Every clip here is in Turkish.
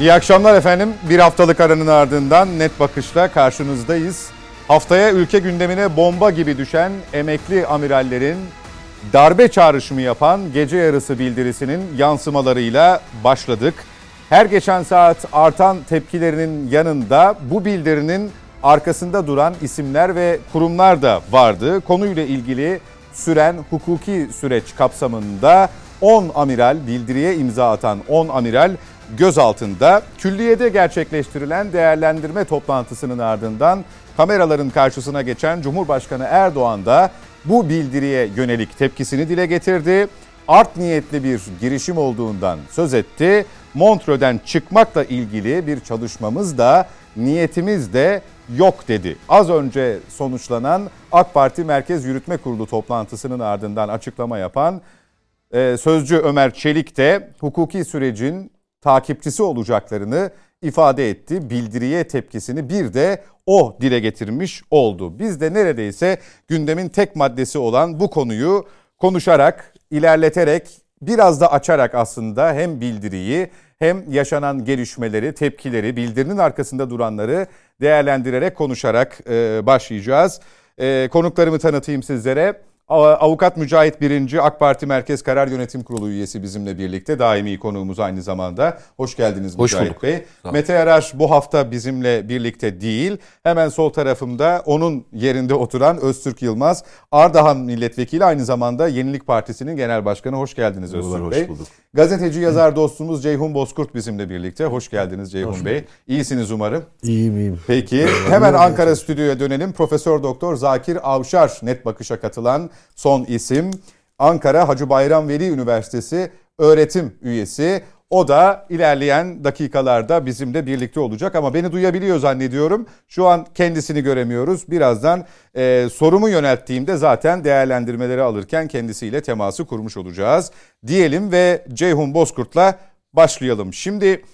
İyi akşamlar efendim. Bir haftalık aranın ardından net bakışla karşınızdayız. Haftaya ülke gündemine bomba gibi düşen emekli amirallerin darbe çağrışımı yapan gece yarısı bildirisinin yansımalarıyla başladık. Her geçen saat artan tepkilerinin yanında bu bildirinin arkasında duran isimler ve kurumlar da vardı. Konuyla ilgili süren hukuki süreç kapsamında 10 amiral bildiriye imza atan 10 amiral gözaltında. Külliyede gerçekleştirilen değerlendirme toplantısının ardından kameraların karşısına geçen Cumhurbaşkanı Erdoğan da bu bildiriye yönelik tepkisini dile getirdi. Art niyetli bir girişim olduğundan söz etti. Montreux'den çıkmakla ilgili bir çalışmamız da niyetimiz de yok dedi. Az önce sonuçlanan AK Parti Merkez Yürütme Kurulu toplantısının ardından açıklama yapan e, sözcü Ömer Çelik de hukuki sürecin takipçisi olacaklarını ifade etti. Bildiriye tepkisini bir de o dile getirmiş oldu. Biz de neredeyse gündemin tek maddesi olan bu konuyu konuşarak, ilerleterek, biraz da açarak aslında hem bildiriyi hem yaşanan gelişmeleri, tepkileri, bildirinin arkasında duranları değerlendirerek konuşarak e, başlayacağız. E, konuklarımı tanıtayım sizlere. Avukat Mücahit Birinci AK Parti Merkez Karar Yönetim Kurulu üyesi bizimle birlikte. Daimi konuğumuz aynı zamanda. Hoş geldiniz Hoş Mücahit bulduk. Bey. Mete Yarar bu hafta bizimle birlikte değil. Hemen sol tarafımda onun yerinde oturan Öztürk Yılmaz. Ardahan Milletvekili aynı zamanda Yenilik Partisi'nin genel başkanı. Hoş geldiniz Öztürk Hoş Bey. Hoş bulduk. Gazeteci yazar dostumuz Ceyhun Bozkurt bizimle birlikte. Hoş geldiniz Ceyhun Hoş Bey. İyisiniz umarım. İyiyim iyiyim. Peki hemen Ankara stüdyoya dönelim. Profesör Doktor Zakir Avşar net bakışa katılan son isim. Ankara Hacı Bayram Veli Üniversitesi öğretim üyesi. O da ilerleyen dakikalarda bizimle birlikte olacak ama beni duyabiliyor zannediyorum. Şu an kendisini göremiyoruz. Birazdan e, sorumu yönelttiğimde zaten değerlendirmeleri alırken kendisiyle teması kurmuş olacağız. Diyelim ve Ceyhun Bozkurt'la başlayalım. Şimdi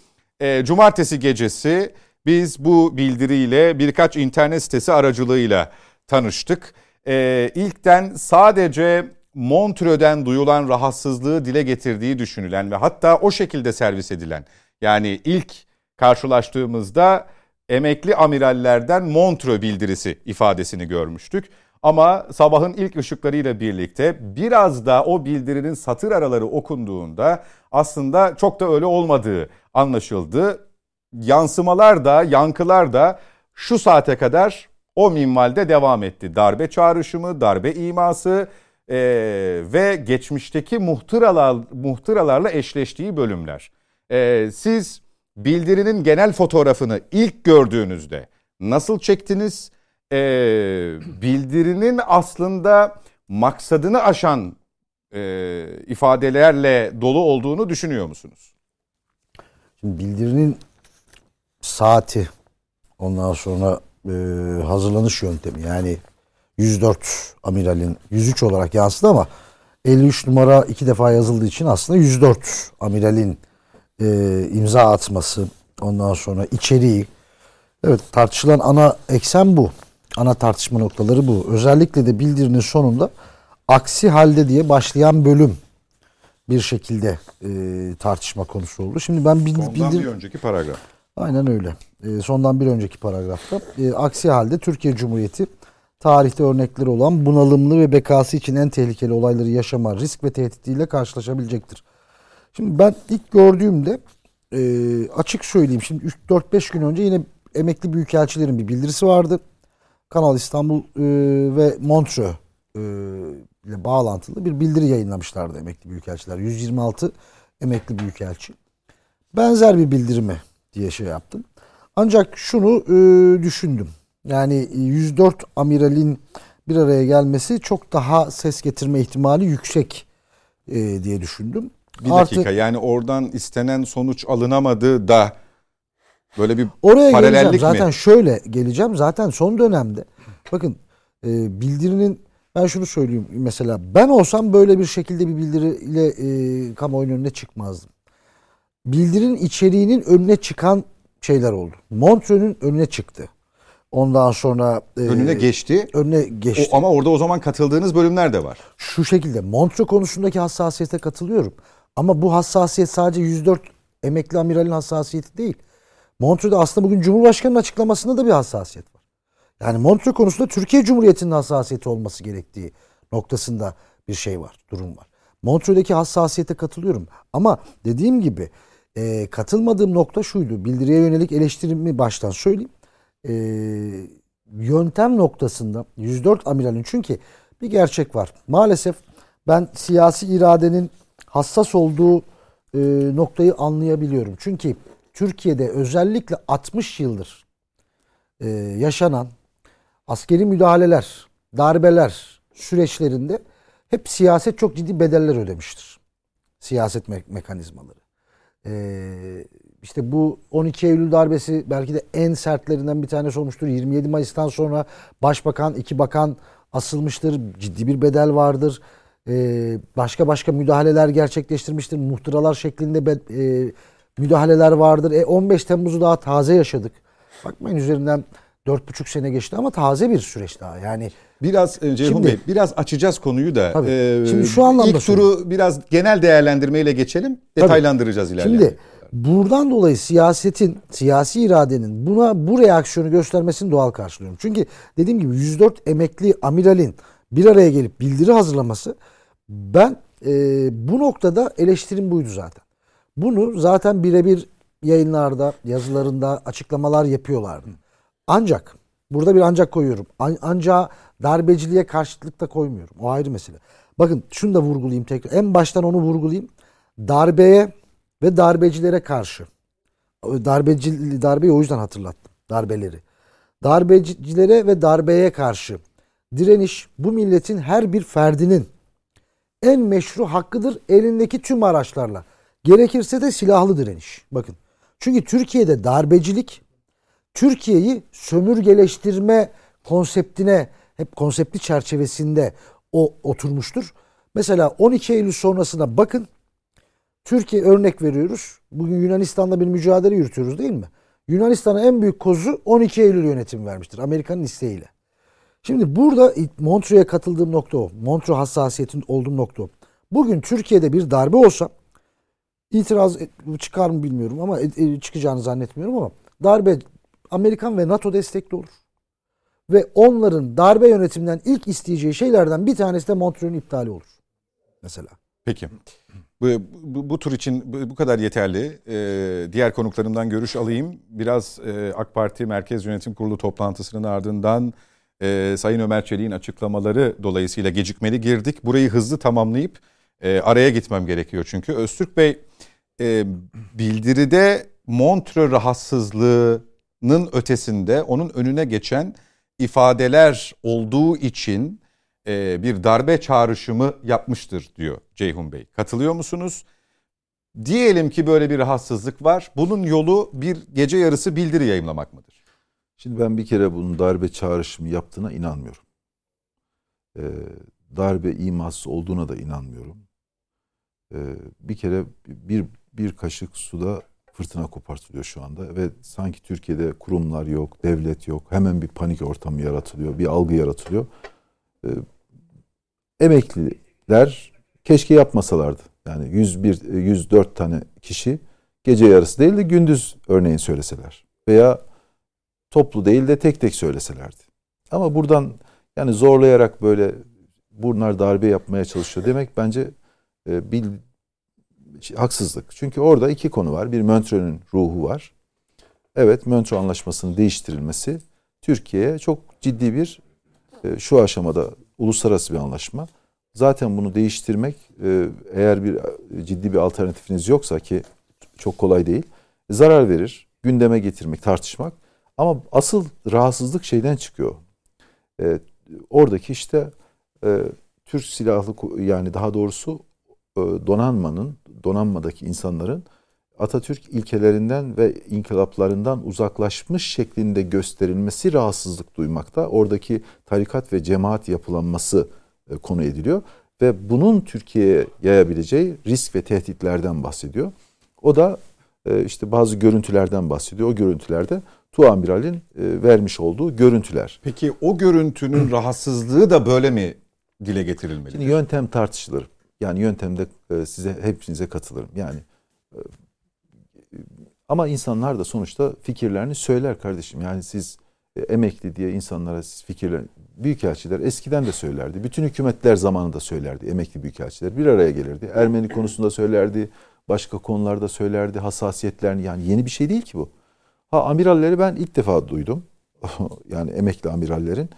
e, cumartesi gecesi biz bu bildiriyle birkaç internet sitesi aracılığıyla tanıştık. E, ilkten sadece Montreux'den duyulan rahatsızlığı dile getirdiği düşünülen ve hatta o şekilde servis edilen yani ilk karşılaştığımızda emekli amirallerden Montreux bildirisi ifadesini görmüştük. Ama sabahın ilk ışıklarıyla birlikte biraz da o bildirinin satır araları okunduğunda aslında çok da öyle olmadığı anlaşıldı. Yansımalar da yankılar da şu saate kadar o minvalde devam etti. Darbe çağrışımı, darbe iması e, ve geçmişteki muhtıralar, muhtıralarla eşleştiği bölümler. E, siz bildirinin genel fotoğrafını ilk gördüğünüzde nasıl çektiniz? E, bildirinin aslında maksadını aşan e, ifadelerle dolu olduğunu düşünüyor musunuz? Şimdi bildirinin saati ondan sonra e, hazırlanış yöntemi yani 104 amiralin 103 olarak yansıdı ama 53 numara iki defa yazıldığı için aslında 104 amiralin e, imza atması ondan sonra içeriği evet tartışılan ana eksen bu. Ana tartışma noktaları bu. Özellikle de bildirinin sonunda aksi halde diye başlayan bölüm bir şekilde e, tartışma konusu oldu. Şimdi ben bil, bildir... bir önceki paragraf. Aynen öyle. E, sondan bir önceki paragrafta. E, aksi halde Türkiye Cumhuriyeti tarihte örnekleri olan bunalımlı ve bekası için en tehlikeli olayları yaşama, risk ve tehditiyle karşılaşabilecektir. Şimdi ben ilk gördüğümde e, açık söyleyeyim. Şimdi 4-5 gün önce yine emekli büyükelçilerin bir bildirisi vardı. Kanal İstanbul ve Montreux e, ile bağlantılı bir bildiri yayınlamışlardı emekli büyükelçiler. 126 emekli büyükelçi. Benzer bir bildirimi diye şey yaptım. Ancak şunu e, düşündüm. Yani 104 amiralin bir araya gelmesi çok daha ses getirme ihtimali yüksek e, diye düşündüm. Bir dakika yani oradan istenen sonuç alınamadı da böyle bir oraya paralellik geleceğim. mi? Zaten şöyle geleceğim. Zaten son dönemde bakın e, bildirinin ben şunu söyleyeyim mesela ben olsam böyle bir şekilde bir bildiriyle e, kamuoyunun önüne çıkmazdım. Bildirinin içeriğinin önüne çıkan şeyler oldu. Montreux'ün önüne çıktı. Ondan sonra e, önüne geçti. Önüne geçti. O, ama orada o zaman katıldığınız bölümler de var. Şu şekilde Montreux konusundaki hassasiyete katılıyorum. Ama bu hassasiyet sadece 104 emekli amiralin hassasiyeti değil. Montreux'da aslında bugün Cumhurbaşkanı'nın açıklamasında da bir hassasiyet var. Yani Montreux konusunda Türkiye Cumhuriyeti'nin hassasiyeti olması gerektiği noktasında bir şey var, durum var. Montreux'deki hassasiyete katılıyorum. Ama dediğim gibi e, katılmadığım nokta şuydu. Bildiriye yönelik eleştirimi baştan söyleyeyim. E, yöntem noktasında 104 amiralin çünkü bir gerçek var. Maalesef ben siyasi iradenin hassas olduğu e, noktayı anlayabiliyorum. Çünkü Türkiye'de özellikle 60 yıldır e, yaşanan askeri müdahaleler, darbeler süreçlerinde hep siyaset çok ciddi bedeller ödemiştir. Siyaset me- mekanizmaları. Ee, işte bu 12 Eylül darbesi belki de en sertlerinden bir tanesi olmuştur. 27 Mayıs'tan sonra başbakan, iki bakan asılmıştır. Ciddi bir bedel vardır. Ee, başka başka müdahaleler gerçekleştirmiştir. Muhtıralar şeklinde e, müdahaleler vardır. E, 15 Temmuz'u daha taze yaşadık. Bakmayın üzerinden dört buçuk sene geçti ama taze bir süreç daha. Yani Biraz e, Ceyhun Şimdi- Bey biraz açacağız konuyu da. Tabii. Ee, Şimdi şu anlamda ilk turu biraz genel değerlendirmeyle geçelim. Detaylandıracağız ileride. Şimdi buradan dolayı siyasetin, siyasi iradenin buna bu reaksiyonu göstermesini doğal karşılıyorum. Çünkü dediğim gibi 104 emekli amiralin bir araya gelip bildiri hazırlaması ben e, bu noktada eleştirim buydu zaten. Bunu zaten birebir yayınlarda, yazılarında açıklamalar yapıyorlardı. Ancak burada bir ancak koyuyorum. An- Ancak darbeciliğe karşılık da koymuyorum. O ayrı mesele. Bakın şunu da vurgulayayım tekrar. En baştan onu vurgulayayım. Darbeye ve darbecilere karşı. Darbeci, darbeyi o yüzden hatırlattım. Darbeleri. Darbecilere ve darbeye karşı direniş bu milletin her bir ferdinin en meşru hakkıdır elindeki tüm araçlarla. Gerekirse de silahlı direniş. Bakın. Çünkü Türkiye'de darbecilik Türkiye'yi sömürgeleştirme konseptine hep konseptli çerçevesinde o oturmuştur. Mesela 12 Eylül sonrasına bakın. Türkiye örnek veriyoruz. Bugün Yunanistan'da bir mücadele yürütüyoruz değil mi? Yunanistan'a en büyük kozu 12 Eylül yönetimi vermiştir. Amerika'nın isteğiyle. Şimdi burada Montreux'e katıldığım nokta o. Montreux hassasiyetin olduğum nokta o. Bugün Türkiye'de bir darbe olsa itiraz çıkar mı bilmiyorum ama e, e, çıkacağını zannetmiyorum ama darbe Amerikan ve NATO destekli olur. Ve onların darbe yönetiminden ilk isteyeceği şeylerden bir tanesi de Montreux'un iptali olur. Mesela. Peki. Bu, bu, bu tur için bu, kadar yeterli. Ee, diğer konuklarımdan görüş alayım. Biraz e, AK Parti Merkez Yönetim Kurulu toplantısının ardından e, Sayın Ömer Çelik'in açıklamaları dolayısıyla gecikmeli girdik. Burayı hızlı tamamlayıp e, araya gitmem gerekiyor çünkü. Öztürk Bey e, bildiride Montreux rahatsızlığının ötesinde onun önüne geçen ifadeler olduğu için e, bir darbe çağrışımı yapmıştır diyor Ceyhun Bey. Katılıyor musunuz? Diyelim ki böyle bir rahatsızlık var. Bunun yolu bir gece yarısı bildiri yayımlamak mıdır? Şimdi ben bir kere bunun darbe çağrışımı yaptığına inanmıyorum. Ee, darbe iması olduğuna da inanmıyorum. Ee, bir kere bir bir kaşık suda fırtına kopartılıyor şu anda ve sanki Türkiye'de kurumlar yok, devlet yok. Hemen bir panik ortamı yaratılıyor, bir algı yaratılıyor. Ee, emekliler keşke yapmasalardı. Yani 101 104 tane kişi gece yarısı değil de gündüz örneğin söyleseler veya toplu değil de tek tek söyleselerdi. Ama buradan yani zorlayarak böyle bunlar darbe yapmaya çalışıyor demek bence e, haksızlık. Çünkü orada iki konu var. Bir Montreux'ün ruhu var. Evet Montreux Anlaşması'nın değiştirilmesi Türkiye'ye çok ciddi bir e, şu aşamada uluslararası bir anlaşma. Zaten bunu değiştirmek e, eğer bir e, ciddi bir alternatifiniz yoksa ki çok kolay değil zarar verir. Gündeme getirmek, tartışmak. Ama asıl rahatsızlık şeyden çıkıyor. Oradaki işte Türk silahlı yani daha doğrusu donanmanın, donanmadaki insanların Atatürk ilkelerinden ve inkılaplarından uzaklaşmış şeklinde gösterilmesi rahatsızlık duymakta. Oradaki tarikat ve cemaat yapılanması e, konu ediliyor ve bunun Türkiye'ye yayabileceği risk ve tehditlerden bahsediyor. O da e, işte bazı görüntülerden bahsediyor. O görüntülerde Tuamiral'in e, vermiş olduğu görüntüler. Peki o görüntünün rahatsızlığı da böyle mi dile getirilmeli? Şimdi yöntem tartışılır. Yani yöntemde e, size hepinize katılırım. Yani e, Ama insanlar da sonuçta fikirlerini söyler kardeşim. Yani siz e, emekli diye insanlara siz fikirler büyükelçiler eskiden de söylerdi. Bütün hükümetler zamanında söylerdi emekli büyükelçiler. Bir araya gelirdi. Ermeni konusunda söylerdi. Başka konularda söylerdi. Hassasiyetlerini yani yeni bir şey değil ki bu. Ha amiralleri ben ilk defa duydum. yani emekli amirallerin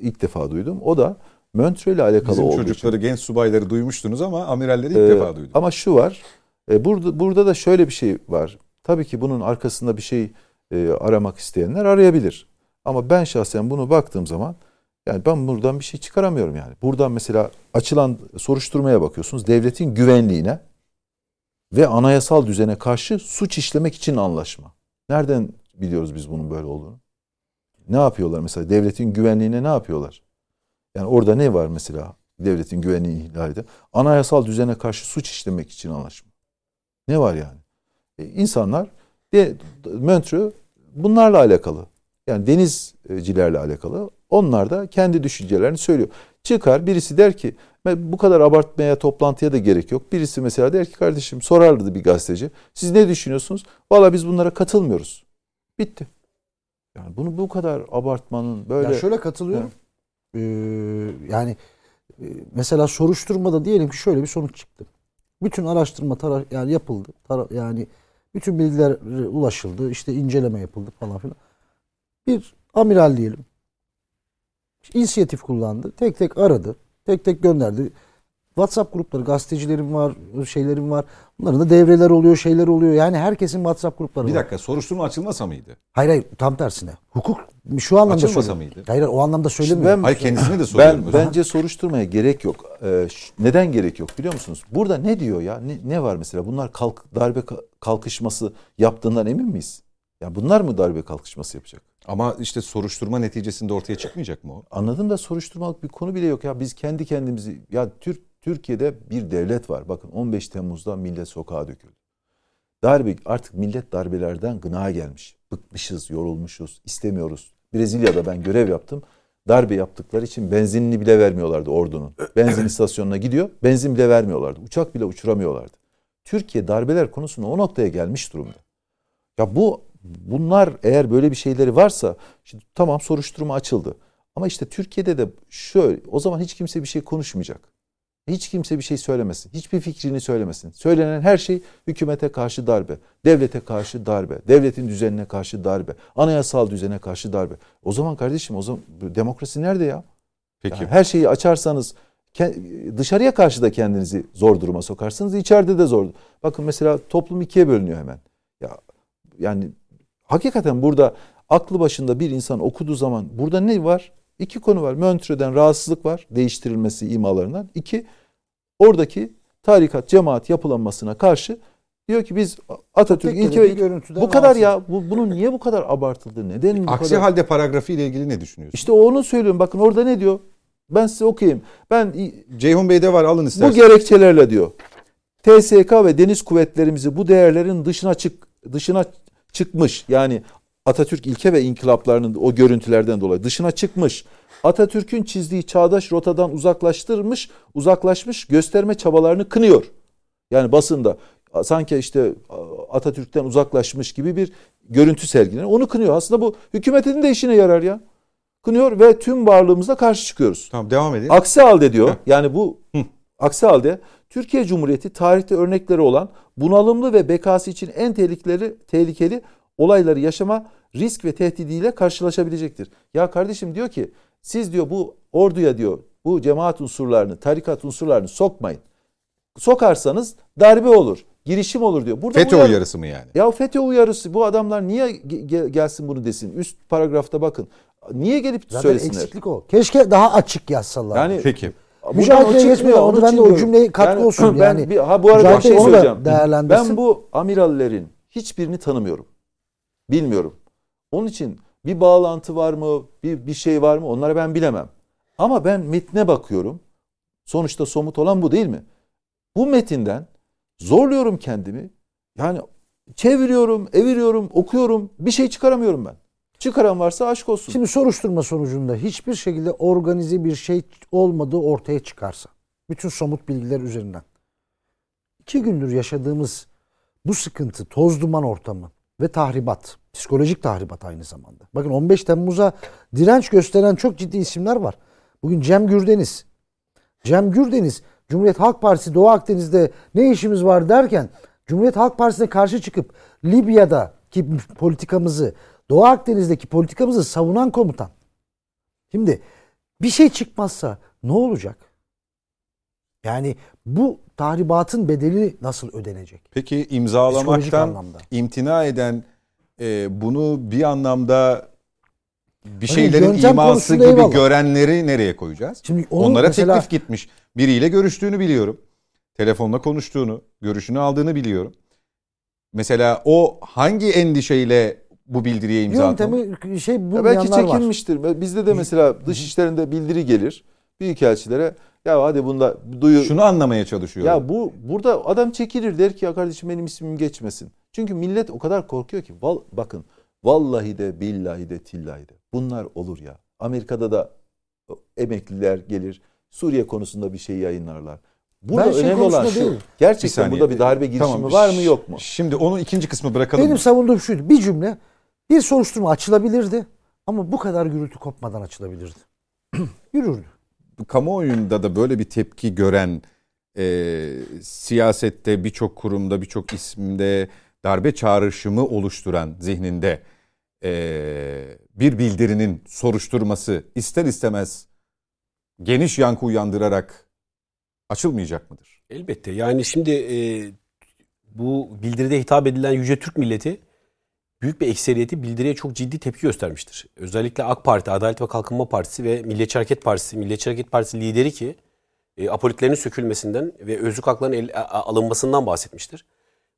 ilk defa duydum. O da Montreux ile alakalı Bizim olduğu çocukları, için. genç subayları duymuştunuz ama amiralleri ilk Ee, defa duydum. Ama şu var. e, burada burada da şöyle bir şey var. Tabii ki bunun arkasında bir şey e, aramak isteyenler arayabilir. Ama ben şahsen bunu baktığım zaman yani ben buradan bir şey çıkaramıyorum yani. Buradan mesela açılan soruşturmaya bakıyorsunuz. Devletin güvenliğine ve anayasal düzene karşı suç işlemek için anlaşma. Nereden biliyoruz biz bunun böyle olduğunu? Ne yapıyorlar mesela? Devletin güvenliğine ne yapıyorlar? Yani orada ne var mesela? Devletin güvenliğini ihlal eden. Anayasal düzene karşı suç işlemek için anlaşma. Ne var yani? E, insanlar de, Montreux bunlarla alakalı. Yani denizcilerle alakalı. Onlar da kendi düşüncelerini söylüyor. Çıkar birisi der ki "Ben bu kadar abartmaya toplantıya da gerek yok. Birisi mesela der ki kardeşim sorardı bir gazeteci. Siz ne düşünüyorsunuz? Valla biz bunlara katılmıyoruz. Bitti. Yani bunu bu kadar abartmanın böyle Ya şöyle katılıyorum. Ee, yani e, mesela soruşturmada diyelim ki şöyle bir sonuç çıktı. Bütün araştırma tara yani yapıldı. Tara- yani bütün bilgiler ulaşıldı. işte inceleme yapıldı falan filan. Bir amiral diyelim. inisiyatif kullandı. Tek tek aradı. Tek tek gönderdi. WhatsApp grupları, gazetecilerim var, şeylerim var. Bunların da devreler oluyor, şeyler oluyor. Yani herkesin WhatsApp grupları Bir var. dakika soruşturma açılmasa mıydı? Hayır hayır tam tersine. Hukuk şu anlamda Açılmasa söylüyorum. mıydı? Hayır o anlamda Şimdi söylemiyorum. ben- Hayır kendisine de soruyorum. Ben bence soruşturmaya gerek yok. Ee, ş- neden gerek yok biliyor musunuz? Burada ne diyor ya? Ne, ne var mesela? Bunlar kalk, darbe ka- kalkışması yaptığından emin miyiz? Ya bunlar mı darbe kalkışması yapacak? Ama işte soruşturma neticesinde ortaya çıkmayacak mı o? Anladım da soruşturmalık bir konu bile yok ya. Biz kendi kendimizi ya Türk Türkiye'de bir devlet var. Bakın 15 Temmuz'da millet sokağa döküldü. Darbe artık millet darbelerden gına gelmiş. Bıkmışız, yorulmuşuz, istemiyoruz. Brezilya'da ben görev yaptım. Darbe yaptıkları için benzinini bile vermiyorlardı ordunun. Benzin istasyonuna gidiyor, benzin bile vermiyorlardı. Uçak bile uçuramıyorlardı. Türkiye darbeler konusunda o noktaya gelmiş durumda. Ya bu bunlar eğer böyle bir şeyleri varsa şimdi tamam soruşturma açıldı. Ama işte Türkiye'de de şöyle o zaman hiç kimse bir şey konuşmayacak. Hiç kimse bir şey söylemesin. Hiçbir fikrini söylemesin. Söylenen her şey hükümete karşı darbe, devlete karşı darbe, devletin düzenine karşı darbe, anayasal düzene karşı darbe. O zaman kardeşim o zaman demokrasi nerede ya? Peki. Yani her şeyi açarsanız dışarıya karşı da kendinizi zor duruma sokarsınız. içeride de zor. Bakın mesela toplum ikiye bölünüyor hemen. Ya yani hakikaten burada aklı başında bir insan okuduğu zaman burada ne var? İki konu var. Montreux'den rahatsızlık var. Değiştirilmesi imalarından. İki, oradaki tarikat, cemaat yapılanmasına karşı diyor ki biz Atatürk ilke ve görüntüden bu kadar rahatsız. ya. Bu, bunun niye bu kadar abartıldı? Neden bu Aksi kadar? halde paragrafı ile ilgili ne düşünüyorsun? İşte onu söylüyorum. Bakın orada ne diyor? Ben size okuyayım. Ben Ceyhun Bey'de var alın bu isterseniz. gerekçelerle diyor. TSK ve deniz kuvvetlerimizi bu değerlerin dışına çık dışına çıkmış. Yani Atatürk ilke ve inkılaplarının o görüntülerden dolayı dışına çıkmış. Atatürk'ün çizdiği çağdaş rotadan uzaklaştırmış, uzaklaşmış gösterme çabalarını kınıyor. Yani basında sanki işte Atatürk'ten uzaklaşmış gibi bir görüntü sergileniyor. Onu kınıyor. Aslında bu hükümetin de işine yarar ya. Kınıyor ve tüm varlığımıza karşı çıkıyoruz. Tamam devam edin. Aksi halde diyor yani bu aksi halde Türkiye Cumhuriyeti tarihte örnekleri olan bunalımlı ve bekası için en tehlikeli tehlikeli olayları yaşama risk ve tehdidiyle karşılaşabilecektir. Ya kardeşim diyor ki siz diyor bu orduya diyor bu cemaat unsurlarını, tarikat unsurlarını sokmayın. Sokarsanız darbe olur, girişim olur diyor. Burada FETÖ uyar- uyarısı mı yani? ya FETÖ uyarısı bu adamlar niye ge- ge- gelsin bunu desin? Üst paragrafta bakın. Niye gelip Zaten söylesinler? eksiklik o. Keşke daha açık yazsalar. Yani Peki. Buradan Mücadeleye o çıkmıyor, geçmeden onun oldu. Ben de o diyorum. cümleye katkı olsun. Ben Yani bir, ha bu arada bir mücadele şey onu da söyleyeceğim. değerlendirsin. Ben bu amirallerin hiçbirini tanımıyorum. Bilmiyorum. Onun için bir bağlantı var mı, bir bir şey var mı onları ben bilemem. Ama ben metne bakıyorum. Sonuçta somut olan bu değil mi? Bu metinden zorluyorum kendimi. Yani çeviriyorum, eviriyorum, okuyorum. Bir şey çıkaramıyorum ben. Çıkaran varsa aşk olsun. Şimdi soruşturma sonucunda hiçbir şekilde organize bir şey olmadığı ortaya çıkarsa. Bütün somut bilgiler üzerinden. iki gündür yaşadığımız bu sıkıntı, toz duman ortamı ve tahribat, psikolojik tahribat aynı zamanda. Bakın 15 Temmuz'a direnç gösteren çok ciddi isimler var. Bugün Cem Gürdeniz, Cem Gürdeniz Cumhuriyet Halk Partisi Doğu Akdeniz'de ne işimiz var derken Cumhuriyet Halk Partisi'ne karşı çıkıp Libya'daki politikamızı, Doğu Akdeniz'deki politikamızı savunan komutan. Şimdi bir şey çıkmazsa ne olacak? Yani bu tahribatın bedeli nasıl ödenecek? Peki imzalamaktan imtina eden e, bunu bir anlamda bir Hani şeylerin yöntem iması gibi eyvallah. görenleri nereye koyacağız? Şimdi Onlara mesela- teklif gitmiş. Biriyle görüştüğünü biliyorum. Telefonla konuştuğunu, görüşünü aldığını biliyorum. Mesela o hangi endişeyle bu bildiriye imza atmamış? Yöntemi şey bulmayanlar belki var. çekinmiştir. Bizde de mesela dış işlerinde bildiri gelir. Büyükelçilere ya hadi bunda duyu Şunu anlamaya çalışıyorum. Ya bu burada adam çekilir der ki ya kardeşim benim ismim geçmesin. Çünkü millet o kadar korkuyor ki val, bakın vallahi de billahi de tillahi de bunlar olur ya. Amerika'da da emekliler gelir Suriye konusunda bir şey yayınlarlar. Burada Ben şey önemli olan şu. Gerçekten burada bir darbe girişimi Tamam, var mı yok mu? Şimdi onun ikinci kısmı bırakalım. Benim mı? savunduğum şuydu. Bir cümle bir soruşturma açılabilirdi ama bu kadar gürültü kopmadan açılabilirdi. Yürürdü. Kamuoyunda da böyle bir tepki gören e, siyasette birçok kurumda birçok isimde darbe çağrışımı oluşturan zihninde e, bir bildirinin soruşturması ister istemez geniş yankı uyandırarak açılmayacak mıdır? Elbette. Yani şimdi e, bu bildiride hitap edilen Yüce Türk milleti büyük bir ekseriyeti bildiriye çok ciddi tepki göstermiştir. Özellikle AK Parti, Adalet ve Kalkınma Partisi ve Milliyetçi Hareket Partisi, Milliyetçi Hareket Partisi lideri ki e, apolitlerin sökülmesinden ve özlük hakların el- a- alınmasından bahsetmiştir.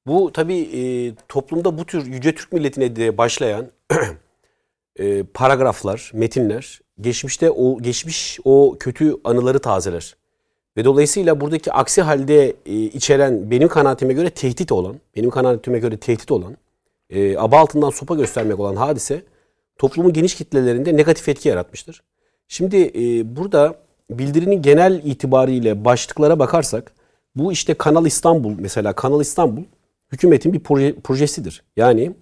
Bu tabii e, toplumda bu tür Yüce Türk milletine de başlayan e, paragraflar, metinler geçmişte o geçmiş o kötü anıları tazeler. Ve dolayısıyla buradaki aksi halde e, içeren benim kanaatime göre tehdit olan, benim kanaatime göre tehdit olan, e, aba altından sopa göstermek olan hadise toplumun geniş kitlelerinde negatif etki yaratmıştır. Şimdi e, burada bildirinin genel itibariyle başlıklara bakarsak bu işte Kanal İstanbul mesela Kanal İstanbul hükümetin bir proje, projesidir. Yani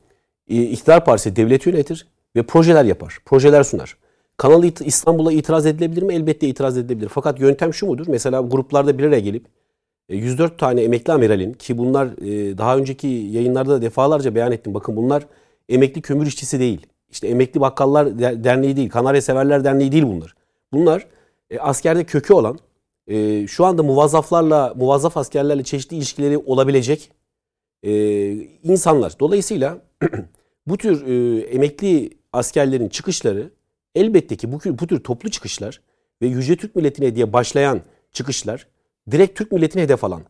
e, iktidar partisi devleti yönetir ve projeler yapar, projeler sunar. Kanal İstanbul'a itiraz edilebilir mi? Elbette itiraz edilebilir. Fakat yöntem şu mudur? Mesela gruplarda bir araya gelip 104 tane emekli amiralin ki bunlar e, daha önceki yayınlarda da defalarca beyan ettim. Bakın bunlar emekli kömür işçisi değil. İşte emekli bakkallar Der- derneği değil. Kanarya Severler Derneği değil bunlar. Bunlar e, askerde kökü olan e, şu anda muvazzaflarla, muvazzaf askerlerle çeşitli ilişkileri olabilecek e, insanlar. Dolayısıyla bu tür e, emekli askerlerin çıkışları elbette ki bu, bu tür toplu çıkışlar ve Yüce Türk milletine diye başlayan çıkışlar direkt Türk milletine hedef alan,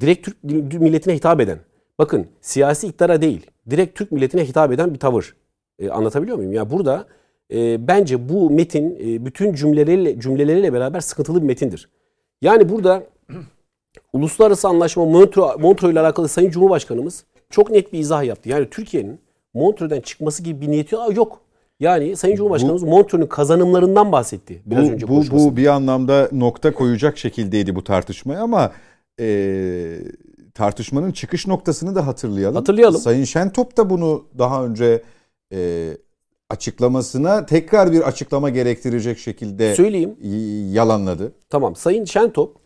direkt Türk milletine hitap eden, bakın siyasi iktidara değil, direkt Türk milletine hitap eden bir tavır. E, anlatabiliyor muyum? Ya burada e, bence bu metin e, bütün cümleleriyle, cümleleriyle beraber sıkıntılı bir metindir. Yani burada uluslararası anlaşma Montreux ile alakalı Sayın Cumhurbaşkanımız çok net bir izah yaptı. Yani Türkiye'nin Montreux'den çıkması gibi bir niyeti yok. Yani Sayın Cumhurbaşkanımız Montreux'un kazanımlarından bahsetti biraz bu, önce bu, bu bir anlamda nokta koyacak şekildeydi bu tartışmaya ama e, tartışmanın çıkış noktasını da hatırlayalım. Hatırlayalım. Sayın Şentop da bunu daha önce e, açıklamasına tekrar bir açıklama gerektirecek şekilde Söyleyeyim. yalanladı. Tamam. Sayın Şentop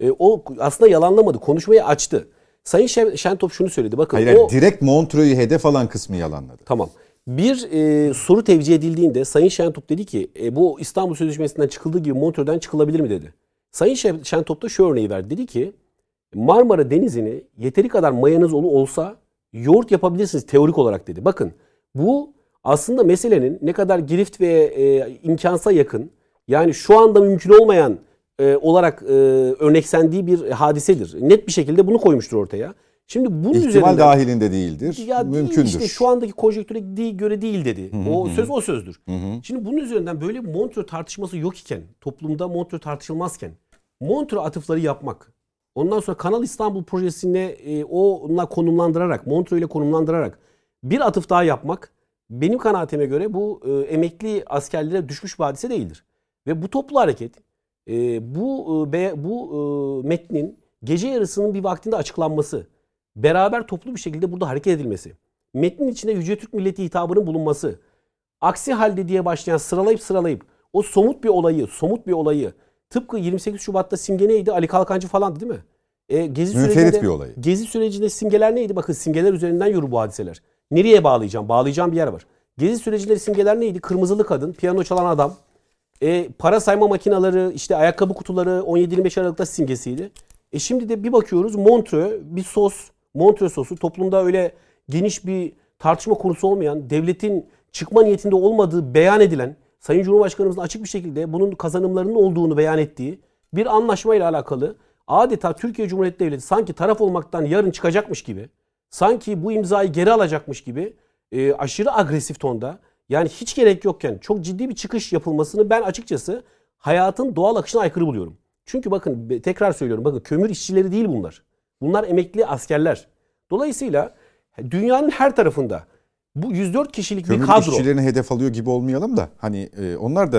e, o aslında yalanlamadı. Konuşmayı açtı. Sayın Şen- Şentop şunu söyledi. Bakın hayır, o direkt Montreux'u hedef alan kısmı yalanladı. Tamam. Bir e, soru tevcih edildiğinde Sayın Şentop dedi ki e, bu İstanbul Sözleşmesi'nden çıkıldığı gibi Montreux'den çıkılabilir mi dedi. Sayın Şen- Şentop da şu örneği verdi. Dedi ki Marmara Denizi'ni yeteri kadar mayanız olu olsa yoğurt yapabilirsiniz teorik olarak dedi. Bakın bu aslında meselenin ne kadar girift ve e, imkansa yakın yani şu anda mümkün olmayan e, olarak e, örneksendiği bir hadisedir. Net bir şekilde bunu koymuştur ortaya. Şimdi bunun İhtimal üzerinden dahilinde değildir. ya değil Mümkündür. işte şu andaki konjektüre değil, göre değil dedi. o söz o sözdür. Şimdi bunun üzerinden böyle Montreux tartışması yok iken, toplumda Montreux tartışılmazken Montreux atıfları yapmak. Ondan sonra Kanal İstanbul projesine e, onunla konumlandırarak, Montreux ile konumlandırarak bir atıf daha yapmak benim kanaatime göre bu e, emekli askerlere düşmüş bir hadise değildir. Ve bu toplu hareket e, bu e, bu e, metnin gece yarısının bir vaktinde açıklanması beraber toplu bir şekilde burada hareket edilmesi, metnin içinde Yüce Türk Milleti hitabının bulunması, aksi halde diye başlayan sıralayıp sıralayıp o somut bir olayı, somut bir olayı tıpkı 28 Şubat'ta simge neydi? Ali Kalkancı falandı değil mi? E, gezi Münferit sürecinde, bir olay. Gezi sürecinde simgeler neydi? Bakın simgeler üzerinden yürü bu hadiseler. Nereye bağlayacağım? Bağlayacağım bir yer var. Gezi sürecinde simgeler neydi? Kırmızılı kadın, piyano çalan adam, e, para sayma makineleri, işte ayakkabı kutuları 17-25 Aralık'ta simgesiydi. E şimdi de bir bakıyoruz Montreux bir sos, Montreux toplumda öyle geniş bir tartışma konusu olmayan, devletin çıkma niyetinde olmadığı beyan edilen, Sayın Cumhurbaşkanımızın açık bir şekilde bunun kazanımlarının olduğunu beyan ettiği bir anlaşmayla alakalı adeta Türkiye Cumhuriyeti Devleti sanki taraf olmaktan yarın çıkacakmış gibi, sanki bu imzayı geri alacakmış gibi e, aşırı agresif tonda yani hiç gerek yokken çok ciddi bir çıkış yapılmasını ben açıkçası hayatın doğal akışına aykırı buluyorum. Çünkü bakın tekrar söylüyorum bakın kömür işçileri değil bunlar. Bunlar emekli askerler. Dolayısıyla dünyanın her tarafında bu 104 kişilik Kömür bir kadro. işçilerini hedef alıyor gibi olmayalım da hani e, onlar da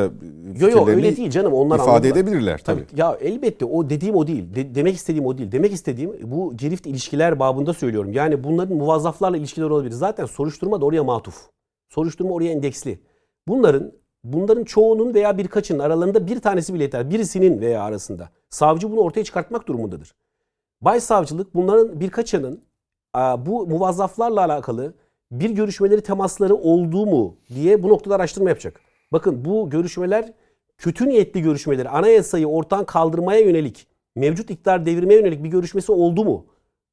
Yo yo öyle değil canım onlar ifade anladılar. edebilirler tabii. Ya elbette o dediğim o değil. De- demek istediğim o değil. Demek istediğim bu girift ilişkiler babında söylüyorum. Yani bunların muvazzaflarla ilişkiler olabilir. Zaten soruşturma da oraya matuf. Soruşturma oraya endeksli. Bunların bunların çoğunun veya birkaçının aralarında bir tanesi bile yeter. Birisinin veya arasında. Savcı bunu ortaya çıkartmak durumundadır. Başsavcılık bunların birkaçının bu muvazzaflarla alakalı bir görüşmeleri temasları olduğu mu diye bu noktada araştırma yapacak. Bakın bu görüşmeler kötü niyetli görüşmeleri anayasayı ortadan kaldırmaya yönelik mevcut iktidar devirmeye yönelik bir görüşmesi oldu mu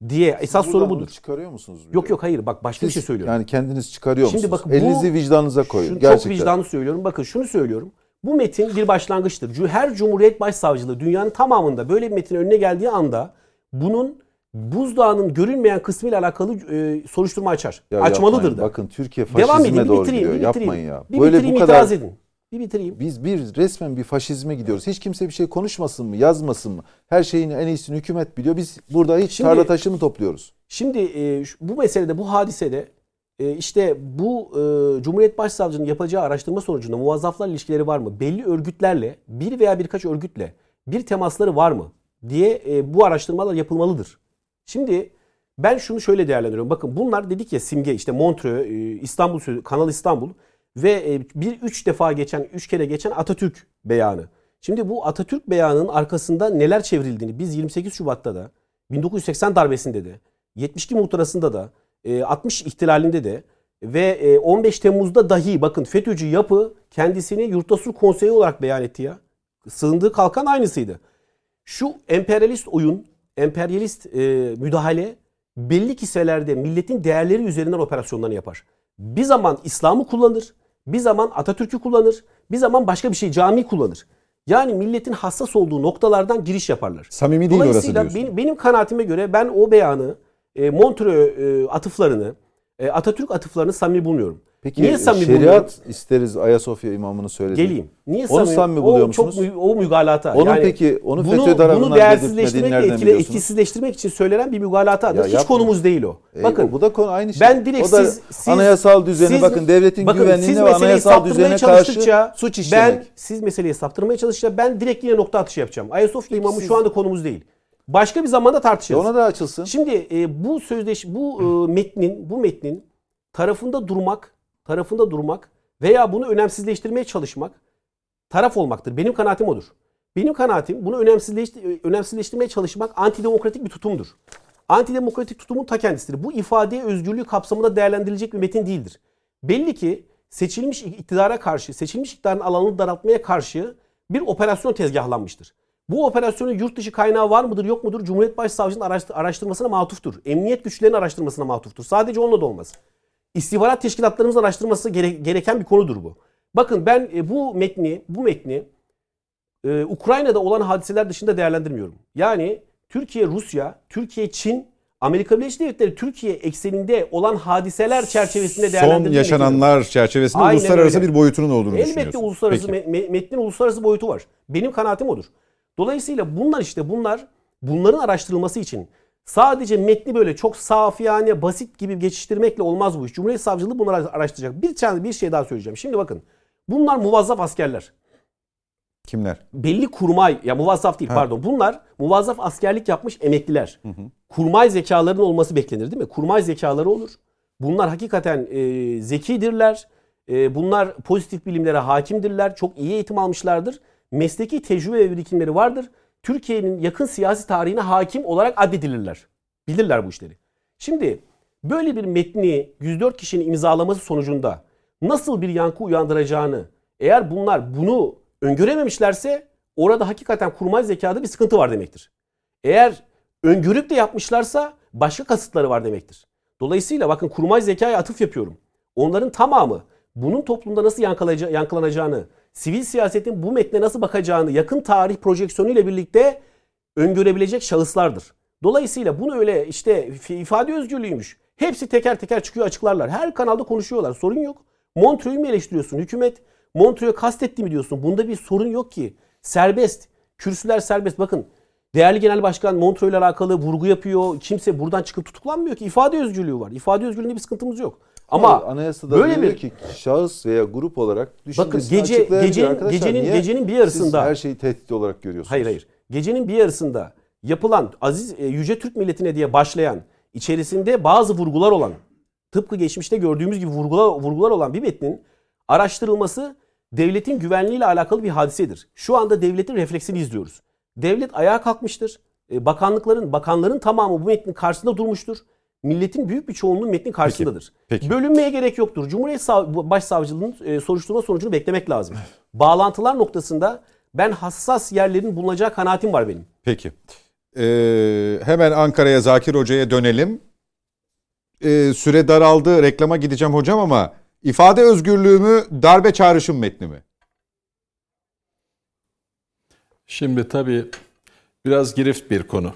diye esas soru budur. çıkarıyor musunuz? Yok yok hayır bak başka bir Siz şey söylüyorum. Yani kendiniz çıkarıyor Şimdi musunuz? bakın bu- Elinizi vicdanınıza koyun. Şunu Gerçekten. Çok vicdanlı söylüyorum. Bakın şunu söylüyorum. Bu metin bir başlangıçtır. Her Cumhuriyet Başsavcılığı dünyanın tamamında böyle bir metin önüne geldiği anda bunun buzdağının görünmeyen kısmıyla alakalı e, soruşturma açar. Ya Açmalıdır yapmayın. da. Bakın Türkiye Devam faşizme bir doğru bitireyim, gidiyor. bir. Yapmayın ya. Bir Böyle bu kadar edin. Bir bitireyim. biz bir resmen bir faşizme gidiyoruz. Hiç kimse bir şey konuşmasın mı, yazmasın mı? Her şeyin en iyisini hükümet biliyor. Biz burada hiç Şimdi- tarla taşı mı topluyoruz? Şimdi e, bu meselede, bu hadisede e, işte bu e, Cumhuriyet Başsavcının yapacağı araştırma sonucunda muvazzaflar ilişkileri var mı? Belli örgütlerle, bir veya birkaç örgütle bir temasları var mı diye e, bu araştırmalar yapılmalıdır. Şimdi ben şunu şöyle değerlendiriyorum. Bakın bunlar dedik ya simge işte Montreux, e, İstanbul sözü, Kanal İstanbul ve e, bir üç defa geçen, üç kere geçen Atatürk beyanı. Şimdi bu Atatürk beyanının arkasında neler çevrildiğini biz 28 Şubat'ta da 1980 darbesinde de 72 muhtırasında da e, 60 ihtilalinde de ve e, 15 Temmuz'da dahi bakın FETÖ'cü yapı kendisini Yurtta Sulh Konseyi olarak beyan etti ya. Sığındığı kalkan aynısıydı. Şu emperyalist oyun, emperyalist e, müdahale belli kiselerde milletin değerleri üzerinden operasyonlarını yapar. Bir zaman İslam'ı kullanır, bir zaman Atatürk'ü kullanır, bir zaman başka bir şey cami kullanır. Yani milletin hassas olduğu noktalardan giriş yaparlar. Samimi değil orası diyorsun. benim, benim kanaatime göre ben o beyanı, e, Montreux e, atıflarını, e, Atatürk atıflarını samimi bulmuyorum. Peki Niye samimi şeriat bulmuyorum? isteriz Ayasofya imamını söyledi. Geleyim. Niye Onu samimi? samimi buluyor o çok musunuz? mü- o mügalata. Onun Yani peki onu bunu, FETÖ tarafından bunu değersizleştirmek etkile, etkisizleştirmek için söylenen bir mügalatadır. Ya Hiç konumuz değil o. E, bakın bu da konu aynı şey. ben direkt o da siz, siz anayasal düzeni siz- bakın devletin bakın, güvenliğine ve anayasal düzene karşı suç işlemek. Ben siz meseleyi saptırmaya çalıştıkça ben direkt yine nokta atışı yapacağım. Ayasofya imamı siz- şu anda konumuz değil. Başka bir zamanda tartışırız. ona da açılsın. Şimdi e, bu sözleş bu e, metnin bu metnin tarafında durmak, tarafında durmak veya bunu önemsizleştirmeye çalışmak taraf olmaktır. Benim kanaatim odur. Benim kanaatim bunu önemsizleşti- önemsizleştirmeye çalışmak antidemokratik bir tutumdur. Antidemokratik tutumun ta kendisidir. Bu ifade özgürlüğü kapsamında değerlendirilecek bir metin değildir. Belli ki seçilmiş iktidara karşı, seçilmiş iktidarın alanını daraltmaya karşı bir operasyon tezgahlanmıştır. Bu operasyonun yurt dışı kaynağı var mıdır yok mudur? Cumhuriyet Başsavcısının araştır- araştırmasına matuftur. Emniyet güçlerinin araştırmasına matuftur. Sadece onunla da olmaz. İstihbarat teşkilatlarımızın araştırması gere- gereken bir konudur bu. Bakın ben e, bu metni, bu metni e, Ukrayna'da olan hadiseler dışında değerlendirmiyorum. Yani Türkiye, Rusya, Türkiye, Çin, Amerika Birleşik Devletleri Türkiye ekseninde olan hadiseler çerçevesinde Son değerlendirdiğini yaşananlar çerçevesinde Aynen uluslararası öyle. bir boyutunun olduğunu Elbette düşünüyorsun. uluslararası Peki. me- me- metnin uluslararası boyutu var. Benim kanaatim odur. Dolayısıyla bunlar işte bunlar bunların araştırılması için sadece metni böyle çok safiyane, basit gibi geçiştirmekle olmaz bu iş. Cumhuriyet Savcılığı bunları araştıracak. Bir tane bir şey daha söyleyeceğim. Şimdi bakın. Bunlar muvazzaf askerler. Kimler? Belli kurmay ya muvazzaf değil Ha. pardon. Bunlar muvazzaf askerlik yapmış emekliler. kurmay zekaların olması beklenir değil mi? Kurmay zekaları olur. Bunlar hakikaten e, zekidirler. E, bunlar pozitif bilimlere hakimdirler. Çok iyi eğitim almışlardır. Mesleki tecrübe ve birikimleri vardır. Türkiye'nin yakın siyasi tarihine hakim olarak addedilirler. Bilirler bu işleri. Şimdi böyle bir metni 104 kişinin imzalaması sonucunda nasıl bir yankı uyandıracağını eğer bunlar bunu öngörememişlerse orada hakikaten kurmay zekada bir sıkıntı var demektir. Eğer öngörüp de yapmışlarsa başka kasıtları var demektir. Dolayısıyla bakın kurmay zekaya atıf yapıyorum. Onların tamamı bunun toplumda nasıl yankılanacağını, sivil siyasetin bu metne nasıl bakacağını yakın tarih projeksiyonu ile birlikte öngörebilecek şahıslardır. Dolayısıyla bunu öyle işte ifade özgürlüğüymüş. Hepsi teker teker çıkıyor açıklarlar. Her kanalda konuşuyorlar. Sorun yok. Montreux'u mu eleştiriyorsun? Hükümet Montreux'u kastetti mi diyorsun? Bunda bir sorun yok ki. Serbest. Kürsüler serbest. Bakın değerli genel başkan Montreux ile alakalı vurgu yapıyor. Kimse buradan çıkıp tutuklanmıyor ki. İfade özgürlüğü var. İfade özgürlüğünde bir sıkıntımız yok. Ama anayasada böyle bir ki şahıs veya grup olarak bakın gece gecenin gecenin Niye gecenin bir yarısında siz her şeyi tehdit olarak görüyorsunuz. Hayır hayır. Gecenin bir yarısında yapılan Aziz e, Yüce Türk Milletine diye başlayan içerisinde bazı vurgular olan tıpkı geçmişte gördüğümüz gibi vurgular vurgular olan bir metnin araştırılması devletin güvenliğiyle alakalı bir hadisedir. Şu anda devletin refleksini izliyoruz. Devlet ayağa kalkmıştır. E, bakanlıkların, bakanların tamamı bu metnin karşısında durmuştur. Milletin büyük bir çoğunluğu metnin karşısındadır. Peki, peki. Bölünmeye gerek yoktur. Cumhuriyet Başsavcılığının e, soruşturma sonucunu beklemek lazım. Bağlantılar noktasında ben hassas yerlerin bulunacağı kanaatim var benim. Peki. Ee, hemen Ankara'ya Zakir Hoca'ya dönelim. Ee, süre daraldı. Reklama gideceğim hocam ama ifade özgürlüğü mü darbe çağrışım metni mi? Şimdi tabii biraz girift bir konu.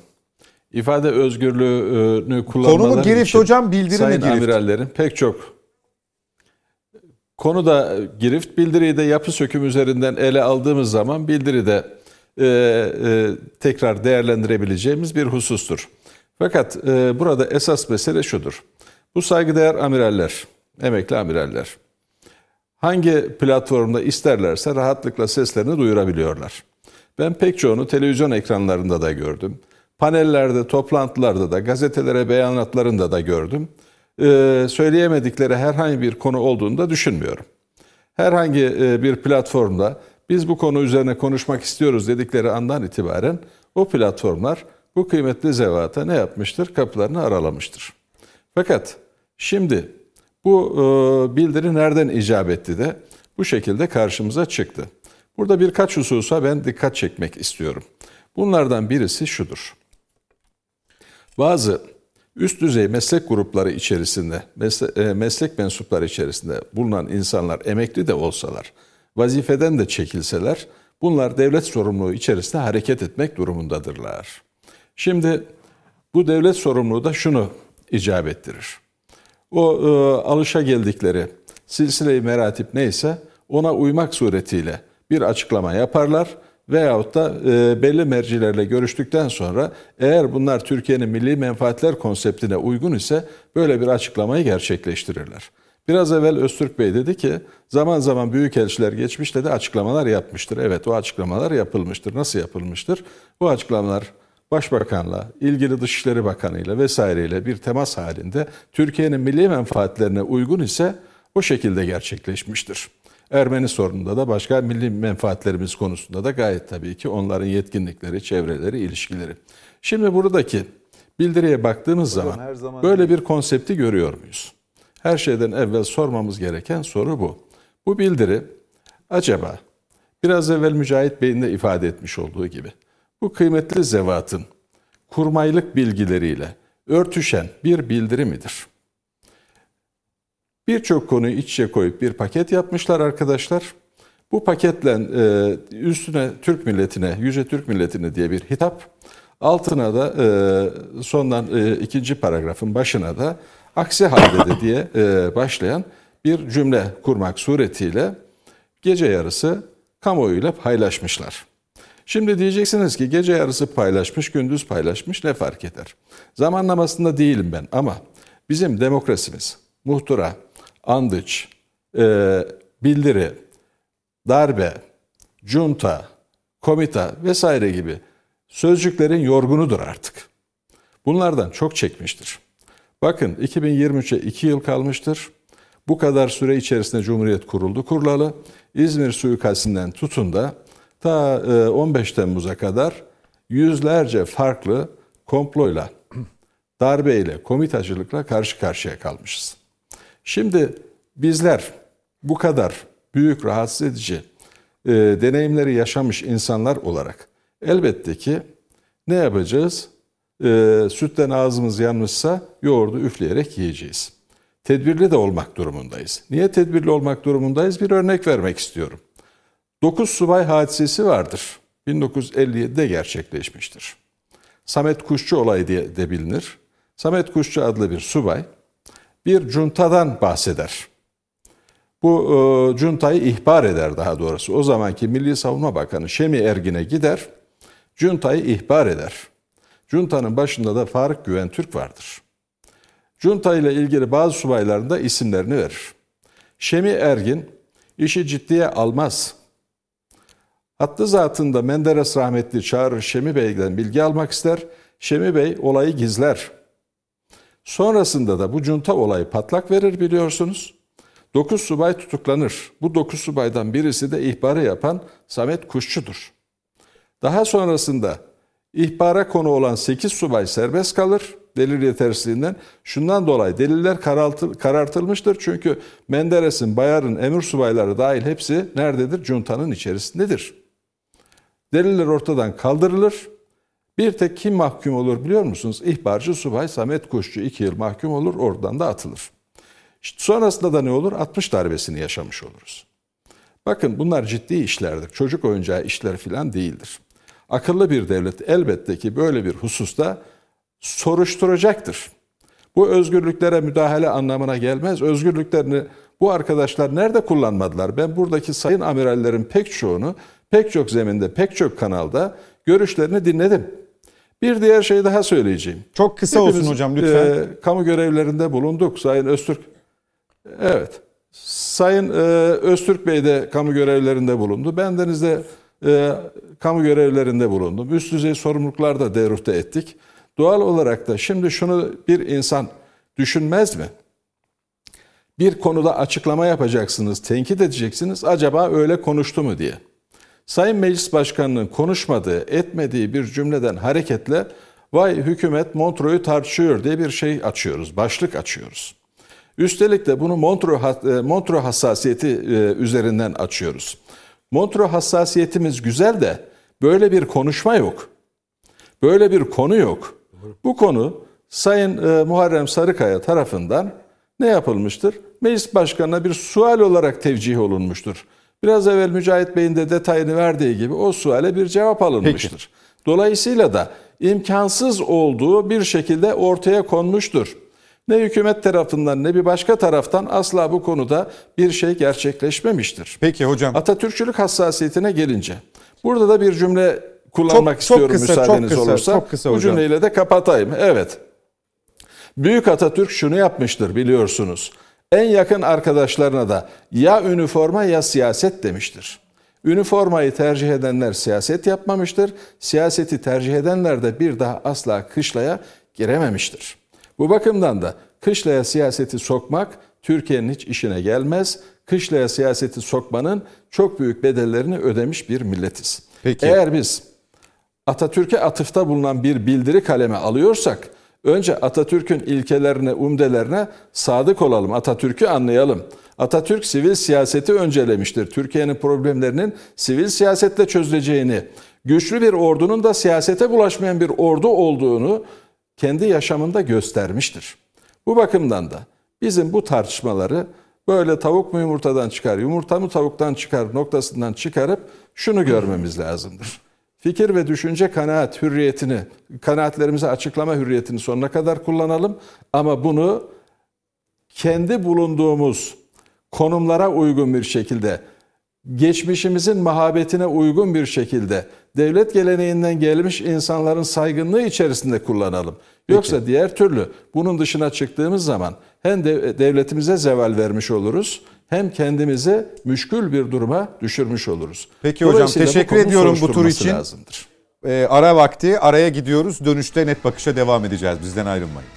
İfade özgürlüğünü kullanmaları Konu mu girift için hocam bildiri sayın girift? amirallerin pek çok konu da girift. Bildiriyi de yapı söküm üzerinden ele aldığımız zaman bildiri de e, e, tekrar değerlendirebileceğimiz bir husustur. Fakat e, burada esas mesele şudur. Bu saygıdeğer amiraller, emekli amiraller hangi platformda isterlerse rahatlıkla seslerini duyurabiliyorlar. Ben pek çoğunu televizyon ekranlarında da gördüm. Panellerde, toplantılarda da, gazetelere beyanatlarında da gördüm. Ee, söyleyemedikleri herhangi bir konu olduğunu da düşünmüyorum. Herhangi e, bir platformda biz bu konu üzerine konuşmak istiyoruz dedikleri andan itibaren o platformlar bu kıymetli zevata ne yapmıştır? Kapılarını aralamıştır. Fakat şimdi bu e, bildiri nereden icap etti de bu şekilde karşımıza çıktı. Burada birkaç hususa ben dikkat çekmek istiyorum. Bunlardan birisi şudur. Bazı üst düzey meslek grupları içerisinde, e, meslek mensupları içerisinde bulunan insanlar emekli de olsalar, vazifeden de çekilseler, bunlar devlet sorumluluğu içerisinde hareket etmek durumundadırlar. Şimdi bu devlet sorumluluğu da şunu icap ettirir. O e, alışa geldikleri silsile-i meratip neyse ona uymak suretiyle bir açıklama yaparlar veyahut da e, belli mercilerle görüştükten sonra eğer bunlar Türkiye'nin milli menfaatler konseptine uygun ise böyle bir açıklamayı gerçekleştirirler. Biraz evvel Öztürk Bey dedi ki zaman zaman büyükelçiler geçmişte de açıklamalar yapmıştır. Evet o açıklamalar yapılmıştır. Nasıl yapılmıştır? Bu açıklamalar Başbakanla, ilgili Dışişleri Bakanı'yla vesaireyle bir temas halinde Türkiye'nin milli menfaatlerine uygun ise o şekilde gerçekleşmiştir. Ermeni sorununda da başka milli menfaatlerimiz konusunda da gayet tabii ki onların yetkinlikleri, çevreleri, ilişkileri. Şimdi buradaki bildiriye baktığımız zaman, her zaman böyle bir konsepti görüyor muyuz? Her şeyden evvel sormamız gereken soru bu. Bu bildiri acaba biraz evvel Mücahit Bey'in de ifade etmiş olduğu gibi bu kıymetli zevatın kurmaylık bilgileriyle örtüşen bir bildiri midir? Birçok konuyu iç içe koyup bir paket yapmışlar arkadaşlar. Bu paketle e, üstüne Türk milletine, Yüce Türk milletine diye bir hitap. Altına da e, sondan e, ikinci paragrafın başına da aksi halde de diye başlayan bir cümle kurmak suretiyle gece yarısı kamuoyuyla paylaşmışlar. Şimdi diyeceksiniz ki gece yarısı paylaşmış, gündüz paylaşmış ne fark eder? Zamanlamasında değilim ben ama bizim demokrasimiz, muhtıra, andıç, e, bildiri, darbe, junta, komita vesaire gibi sözcüklerin yorgunudur artık. bunlardan çok çekmiştir. Bakın 2023'e 2 yıl kalmıştır. Bu kadar süre içerisinde Cumhuriyet kuruldu kurulalı. İzmir suikastinden tutun da ta e, 15 Temmuz'a kadar yüzlerce farklı komployla, darbeyle, komitacılıkla karşı karşıya kalmışız. Şimdi bizler bu kadar büyük rahatsız edici e, deneyimleri yaşamış insanlar olarak elbette ki ne yapacağız? E, sütten ağzımız yanmışsa yoğurdu üfleyerek yiyeceğiz. Tedbirli de olmak durumundayız. Niye tedbirli olmak durumundayız? Bir örnek vermek istiyorum. 9 subay hadisesi vardır. 1957'de gerçekleşmiştir. Samet Kuşçu olayı diye de bilinir. Samet Kuşçu adlı bir subay bir cuntadan bahseder. Bu e, cuntayı ihbar eder daha doğrusu. O zamanki Milli Savunma Bakanı Şemi Ergin'e gider, cuntayı ihbar eder. Cuntanın başında da Faruk Güven Türk vardır. Junta ile ilgili bazı subayların da isimlerini verir. Şemi Ergin işi ciddiye almaz. Hattı zatında Menderes rahmetli çağırır Şemi Bey'den bilgi almak ister. Şemi Bey olayı gizler. Sonrasında da bu junta olayı patlak verir biliyorsunuz. 9 subay tutuklanır. Bu 9 subaydan birisi de ihbarı yapan Samet Kuşçu'dur. Daha sonrasında ihbara konu olan 8 subay serbest kalır delil yetersizliğinden. Şundan dolayı deliller karartılmıştır. Çünkü Menderes'in, Bayar'ın, emir subayları dahil hepsi nerededir? Cunta'nın içerisindedir. Deliller ortadan kaldırılır. Bir tek kim mahkum olur biliyor musunuz? İhbarcı subay Samet Kuşçu 2 yıl mahkum olur, oradan da atılır. İşte sonrasında da ne olur? 60 darbesini yaşamış oluruz. Bakın bunlar ciddi işlerdir. Çocuk oyuncağı işler filan değildir. Akıllı bir devlet elbette ki böyle bir hususta soruşturacaktır. Bu özgürlüklere müdahale anlamına gelmez. Özgürlüklerini bu arkadaşlar nerede kullanmadılar? Ben buradaki sayın amirallerin pek çoğunu pek çok zeminde, pek çok kanalda görüşlerini dinledim. Bir diğer şey daha söyleyeceğim. Çok kısa Hepimiz, olsun hocam lütfen. E, kamu görevlerinde bulunduk. Sayın Öztürk Evet. Sayın e, Öztürk Bey de kamu görevlerinde bulundu. Bendeniz de e, kamu görevlerinde bulundum. Üst düzey sorumluluklar da devrüfte ettik. Doğal olarak da şimdi şunu bir insan düşünmez mi? Bir konuda açıklama yapacaksınız, tenkit edeceksiniz. Acaba öyle konuştu mu diye. Sayın Meclis Başkanı'nın konuşmadığı, etmediği bir cümleden hareketle vay hükümet Montreux'u tartışıyor diye bir şey açıyoruz, başlık açıyoruz. Üstelik de bunu Montreux, e, Montreux hassasiyeti e, üzerinden açıyoruz. Montreux hassasiyetimiz güzel de böyle bir konuşma yok. Böyle bir konu yok. Bu konu Sayın e, Muharrem Sarıkaya tarafından ne yapılmıştır? Meclis Başkanı'na bir sual olarak tevcih olunmuştur. Biraz evvel Mücahit Bey'in de detayını verdiği gibi o suale bir cevap alınmıştır. Peki. Dolayısıyla da imkansız olduğu bir şekilde ortaya konmuştur. Ne hükümet tarafından ne bir başka taraftan asla bu konuda bir şey gerçekleşmemiştir. Peki hocam. Atatürkçülük hassasiyetine gelince. Burada da bir cümle kullanmak çok, istiyorum çok kısa, müsaadeniz çok kısa, olursa. Çok kısa hocam. Bu cümleyle de kapatayım. Evet. Büyük Atatürk şunu yapmıştır biliyorsunuz. En yakın arkadaşlarına da ya üniforma ya siyaset demiştir. Üniformayı tercih edenler siyaset yapmamıştır. Siyaseti tercih edenler de bir daha asla kışlaya girememiştir. Bu bakımdan da kışlaya siyaseti sokmak Türkiye'nin hiç işine gelmez. Kışlaya siyaseti sokmanın çok büyük bedellerini ödemiş bir milletiz. Peki. Eğer biz Atatürk'e atıfta bulunan bir bildiri kaleme alıyorsak önce Atatürk'ün ilkelerine, umdelerine sadık olalım. Atatürk'ü anlayalım. Atatürk sivil siyaseti öncelemiştir. Türkiye'nin problemlerinin sivil siyasetle çözüleceğini, güçlü bir ordunun da siyasete bulaşmayan bir ordu olduğunu kendi yaşamında göstermiştir. Bu bakımdan da bizim bu tartışmaları böyle tavuk mu yumurtadan çıkar, yumurta mı tavuktan çıkar noktasından çıkarıp şunu görmemiz lazımdır. Fikir ve düşünce kanaat hürriyetini, kanaatlerimizi açıklama hürriyetini sonuna kadar kullanalım ama bunu kendi bulunduğumuz konumlara uygun bir şekilde geçmişimizin mahabetine uygun bir şekilde devlet geleneğinden gelmiş insanların saygınlığı içerisinde kullanalım. Yoksa Peki. diğer türlü bunun dışına çıktığımız zaman hem de devletimize zeval vermiş oluruz hem kendimize müşkül bir duruma düşürmüş oluruz. Peki hocam teşekkür ediyorum bu tur için. Lazımdır. e, ara vakti araya gidiyoruz. Dönüşte net bakışa devam edeceğiz. Bizden ayrılmayın.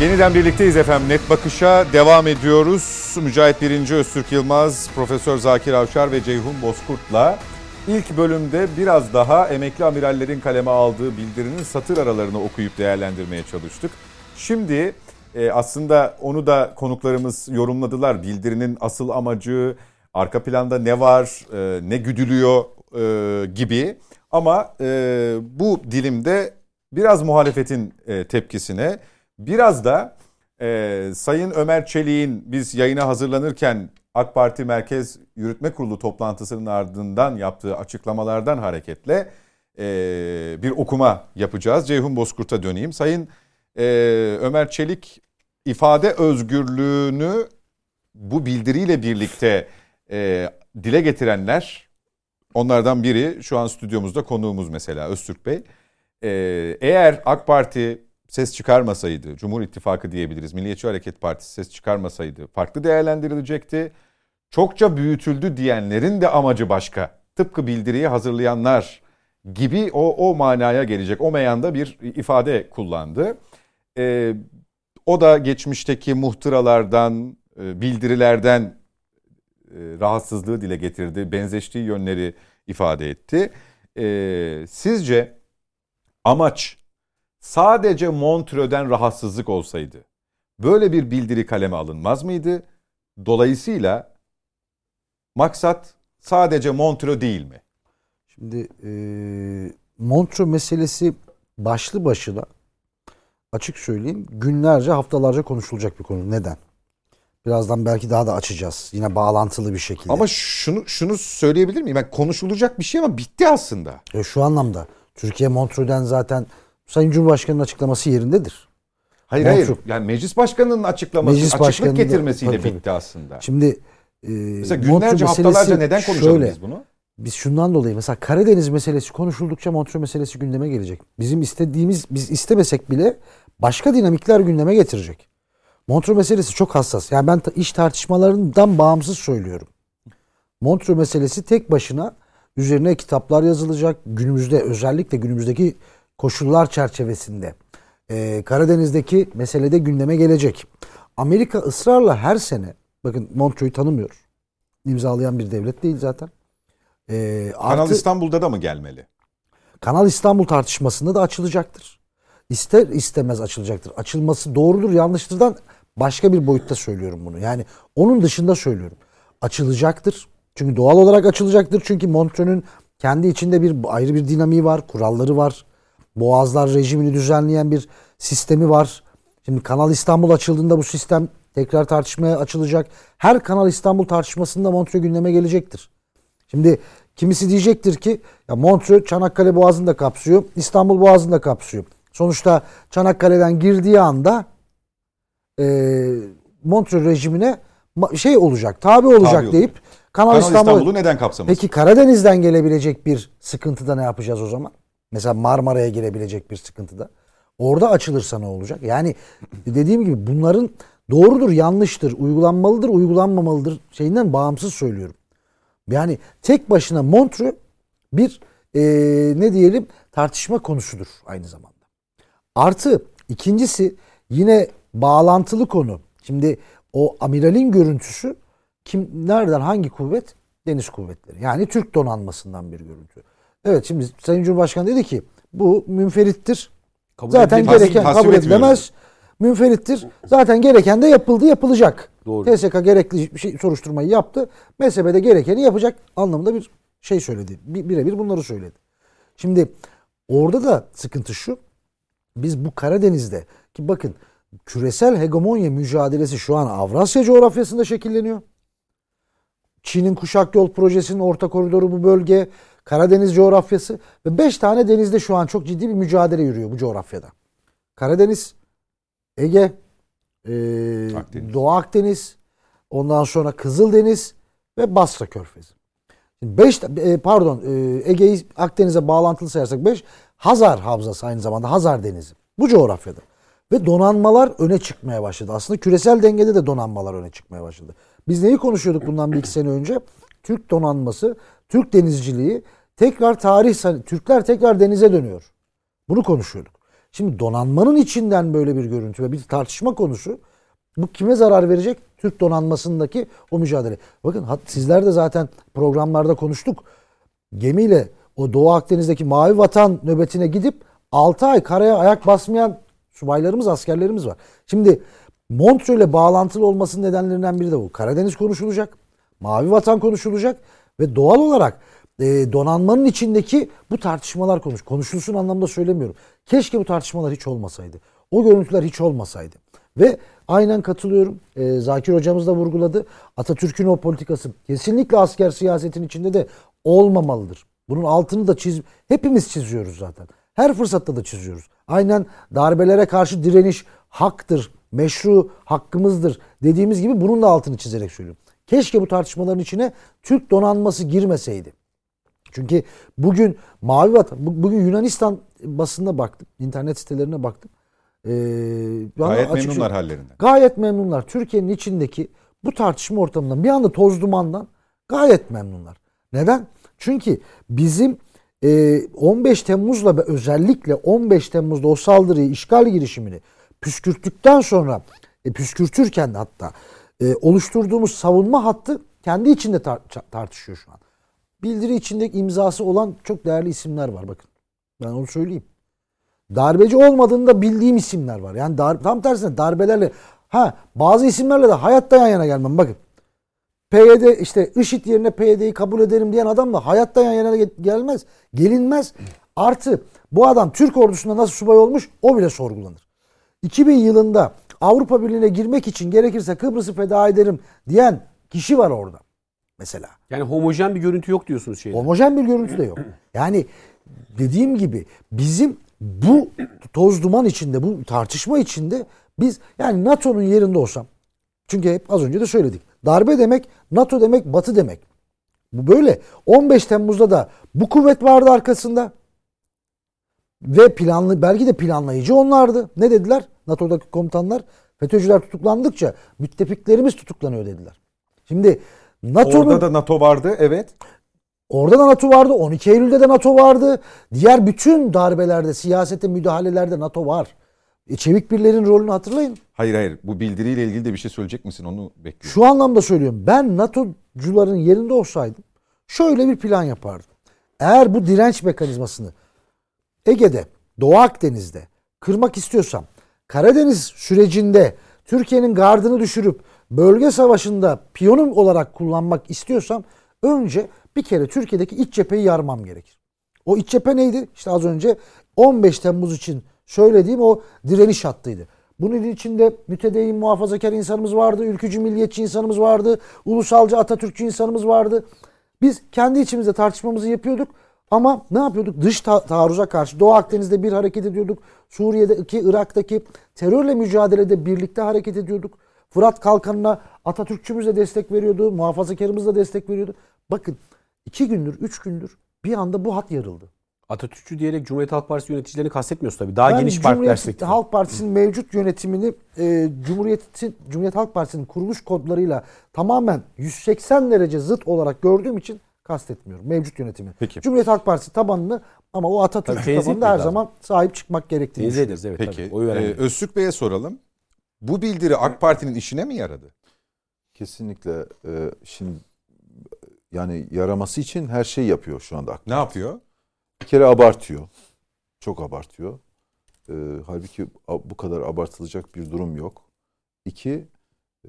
Yeniden birlikteyiz efendim. Net Bakış'a devam ediyoruz. Mücahit Birinci, Öztürk Yılmaz, Profesör Zakir Avşar ve Ceyhun Bozkurt'la ilk bölümde biraz daha emekli amirallerin kaleme aldığı bildirinin satır aralarını okuyup değerlendirmeye çalıştık. Şimdi e, aslında onu da konuklarımız yorumladılar. Bildirinin asıl amacı, arka planda ne var, e, ne güdülüyor e, gibi. Ama e, bu dilimde biraz muhalefetin e, tepkisine, biraz da e, Sayın Ömer Çelik'in biz yayına hazırlanırken AK Parti Merkez Yürütme Kurulu toplantısının ardından yaptığı açıklamalardan hareketle e, bir okuma yapacağız. Ceyhun Bozkurt'a döneyim. Sayın e, Ömer Çelik ifade özgürlüğünü bu bildiriyle birlikte e, dile getirenler onlardan biri şu an stüdyomuzda konuğumuz mesela Öztürk Bey. E, eğer AK Parti ses çıkarmasaydı, Cumhur İttifakı diyebiliriz, Milliyetçi Hareket Partisi ses çıkarmasaydı farklı değerlendirilecekti. Çokça büyütüldü diyenlerin de amacı başka. Tıpkı bildiriyi hazırlayanlar gibi o, o manaya gelecek. O meyanda bir ifade kullandı. Ee, o da geçmişteki muhtıralardan, e, bildirilerden e, rahatsızlığı dile getirdi. Benzeştiği yönleri ifade etti. Ee, sizce amaç sadece Montreux'den rahatsızlık olsaydı böyle bir bildiri kaleme alınmaz mıydı? Dolayısıyla maksat sadece Montreux değil mi? Şimdi e, Montreux meselesi başlı başına açık söyleyeyim günlerce haftalarca konuşulacak bir konu. Neden? Birazdan belki daha da açacağız. Yine bağlantılı bir şekilde. Ama şunu şunu söyleyebilir miyim? Ben konuşulacak bir şey ama bitti aslında. E, şu anlamda Türkiye Montreux'den zaten Sayın Cumhurbaşkanı'nın açıklaması yerindedir. Hayır Montreux. hayır. Yani meclis başkanının açıklaması, Meclis açıklık başkanının getirmesiyle tabii, bitti aslında. Şimdi e, Mesela günlerce haftalarca neden konuşalım şöyle, biz bunu? Biz şundan dolayı mesela Karadeniz meselesi konuşuldukça Montreux meselesi gündeme gelecek. Bizim istediğimiz biz istemesek bile başka dinamikler gündeme getirecek. Montreux meselesi çok hassas. Yani ben iş tartışmalarından bağımsız söylüyorum. Montreux meselesi tek başına üzerine kitaplar yazılacak. Günümüzde özellikle günümüzdeki koşullar çerçevesinde e, Karadeniz'deki meselede gündeme gelecek. Amerika ısrarla her sene bakın Montreux'u tanımıyor. İmzalayan bir devlet değil zaten. E, Kanal artı- İstanbul'da da mı gelmeli? Kanal İstanbul tartışmasında da açılacaktır. İster istemez açılacaktır. Açılması doğrudur yanlıştırdan başka bir boyutta söylüyorum bunu. Yani onun dışında söylüyorum. Açılacaktır. Çünkü doğal olarak açılacaktır. Çünkü Montreux'un kendi içinde bir ayrı bir dinamiği var, kuralları var. Boğazlar rejimini düzenleyen bir sistemi var. Şimdi Kanal İstanbul açıldığında bu sistem tekrar tartışmaya açılacak. Her Kanal İstanbul tartışmasında Montreux gündeme gelecektir. Şimdi kimisi diyecektir ki ya Montreux Çanakkale Boğazı'nı da kapsıyor, İstanbul Boğazı'nı da kapsıyor. Sonuçta Çanakkale'den girdiği anda e, Montreux rejimine şey olacak, tabi olacak Tabi deyip Kanal, Kanal İstanbul İstanbul'u neden kapsamasın? Peki Karadeniz'den gelebilecek bir sıkıntıda ne yapacağız o zaman? Mesela Marmara'ya girebilecek bir sıkıntıda. Orada açılırsa ne olacak? Yani dediğim gibi bunların doğrudur, yanlıştır, uygulanmalıdır, uygulanmamalıdır şeyinden bağımsız söylüyorum. Yani tek başına Montreux bir eee, ne diyelim tartışma konusudur aynı zamanda. Artı ikincisi yine bağlantılı konu. Şimdi o amiralin görüntüsü kim nereden hangi kuvvet? Deniz kuvvetleri. Yani Türk donanmasından bir görüntü. Evet şimdi Sayın Cumhurbaşkanı dedi ki bu münferittir. Kabul Zaten edilemez. gereken Tasvip kabul etmiyorum. edilemez. Münferittir. Zaten gereken de yapıldı, yapılacak. Doğru. TSK gerekli bir şey soruşturmayı yaptı. MSB'de gerekeni yapacak anlamında bir şey söyledi. Bir- Birebir bunları söyledi. Şimdi Orada da sıkıntı şu. Biz bu Karadeniz'de ki bakın küresel hegemonya mücadelesi şu an Avrasya coğrafyasında şekilleniyor. Çin'in Kuşak Yol Projesi'nin orta koridoru bu bölge, Karadeniz coğrafyası ve 5 tane denizde şu an çok ciddi bir mücadele yürüyor bu coğrafyada. Karadeniz, Ege, e, Akdeniz. Doğu Akdeniz, ondan sonra Kızıldeniz ve Basra Körfezi. 5 pardon e, Ege'yi Akdeniz'e bağlantılı sayarsak 5 Hazar Havzası aynı zamanda Hazar Denizi. Bu coğrafyada. Ve donanmalar öne çıkmaya başladı. Aslında küresel dengede de donanmalar öne çıkmaya başladı. Biz neyi konuşuyorduk bundan bir iki sene önce? Türk donanması, Türk denizciliği tekrar tarih, Türkler tekrar denize dönüyor. Bunu konuşuyorduk. Şimdi donanmanın içinden böyle bir görüntü ve bir tartışma konusu. Bu kime zarar verecek? Türk donanmasındaki o mücadele. Bakın sizler de zaten programlarda konuştuk. Gemiyle o Doğu Akdeniz'deki Mavi Vatan nöbetine gidip 6 ay karaya ayak basmayan subaylarımız, askerlerimiz var. Şimdi Montreux ile bağlantılı olmasının nedenlerinden biri de bu. Karadeniz konuşulacak, Mavi Vatan konuşulacak ve doğal olarak e, donanmanın içindeki bu tartışmalar konuş. Konuşulsun anlamda söylemiyorum. Keşke bu tartışmalar hiç olmasaydı. O görüntüler hiç olmasaydı. Ve aynen katılıyorum. E, Zakir hocamız da vurguladı. Atatürk'ün o politikası kesinlikle asker siyasetin içinde de olmamalıdır. Bunun altını da çiz hepimiz çiziyoruz zaten. Her fırsatta da çiziyoruz. Aynen darbelere karşı direniş haktır, meşru hakkımızdır dediğimiz gibi bunun da altını çizerek söylüyorum. Keşke bu tartışmaların içine Türk donanması girmeseydi. Çünkü bugün Mavi Vatan, bugün Yunanistan basında baktım, internet sitelerine baktım. Ee, gayet memnunlar hallerinden. Gayet memnunlar. Türkiye'nin içindeki bu tartışma ortamından bir anda toz dumandan gayet memnunlar. Neden? Çünkü bizim 15 Temmuz'la ve özellikle 15 Temmuz'da o saldırıyı, işgal girişimini püskürttükten sonra, e, püskürtürken hatta e, oluşturduğumuz savunma hattı kendi içinde tar- tartışıyor şu an. Bildiri içinde imzası olan çok değerli isimler var bakın. Ben onu söyleyeyim. Darbeci olmadığını da bildiğim isimler var. Yani dar, tam tersine darbelerle ha bazı isimlerle de hayatta yan yana gelmem bakın. PYD işte IŞİD yerine PYD'yi kabul ederim diyen adam da hayatta yan yana gelmez. Gelinmez. Artı bu adam Türk ordusunda nasıl subay olmuş o bile sorgulanır. 2000 yılında Avrupa Birliği'ne girmek için gerekirse Kıbrıs'ı feda ederim diyen kişi var orada mesela. Yani homojen bir görüntü yok diyorsunuz şeyde. Homojen bir görüntü de yok. Yani dediğim gibi bizim bu toz duman içinde, bu tartışma içinde biz yani NATO'nun yerinde olsam çünkü hep az önce de söyledik. Darbe demek NATO demek Batı demek. Bu böyle. 15 Temmuz'da da bu kuvvet vardı arkasında. Ve planlı belki de planlayıcı onlardı. Ne dediler? NATO'daki komutanlar FETÖ'cüler tutuklandıkça müttefiklerimiz tutuklanıyor dediler. Şimdi NATO'nun Orada da NATO vardı evet. Orada da NATO vardı. 12 Eylül'de de NATO vardı. Diğer bütün darbelerde, siyasete müdahalelerde NATO var. E, çevik birlerin rolünü hatırlayın. Hayır hayır. Bu bildiriyle ilgili de bir şey söyleyecek misin? Onu bekliyorum. Şu anlamda söylüyorum. Ben NATO'cuların yerinde olsaydım şöyle bir plan yapardım. Eğer bu direnç mekanizmasını Ege'de, Doğu Akdeniz'de kırmak istiyorsam Karadeniz sürecinde Türkiye'nin gardını düşürüp bölge savaşında piyonum olarak kullanmak istiyorsam önce bir kere Türkiye'deki iç cepheyi yarmam gerekir. O iç cephe neydi? İşte az önce 15 Temmuz için söylediğim o direniş hattıydı. Bunun içinde mütedeyyin muhafazakar insanımız vardı, ülkücü milliyetçi insanımız vardı, ulusalcı Atatürkçü insanımız vardı. Biz kendi içimizde tartışmamızı yapıyorduk ama ne yapıyorduk? Dış ta- taarruza karşı Doğu Akdeniz'de bir hareket ediyorduk. Suriye'deki, Irak'taki terörle mücadelede birlikte hareket ediyorduk. Fırat Kalkanı'na Atatürkçümüz de destek veriyordu, muhafazakarımız da destek veriyordu. Bakın iki gündür, üç gündür bir anda bu hat yarıldı. Atatürkçü diyerek Cumhuriyet Halk Partisi yöneticilerini kastetmiyoruz tabii. Daha ben geniş parti perspektifi. Halk Partisi'nin mevcut yönetimini e, Cumhuriyet'in Cumhuriyet Halk Partisi'nin kuruluş kodlarıyla tamamen 180 derece zıt olarak gördüğüm için kastetmiyorum. Mevcut yönetimi. Peki. Cumhuriyet Halk Partisi tabanını ama o Atatürk tabanında her lazım. zaman sahip çıkmak gerektiğini Teyze ederiz evet. Peki. Tabii. Ee, Öztürk Bey'e soralım. Bu bildiri AK Parti'nin işine mi yaradı? Kesinlikle. E, şimdi yani yaraması için her şey yapıyor şu anda. Ne yapıyor? Bir kere abartıyor. Çok abartıyor. E, halbuki bu kadar abartılacak bir durum yok. İki,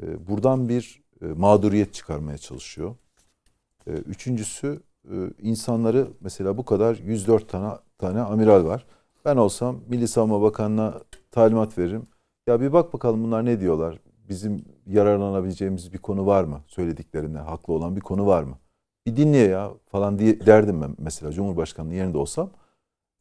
e, buradan bir e, mağduriyet çıkarmaya çalışıyor. E, üçüncüsü e, insanları mesela bu kadar 104 tane tane amiral var. Ben olsam Milli Savunma Bakanı'na talimat veririm. Ya bir bak bakalım bunlar ne diyorlar. Bizim yararlanabileceğimiz bir konu var mı? Söylediklerinde haklı olan bir konu var mı? Bir dinle ya falan diye derdim ben mesela Cumhurbaşkanı'nın yerinde olsam.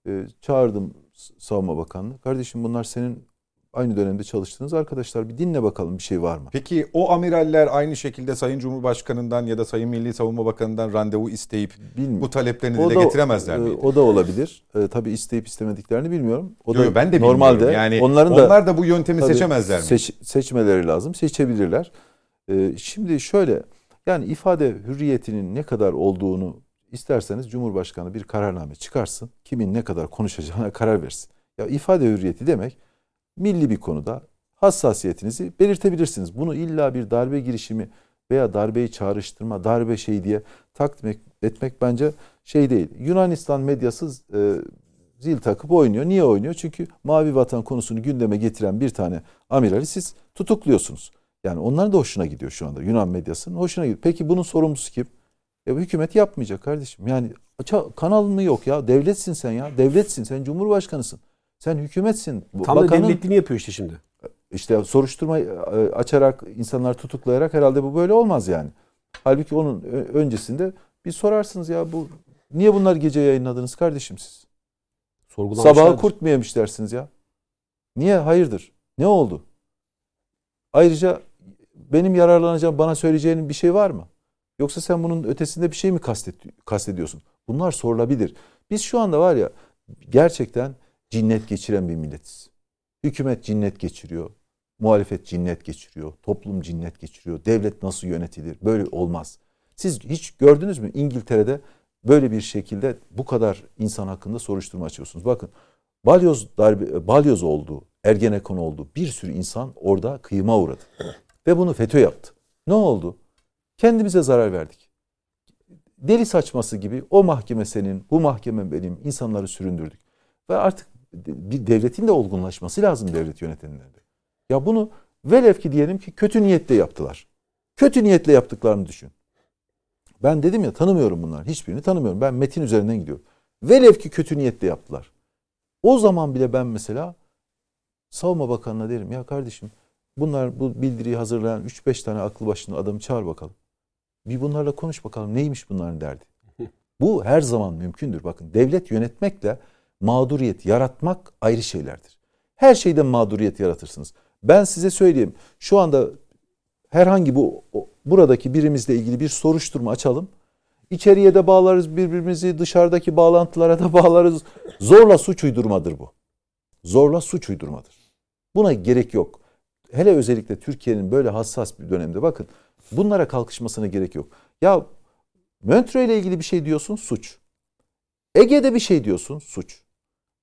Ee, çağırdım Savunma Bakanlığı. Kardeşim bunlar senin aynı dönemde çalıştığınız arkadaşlar bir dinle bakalım bir şey var mı? Peki o amiraller aynı şekilde Sayın Cumhurbaşkanı'ndan ya da Sayın Milli Savunma Bakanı'ndan randevu isteyip Bilmiyorum. bu taleplerini O dile da- getiremezler e, miydi? O da olabilir. E, tabii isteyip istemediklerini bilmiyorum. O Yo, da ben de normalde yani onların da onlar da bu yöntemi seçemezler mi? seç- seçmeleri lazım. Seçebilirler. Ee, şimdi şöyle yani ifade hürriyetinin ne kadar olduğunu isterseniz Cumhurbaşkanı bir kararname çıkarsın. Kimin ne kadar konuşacağına karar versin. Ya ifade hürriyeti demek milli bir konuda hassasiyetinizi belirtebilirsiniz. Bunu illa bir darbe girişimi veya darbeyi çağrıştırma, darbe şey diye takdim etmek bence şey değil. Yunanistan medyası e, zil takıp oynuyor. Niye oynuyor? Çünkü Mavi Vatan konusunu gündeme getiren bir tane amirali siz tutukluyorsunuz. Yani onların da hoşuna gidiyor şu anda. Yunan medyasının hoşuna gidiyor. Peki bunun sorumlusu kim? E bu hükümet yapmayacak kardeşim. Yani kanal mı yok ya? Devletsin sen ya. Devletsin. Sen cumhurbaşkanısın. Sen hükümetsin. Bu Tam da bakanın- devletliğini yapıyor işte şimdi. işte soruşturma e, açarak insanlar tutuklayarak herhalde bu böyle olmaz yani. Halbuki onun öncesinde bir sorarsınız ya bu niye bunlar gece yayınladınız kardeşim siz? Sabaha kurt mu yemiş dersiniz ya? Niye? Hayırdır? Ne oldu? Ayrıca benim yararlanacağım bana söyleyeceğin bir şey var mı? Yoksa sen bunun ötesinde bir şey mi kastet, kastediyorsun? Bunlar sorulabilir. Biz şu anda var ya gerçekten cinnet geçiren bir milletiz. Hükümet cinnet geçiriyor. Muhalefet cinnet geçiriyor. Toplum cinnet geçiriyor. Devlet nasıl yönetilir? Böyle olmaz. Siz hiç gördünüz mü İngiltere'de böyle bir şekilde bu kadar insan hakkında soruşturma açıyorsunuz. Bakın balyoz darbe balyoz oldu, Ergenekon oldu. Bir sürü insan orada kıyıma uğradı. Ve bunu FETÖ yaptı. Ne oldu? Kendimize zarar verdik. Deli saçması gibi o mahkeme senin, bu mahkeme benim insanları süründürdük. Ve artık bir devletin de olgunlaşması lazım devlet yönetenlerinde. Ya bunu velev ki diyelim ki kötü niyetle yaptılar. Kötü niyetle yaptıklarını düşün. Ben dedim ya tanımıyorum bunlar. Hiçbirini tanımıyorum. Ben metin üzerinden gidiyorum. Velev ki kötü niyetle yaptılar. O zaman bile ben mesela Savunma Bakanı'na derim ya kardeşim bunlar bu bildiriyi hazırlayan 3-5 tane aklı başında adamı çağır bakalım. Bir bunlarla konuş bakalım neymiş bunların derdi. Bu her zaman mümkündür. Bakın devlet yönetmekle mağduriyet yaratmak ayrı şeylerdir. Her şeyden mağduriyet yaratırsınız. Ben size söyleyeyim. Şu anda herhangi bu buradaki birimizle ilgili bir soruşturma açalım. İçeriye de bağlarız birbirimizi, dışarıdaki bağlantılara da bağlarız. Zorla suç uydurmadır bu. Zorla suç uydurmadır. Buna gerek yok. Hele özellikle Türkiye'nin böyle hassas bir dönemde bakın bunlara kalkışmasına gerek yok. Ya Montreux ile ilgili bir şey diyorsun suç. Ege'de bir şey diyorsun suç.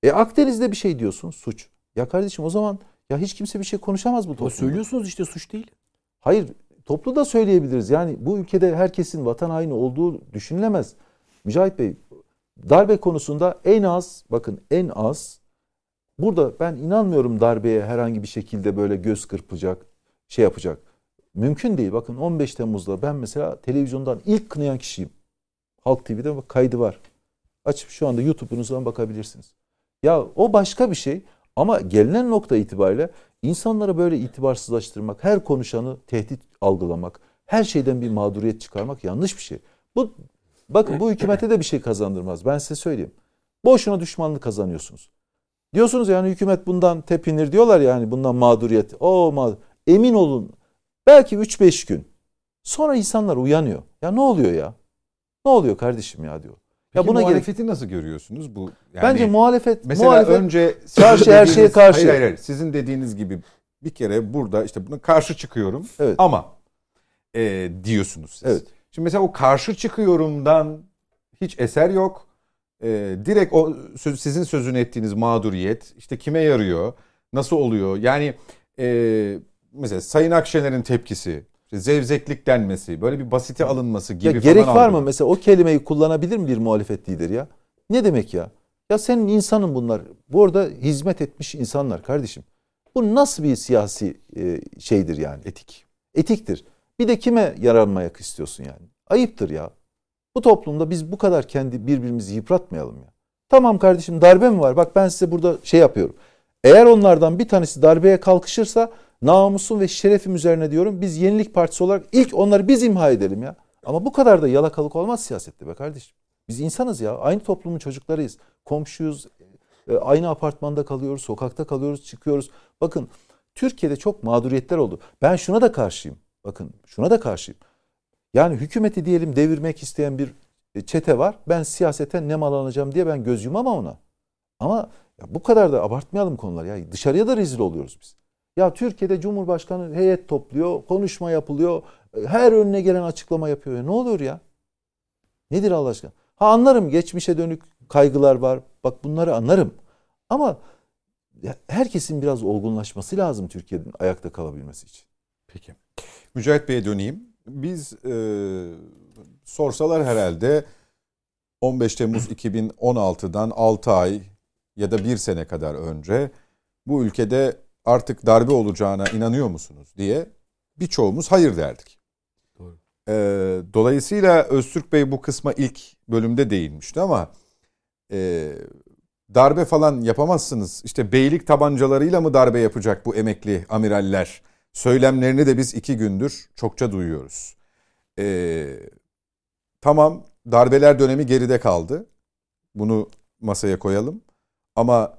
E Akdeniz'de bir şey diyorsun suç. Ya kardeşim o zaman ya hiç kimse bir şey konuşamaz bu toplumda. söylüyorsunuz işte suç değil. Hayır toplu da söyleyebiliriz. Yani bu ülkede herkesin vatan haini olduğu düşünülemez. Mücahit Bey darbe konusunda en az bakın en az burada ben inanmıyorum darbeye herhangi bir şekilde böyle göz kırpacak şey yapacak. Mümkün değil. Bakın 15 Temmuz'da ben mesela televizyondan ilk kınayan kişiyim. Halk TV'de kaydı var. Açıp şu anda YouTube'unuzdan bakabilirsiniz. Ya o başka bir şey ama gelinen nokta itibariyle insanları böyle itibarsızlaştırmak, her konuşanı tehdit algılamak, her şeyden bir mağduriyet çıkarmak yanlış bir şey. Bu bakın bu hükümete de bir şey kazandırmaz. Ben size söyleyeyim. Boşuna düşmanlık kazanıyorsunuz. Diyorsunuz yani hükümet bundan tepinir diyorlar yani bundan mağduriyet. O mağdur. Emin olun belki 3-5 gün sonra insanlar uyanıyor. Ya ne oluyor ya? Ne oluyor kardeşim ya diyor. Peki ya buna gerek muhalefeti nasıl görüyorsunuz? Bu yani Bence muhalefet Mesela muhalefet önce karşı her şeye karşı. Hayır, hayır hayır. Sizin dediğiniz gibi bir kere burada işte buna karşı çıkıyorum Evet. ama e, diyorsunuz siz. Evet. Şimdi mesela o karşı çıkıyorumdan hiç eser yok. E, direkt o söz, sizin sözünü ettiğiniz mağduriyet işte kime yarıyor? Nasıl oluyor? Yani e, mesela Sayın Akşener'in tepkisi, işte zevzeklik denmesi, böyle bir basite alınması gibi Ya gerek var mı mesela o kelimeyi kullanabilir mi bir muhalefet lideri ya? Ne demek ya? Ya senin insanın bunlar. Bu arada hizmet etmiş insanlar kardeşim. Bu nasıl bir siyasi e, şeydir yani? Etik. Etiktir. Bir de kime yaranmayak istiyorsun yani? Ayıptır ya. Bu toplumda biz bu kadar kendi birbirimizi yıpratmayalım ya. Tamam kardeşim darbe mi var? Bak ben size burada şey yapıyorum. Eğer onlardan bir tanesi darbeye kalkışırsa namusum ve şerefim üzerine diyorum biz Yenilik Partisi olarak ilk onları biz imha edelim ya. Ama bu kadar da yalakalık olmaz siyasette be kardeşim. Biz insanız ya. Aynı toplumun çocuklarıyız. Komşuyuz. e, Aynı apartmanda kalıyoruz. Sokakta kalıyoruz. Çıkıyoruz. Bakın Türkiye'de çok mağduriyetler oldu. Ben şuna da karşıyım. Bakın şuna da karşıyım. Yani hükümeti diyelim devirmek isteyen bir e, çete var. Ben siyaseten nemalanacağım diye ben göz yumamam ona. Ama ya bu kadar da abartmayalım konular. Ya dışarıya da rezil oluyoruz biz. Ya Türkiye'de Cumhurbaşkanı heyet topluyor, konuşma yapılıyor. e, Her önüne gelen açıklama yapıyor. Ya ne oluyor ya? Nedir Allah aşkına? Ha anlarım geçmişe dönük kaygılar var. Bak bunları anlarım. Ama herkesin biraz olgunlaşması lazım Türkiye'nin ayakta kalabilmesi için. Peki. Mücahit Bey'e döneyim. Biz e, sorsalar herhalde 15 Temmuz 2016'dan 6 ay ya da 1 sene kadar önce bu ülkede artık darbe olacağına inanıyor musunuz diye birçoğumuz hayır derdik. Doğru. E, dolayısıyla Öztürk Bey bu kısma ilk bölümde değinmişti ama e, darbe falan yapamazsınız. İşte beylik tabancalarıyla mı darbe yapacak bu emekli amiraller? Söylemlerini de biz iki gündür çokça duyuyoruz. Ee, tamam darbeler dönemi geride kaldı. Bunu masaya koyalım. Ama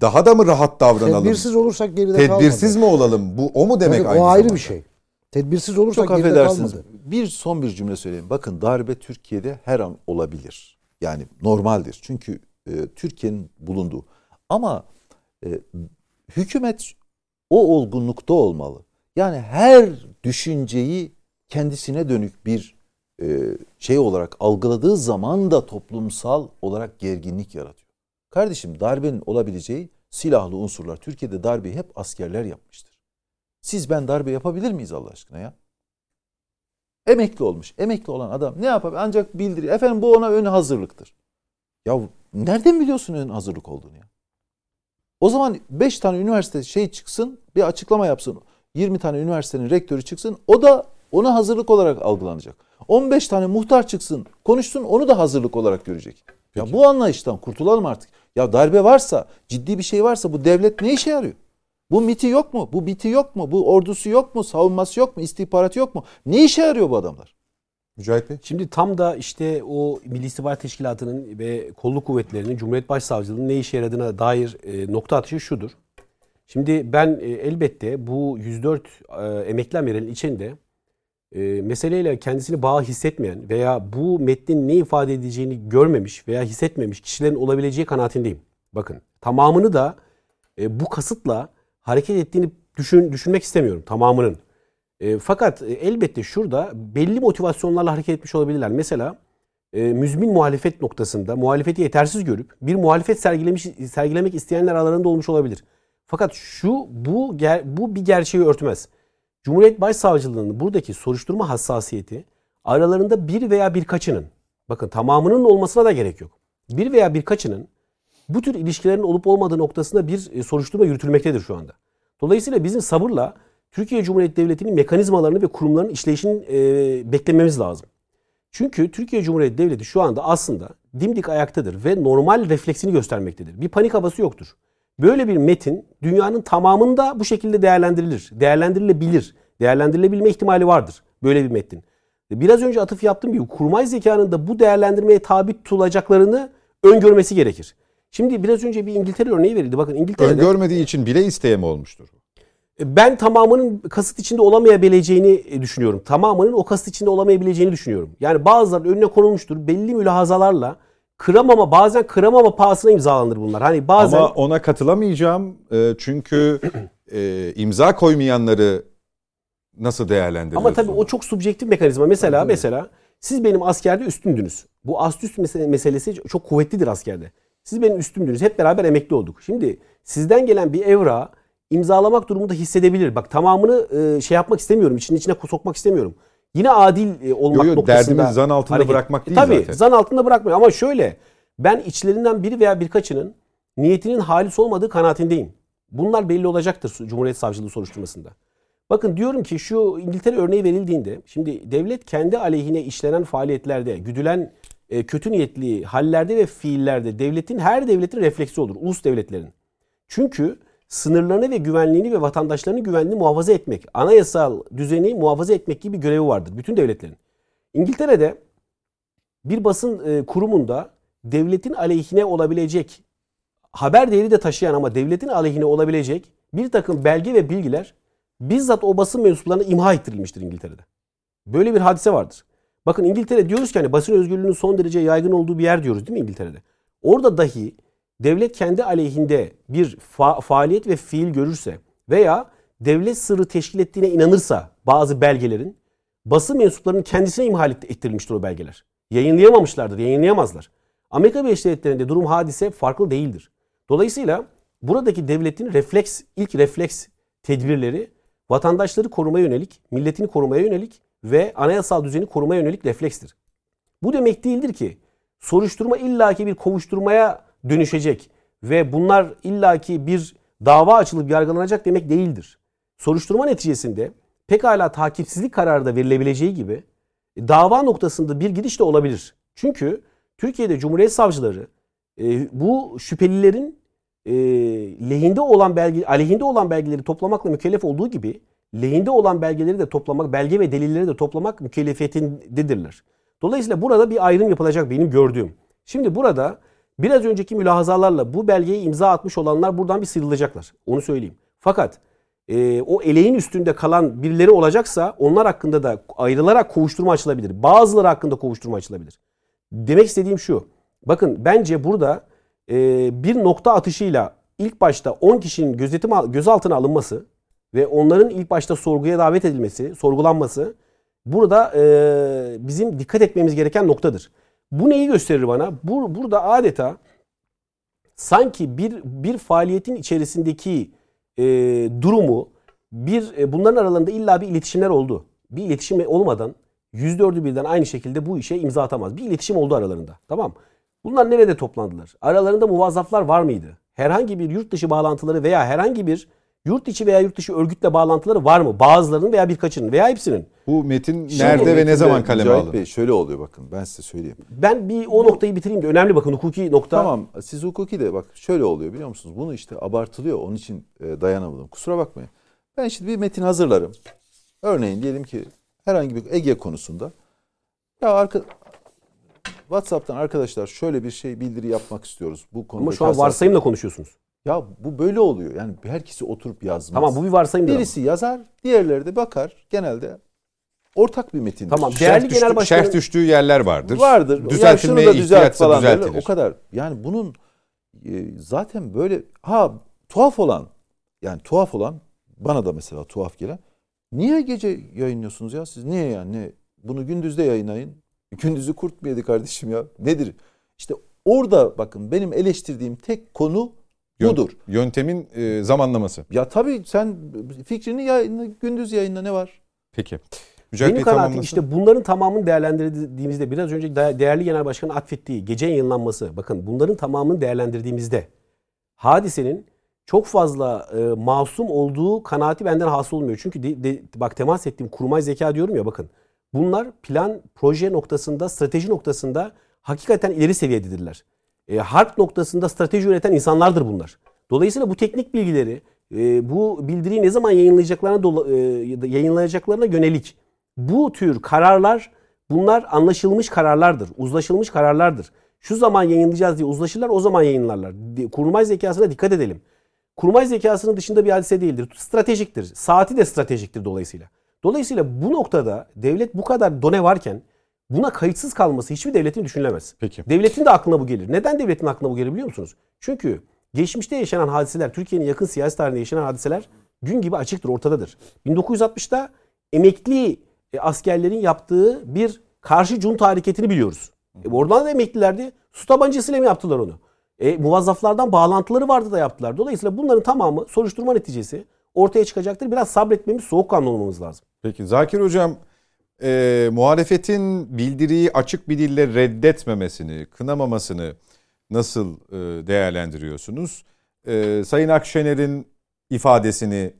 daha da mı rahat davranalım? Tedbirsiz olursak geride Tedbirsiz kalmadı. mi olalım? Bu o mu demek Evet, aynı o ayrı zamanda? bir şey. Tedbirsiz olursak Çok geride kalmadı. Bir son bir cümle söyleyeyim. Bakın darbe Türkiye'de her an olabilir. Yani normaldir. Çünkü e, Türkiye'nin bulunduğu. Ama e, hükümet o olgunlukta olmalı. Yani her düşünceyi kendisine dönük bir e, şey olarak algıladığı zaman da toplumsal olarak gerginlik yaratıyor. Kardeşim darbenin olabileceği silahlı unsurlar. Türkiye'de darbeyi hep askerler yapmıştır. Siz ben darbe yapabilir miyiz Allah aşkına ya? Emekli olmuş. Emekli olan adam ne yapabilir? Ancak bildiriyor. Efendim bu ona ön hazırlıktır. Ya nereden biliyorsun ön hazırlık olduğunu ya? O zaman 5 tane üniversite şey çıksın, bir açıklama yapsın. 20 tane üniversitenin rektörü çıksın. O da ona hazırlık olarak algılanacak. 15 tane muhtar çıksın, konuşsun onu da hazırlık olarak görecek. Ya bu anlayıştan kurtulalım artık. Ya darbe varsa, ciddi bir şey varsa bu devlet ne işe yarıyor? Bu MIT'i yok mu? Bu BİT'i yok mu? Bu ordusu yok mu? Savunması yok mu? İstihbaratı yok mu? Ne işe yarıyor bu adamlar? Mücahit Bey. Şimdi tam da işte o Milli İstihbarat Teşkilatı'nın ve kolluk kuvvetlerinin Cumhuriyet Başsavcılığı'nın ne işe yaradığına dair e, nokta atışı şudur. Şimdi ben e, elbette bu 104 e, emekli amiralin içinde e, meseleyle kendisini bağ hissetmeyen veya bu metnin ne ifade edeceğini görmemiş veya hissetmemiş kişilerin olabileceği kanaatindeyim. Bakın tamamını da e, bu kasıtla hareket ettiğini düşün, düşünmek istemiyorum tamamının. E, fakat e, elbette şurada belli motivasyonlarla hareket etmiş olabilirler. Mesela e, müzmin muhalefet noktasında muhalefeti yetersiz görüp bir muhalefet sergilemiş sergilemek isteyenler aralarında olmuş olabilir. Fakat şu bu bu bir gerçeği örtmez. Cumhuriyet Başsavcılığı'nın buradaki soruşturma hassasiyeti aralarında bir veya birkaçının bakın tamamının olmasına da gerek yok. Bir veya birkaçının bu tür ilişkilerin olup olmadığı noktasında bir e, soruşturma yürütülmektedir şu anda. Dolayısıyla bizim sabırla Türkiye Cumhuriyeti Devleti'nin mekanizmalarını ve kurumlarının işleyişini e, beklememiz lazım. Çünkü Türkiye Cumhuriyeti Devleti şu anda aslında dimdik ayaktadır ve normal refleksini göstermektedir. Bir panik havası yoktur. Böyle bir metin dünyanın tamamında bu şekilde değerlendirilir. Değerlendirilebilir. Değerlendirilebilme ihtimali vardır böyle bir metnin. Biraz önce atıf yaptığım gibi kurmay zekanın da bu değerlendirmeye tabi tutulacaklarını öngörmesi gerekir. Şimdi biraz önce bir İngiltere örneği verildi. Bakın İngiltere'de Öngörmediği için bile isteye mi olmuştur? ben tamamının kasıt içinde olamayabileceğini e, düşünüyorum. Tamamının o kasıt içinde olamayabileceğini düşünüyorum. Yani bazıları önüne konulmuştur. Belli mülahazalarla kıramama bazen kıramama pahasına imzalanır bunlar. Hani bazen Ama ona katılamayacağım e, çünkü e, imza koymayanları nasıl değerlendiriyorsunuz? Ama tabii o çok subjektif mekanizma. Mesela mesela siz benim askerde üstümdünüz. Bu ast üst mese- meselesi çok kuvvetlidir askerde. Siz benim üstümdünüz. Hep beraber emekli olduk. Şimdi sizden gelen bir evra imzalamak durumunda hissedebilir. Bak tamamını e, şey yapmak istemiyorum. İçinin içine sokmak istemiyorum. Yine adil e, olmak Yo, yo, noktasında. derdimiz zan altında hareket- bırakmak E, değil tabii, zaten. zan altında bırakmıyor. Ama şöyle ben içlerinden biri veya birkaçının niyetinin halis olmadığı kanaatindeyim. Bunlar belli olacaktır Cumhuriyet Savcılığı soruşturmasında. Bakın diyorum ki şu İngiltere örneği verildiğinde şimdi devlet kendi aleyhine işlenen faaliyetlerde güdülen e, kötü niyetli hallerde ve fiillerde devletin her devletin refleksi olur. Ulus devletlerin. Çünkü sınırlarını ve güvenliğini ve vatandaşlarının güvenliğini muhafaza etmek, anayasal düzeni muhafaza etmek gibi bir görevi vardır bütün devletlerin. İngiltere'de bir basın e, kurumunda devletin aleyhine olabilecek haber değeri de taşıyan ama devletin aleyhine olabilecek bir takım belge ve bilgiler bizzat o basın mensuplarına imha ettirilmiştir İngiltere'de. Böyle bir hadise vardır. Bakın İngiltere diyoruz ki hani basın özgürlüğünün son derece yaygın olduğu bir yer diyoruz değil mi İngiltere'de? Orada dahi devlet kendi aleyhinde bir fa- faaliyet ve fiil görürse veya devlet sırrı teşkil ettiğine inanırsa bazı belgelerin basın mensuplarının kendisine imha ettirilmiştir o belgeler. Yayınlayamamışlardır, yayınlayamazlar. Amerika Birleşik Devletleri'nde durum hadise farklı değildir. Dolayısıyla buradaki devletin refleks, ilk refleks tedbirleri vatandaşları korumaya yönelik, milletini korumaya yönelik ve anayasal düzeni korumaya yönelik reflekstir. Bu demek değildir ki soruşturma illaki bir kovuşturmaya dönüşecek ve bunlar illaki bir dava açılıp yargılanacak demek değildir. Soruşturma neticesinde pekala takipsizlik kararı da verilebileceği gibi dava noktasında bir gidiş de olabilir. Çünkü Türkiye'de Cumhuriyet Savcıları e, bu şüphelilerin e, lehinde olan belge, aleyhinde olan belgeleri toplamakla mükellef olduğu gibi lehinde olan belgeleri de toplamak, belge ve delilleri de toplamak mükellefiyetindedirler. Dolayısıyla burada bir ayrım yapılacak benim gördüğüm. Şimdi burada biraz önceki mülahazalarla bu belgeyi imza atmış olanlar buradan bir sıyrılacaklar. Onu söyleyeyim. Fakat e, o eleğin üstünde kalan birileri olacaksa onlar hakkında da ayrılarak kovuşturma açılabilir. Bazıları hakkında kovuşturma açılabilir. Demek istediğim şu. Bakın bence burada e, bir nokta atışıyla ilk başta 10 kişinin gözetim gözaltına alınması ve onların ilk başta sorguya davet edilmesi, sorgulanması burada e, bizim dikkat etmemiz gereken noktadır. Bu neyi gösterir bana? Bu, burada adeta sanki bir bir faaliyetin içerisindeki e, durumu bir e, bunların aralarında illa bir iletişimler oldu. Bir iletişim olmadan %4'ü birden aynı şekilde bu işe imza atamaz. Bir iletişim oldu aralarında. Tamam. Bunlar nerede toplandılar? Aralarında muvazzaflar var mıydı? Herhangi bir yurt dışı bağlantıları veya herhangi bir yurt içi veya yurt dışı örgütle bağlantıları var mı? Bazılarının veya birkaçının veya hepsinin. Bu metin nerede ve ne zaman kaleme alındı? Bey şöyle oluyor bakın ben size söyleyeyim. Ben bir o noktayı bitireyim de önemli bakın hukuki nokta. Tamam siz hukuki de bak şöyle oluyor biliyor musunuz? Bunu işte abartılıyor onun için e, dayanamadım. Kusura bakmayın. Ben şimdi bir metin hazırlarım. Örneğin diyelim ki herhangi bir Ege konusunda. Ya arka, WhatsApp'tan arkadaşlar şöyle bir şey bildiri yapmak istiyoruz. Bu konuda Ama şu an varsayımla konuşuyorsunuz. Ya bu böyle oluyor. Yani herkesi oturup yazmaz. Tamam bu bir varsayım. Birisi yazar, diğerleri de bakar. Genelde ortak bir metin. Tamam. Değerli şerh, genel düştü, şerh düştüğü yerler vardır. Vardır. Düzeltilmeye yani düzelt falan düzeltilir. O kadar. Yani bunun e, zaten böyle ha tuhaf olan yani tuhaf olan bana da mesela tuhaf gelen niye gece yayınlıyorsunuz ya siz niye yani ne bunu gündüzde yayınlayın gündüzü kurt mu yedi kardeşim ya nedir işte orada bakın benim eleştirdiğim tek konu budur. Yöntemin e, zamanlaması. Ya tabii sen fikrini yayınla, gündüz yayınla ne var? Peki. Mücahit Benim kanaatim işte bunların tamamını değerlendirdiğimizde biraz önce değerli genel başkanın atfettiği gece yayınlanması bakın bunların tamamını değerlendirdiğimizde hadisenin çok fazla e, masum olduğu kanaati benden hasıl olmuyor. Çünkü de, de, bak temas ettiğim kurmay zeka diyorum ya bakın. Bunlar plan, proje noktasında, strateji noktasında hakikaten ileri seviyededirler. E, harp noktasında strateji üreten insanlardır bunlar. Dolayısıyla bu teknik bilgileri, e, bu bildiriyi ne zaman yayınlayacaklarına, dola, e, yayınlayacaklarına yönelik bu tür kararlar bunlar anlaşılmış kararlardır, uzlaşılmış kararlardır. Şu zaman yayınlayacağız diye uzlaşırlar, o zaman yayınlarlar. Kurmay zekasına dikkat edelim. Kurmay zekasının dışında bir hadise değildir. Stratejiktir. Saati de stratejiktir dolayısıyla. Dolayısıyla bu noktada devlet bu kadar done varken buna kayıtsız kalması hiçbir devletin düşünülemez. Peki. Devletin de aklına bu gelir. Neden devletin aklına bu gelir biliyor musunuz? Çünkü geçmişte yaşanan hadiseler, Türkiye'nin yakın siyasi tarihinde yaşanan hadiseler gün gibi açıktır, ortadadır. 1960'ta emekli e, askerlerin yaptığı bir karşı junta hareketini biliyoruz. E, oradan da emeklilerdi. Su tabancasıyla mı yaptılar onu? E, muvazzaflardan bağlantıları vardı da yaptılar. Dolayısıyla bunların tamamı soruşturma neticesi ortaya çıkacaktır. Biraz sabretmemiz, soğukkanlı olmamız lazım. Peki Zakir Hocam e, muhalefetin bildiriyi açık bir dille reddetmemesini, kınamamasını nasıl e, değerlendiriyorsunuz? E, Sayın Akşener'in ifadesini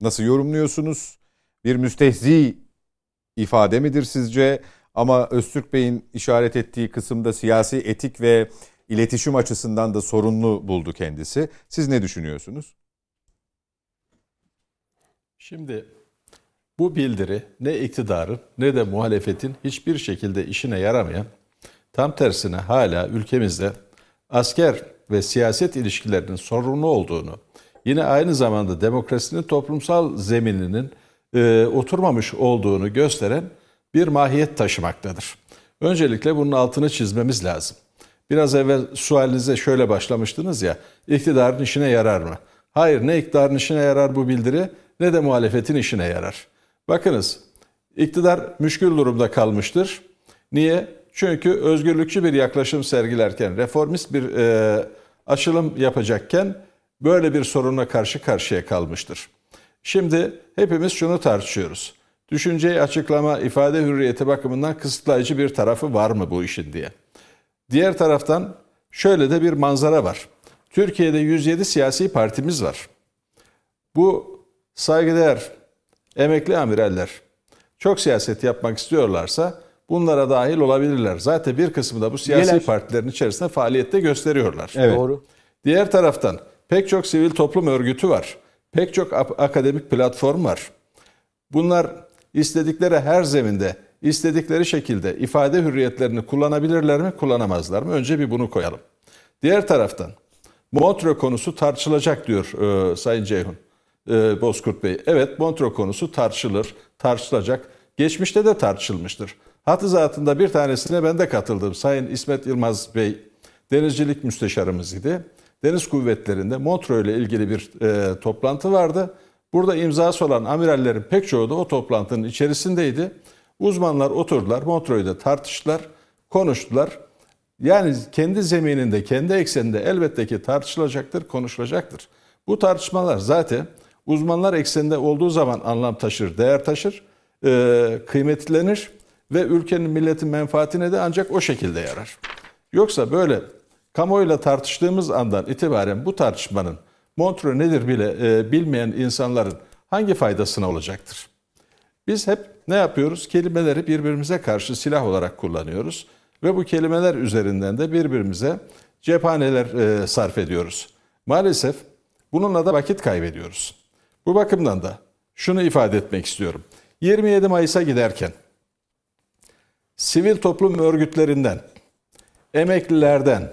nasıl yorumluyorsunuz? Bir müstehzi ifade midir sizce? Ama Öztürk Bey'in işaret ettiği kısımda siyasi etik ve iletişim açısından da sorunlu buldu kendisi. Siz ne düşünüyorsunuz? Şimdi bu bildiri ne iktidarın ne de muhalefetin hiçbir şekilde işine yaramayan, tam tersine hala ülkemizde asker ve siyaset ilişkilerinin sorunlu olduğunu, yine aynı zamanda demokrasinin toplumsal zemininin e, oturmamış olduğunu gösteren bir mahiyet taşımaktadır. Öncelikle bunun altını çizmemiz lazım. Biraz evvel sualinize şöyle başlamıştınız ya, iktidarın işine yarar mı? Hayır, ne iktidarın işine yarar bu bildiri ne de muhalefetin işine yarar. Bakınız, iktidar müşkül durumda kalmıştır. Niye? Çünkü özgürlükçü bir yaklaşım sergilerken, reformist bir e, açılım yapacakken böyle bir sorunla karşı karşıya kalmıştır. Şimdi hepimiz şunu tartışıyoruz. Düşünceyi açıklama, ifade hürriyeti bakımından kısıtlayıcı bir tarafı var mı bu işin diye. Diğer taraftan şöyle de bir manzara var. Türkiye'de 107 siyasi partimiz var. Bu saygıdeğer emekli amiraller çok siyaset yapmak istiyorlarsa bunlara dahil olabilirler. Zaten bir kısmı da bu siyasi Üyeler. partilerin içerisinde faaliyette gösteriyorlar. Evet. Doğru. Diğer taraftan pek çok sivil toplum örgütü var. Pek çok akademik platform var. Bunlar istedikleri her zeminde, istedikleri şekilde ifade hürriyetlerini kullanabilirler mi, kullanamazlar mı? Önce bir bunu koyalım. Diğer taraftan Montreux konusu tartışılacak diyor e, Sayın Ceyhun e, Bozkurt Bey. Evet Montreux konusu tartışılır, tartışılacak. Geçmişte de tartışılmıştır. Hatı zatında bir tanesine ben de katıldım. Sayın İsmet Yılmaz Bey denizcilik müsteşarımız idi. Deniz kuvvetlerinde Montreux ile ilgili bir e, toplantı vardı. Burada imzası olan amirallerin pek çoğu da o toplantının içerisindeydi. Uzmanlar oturdular, Montreux'da tartıştılar, konuştular. Yani kendi zemininde, kendi ekseninde elbette ki tartışılacaktır, konuşulacaktır. Bu tartışmalar zaten uzmanlar ekseninde olduğu zaman anlam taşır, değer taşır, e, kıymetlenir ve ülkenin, milletin menfaatine de ancak o şekilde yarar. Yoksa böyle kamuoyuyla tartıştığımız andan itibaren bu tartışmanın Montreux nedir bile e, bilmeyen insanların hangi faydasına olacaktır? Biz hep ne yapıyoruz? Kelimeleri birbirimize karşı silah olarak kullanıyoruz ve bu kelimeler üzerinden de birbirimize cephaneler e, sarf ediyoruz. Maalesef bununla da vakit kaybediyoruz. Bu bakımdan da şunu ifade etmek istiyorum. 27 Mayıs'a giderken sivil toplum örgütlerinden, emeklilerden,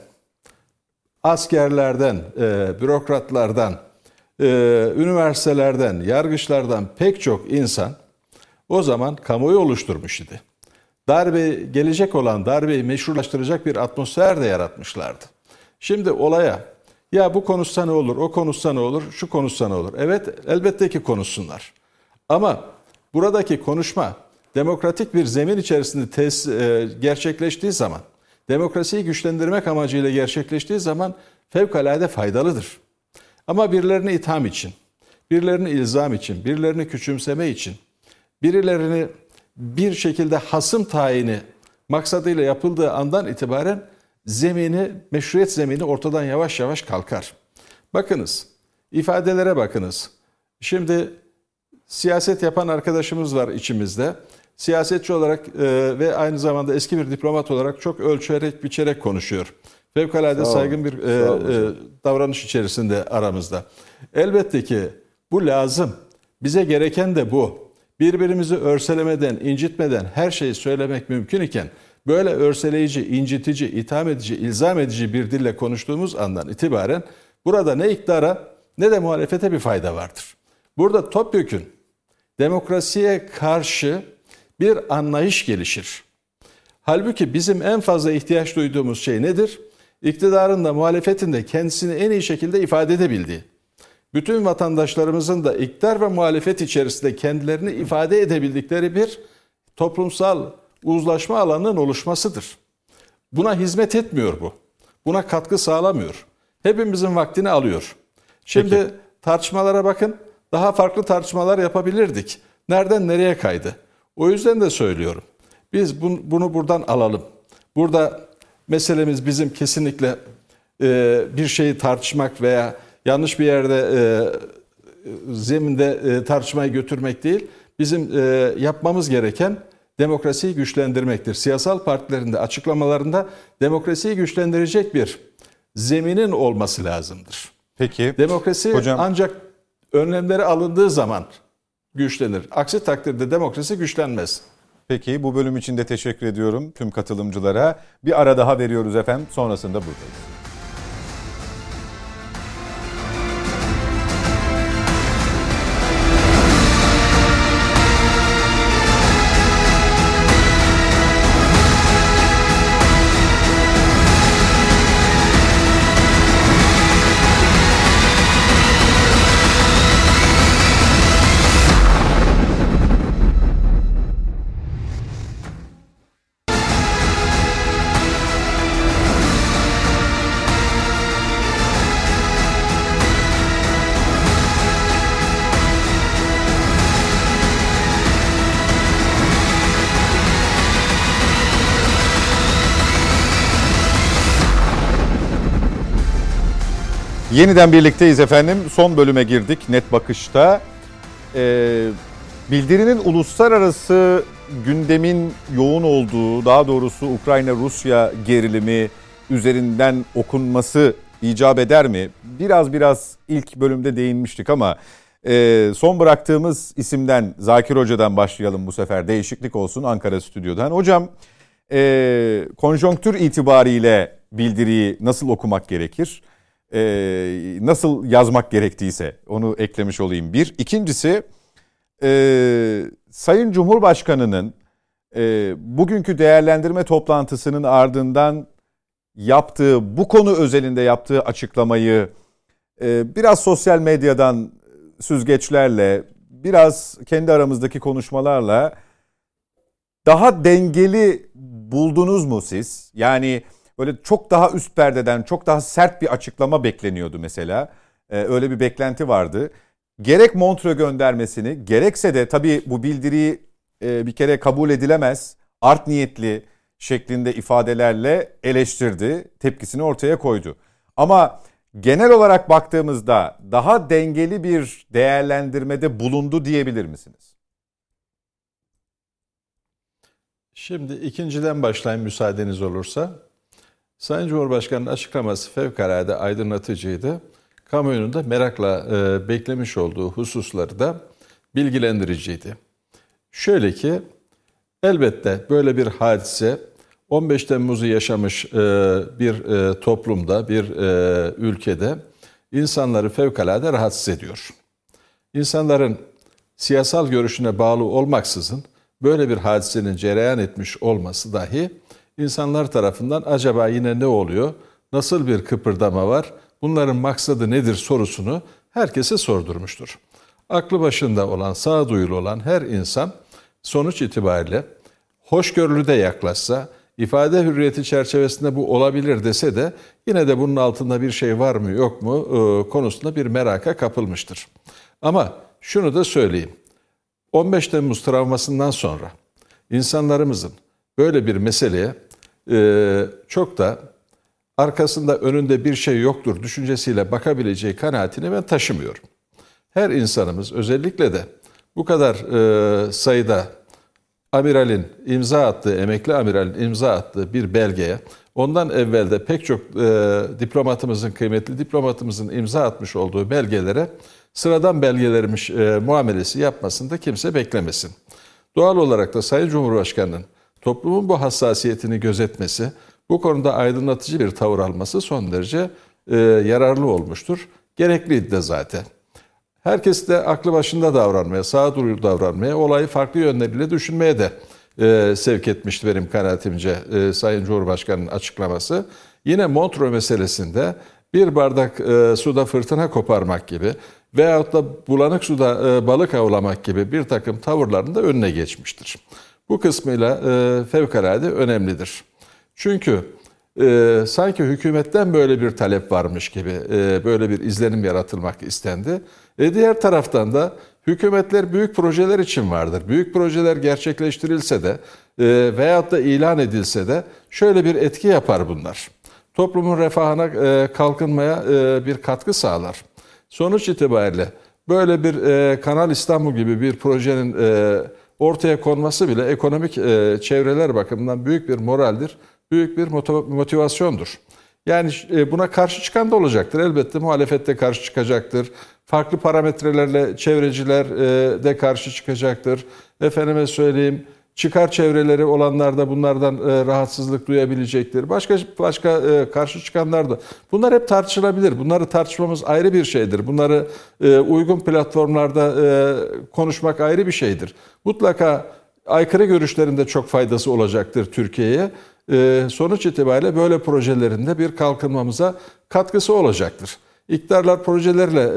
askerlerden, e, bürokratlardan, e, üniversitelerden, yargıçlardan pek çok insan o zaman kamuoyu oluşturmuş idi. Darbe gelecek olan darbeyi meşrulaştıracak bir atmosfer de yaratmışlardı. Şimdi olaya ya bu konuşsa ne olur, o konuşsa ne olur, şu konuşsa ne olur. Evet elbette ki konuşsunlar. Ama buradaki konuşma demokratik bir zemin içerisinde tes, e, gerçekleştiği zaman, demokrasiyi güçlendirmek amacıyla gerçekleştiği zaman fevkalade faydalıdır. Ama birilerini itham için, birilerini ilzam için, birilerini küçümseme için, birilerini bir şekilde hasım tayini maksadıyla yapıldığı andan itibaren zemini, meşruiyet zemini ortadan yavaş yavaş kalkar. Bakınız, ifadelere bakınız. Şimdi siyaset yapan arkadaşımız var içimizde. Siyasetçi olarak e, ve aynı zamanda eski bir diplomat olarak çok ölçerek biçerek konuşuyor. Fevkalade Sağ saygın bir e, e, davranış içerisinde aramızda. Elbette ki bu lazım. Bize gereken de bu. Birbirimizi örselemeden, incitmeden her şeyi söylemek mümkün iken böyle örseleyici, incitici, itham edici, ilzam edici bir dille konuştuğumuz andan itibaren burada ne iktidara ne de muhalefete bir fayda vardır. Burada topyekün demokrasiye karşı bir anlayış gelişir. Halbuki bizim en fazla ihtiyaç duyduğumuz şey nedir? İktidarın da muhalefetin de kendisini en iyi şekilde ifade edebildiği. Bütün vatandaşlarımızın da iktidar ve muhalefet içerisinde kendilerini ifade edebildikleri bir toplumsal uzlaşma alanının oluşmasıdır. Buna hizmet etmiyor bu. Buna katkı sağlamıyor. Hepimizin vaktini alıyor. Şimdi tartışmalara bakın. Daha farklı tartışmalar yapabilirdik. Nereden nereye kaydı? O yüzden de söylüyorum. Biz bun- bunu buradan alalım. Burada meselemiz bizim kesinlikle e, bir şeyi tartışmak veya yanlış bir yerde e, zeminde e, tartışmayı götürmek değil. Bizim yapmamız gereken demokrasiyi güçlendirmektir. Siyasal partilerinde açıklamalarında demokrasiyi güçlendirecek bir zeminin olması lazımdır. Peki. Demokrasi Hocam- ancak önlemleri alındığı zaman güçlenir. Aksi takdirde demokrasi güçlenmez. Peki bu bölüm için de teşekkür ediyorum tüm katılımcılara. Bir ara daha veriyoruz efendim. Sonrasında buradayız. Yeniden birlikteyiz efendim. Son bölüme girdik net bakışta. Ee, bildirinin uluslararası gündemin yoğun olduğu, daha doğrusu Ukrayna-Rusya gerilimi üzerinden okunması icap eder mi? Biraz biraz ilk bölümde değinmiştik ama e, son bıraktığımız isimden Zakir Hoca'dan başlayalım bu sefer. Değişiklik olsun Ankara stüdyodan. Hocam e, konjonktür itibariyle bildiriyi nasıl okumak gerekir? E, nasıl yazmak gerektiyse onu eklemiş olayım bir. İkincisi e, Sayın Cumhurbaşkanı'nın e, bugünkü değerlendirme toplantısının ardından yaptığı bu konu özelinde yaptığı açıklamayı e, biraz sosyal medyadan süzgeçlerle biraz kendi aramızdaki konuşmalarla daha dengeli buldunuz mu siz? Yani böyle çok daha üst perdeden çok daha sert bir açıklama bekleniyordu mesela. Ee, öyle bir beklenti vardı. Gerek Montreux göndermesini gerekse de tabii bu bildiriyi e, bir kere kabul edilemez. Art niyetli şeklinde ifadelerle eleştirdi. Tepkisini ortaya koydu. Ama genel olarak baktığımızda daha dengeli bir değerlendirmede bulundu diyebilir misiniz? Şimdi ikinciden başlayayım müsaadeniz olursa. Sayın Cumhurbaşkanı'nın açıklaması fevkalade aydınlatıcıydı. Kamuoyunun da merakla e, beklemiş olduğu hususları da bilgilendiriciydi. Şöyle ki elbette böyle bir hadise 15 Temmuz'u yaşamış e, bir e, toplumda, bir e, ülkede insanları fevkalade rahatsız ediyor. İnsanların siyasal görüşüne bağlı olmaksızın böyle bir hadisenin cereyan etmiş olması dahi insanlar tarafından acaba yine ne oluyor? Nasıl bir kıpırdama var? Bunların maksadı nedir sorusunu herkese sordurmuştur. Aklı başında olan, sağduyulu olan her insan sonuç itibariyle hoşgörülü de yaklaşsa, ifade hürriyeti çerçevesinde bu olabilir dese de yine de bunun altında bir şey var mı yok mu e, konusunda bir meraka kapılmıştır. Ama şunu da söyleyeyim. 15 Temmuz travmasından sonra insanlarımızın böyle bir meseleye çok da arkasında önünde bir şey yoktur düşüncesiyle bakabileceği kanaatini ben taşımıyorum. Her insanımız özellikle de bu kadar e, sayıda amiralin imza attığı, emekli amiralin imza attığı bir belgeye ondan evvel de pek çok e, diplomatımızın, kıymetli diplomatımızın imza atmış olduğu belgelere sıradan belgelermiş e, muamelesi yapmasını da kimse beklemesin. Doğal olarak da Sayın Cumhurbaşkanı'nın toplumun bu hassasiyetini gözetmesi, bu konuda aydınlatıcı bir tavır alması son derece e, yararlı olmuştur. Gerekliydi de zaten. Herkes de aklı başında davranmaya, sağduyulu davranmaya, olayı farklı yönleriyle düşünmeye de e, sevk etmişti benim kanaatimce e, Sayın Cumhurbaşkanı'nın açıklaması. Yine Montreux meselesinde bir bardak e, suda fırtına koparmak gibi veyahut da bulanık suda e, balık avlamak gibi bir takım tavırların da önüne geçmiştir. Bu kısmıyla e, fevkalade önemlidir. Çünkü e, sanki hükümetten böyle bir talep varmış gibi e, böyle bir izlenim yaratılmak istendi. E, diğer taraftan da hükümetler büyük projeler için vardır. Büyük projeler gerçekleştirilse de e, veyahut da ilan edilse de şöyle bir etki yapar bunlar. Toplumun refahına, e, kalkınmaya e, bir katkı sağlar. Sonuç itibariyle böyle bir e, Kanal İstanbul gibi bir projenin e, ortaya konması bile ekonomik e, çevreler bakımından büyük bir moraldir, büyük bir motivasyondur. Yani e, buna karşı çıkan da olacaktır. Elbette muhalefette karşı çıkacaktır. Farklı parametrelerle çevreciler e, de karşı çıkacaktır. Efendime söyleyeyim çıkar çevreleri olanlar da bunlardan e, rahatsızlık duyabilecektir. Başka başka e, karşı çıkanlar da. Bunlar hep tartışılabilir. Bunları tartışmamız ayrı bir şeydir. Bunları e, uygun platformlarda konuşmak ayrı bir şeydir. Mutlaka aykırı görüşlerinde çok faydası olacaktır Türkiye'ye. Sonuç itibariyle böyle projelerinde bir kalkınmamıza katkısı olacaktır. İktidarlar projelerle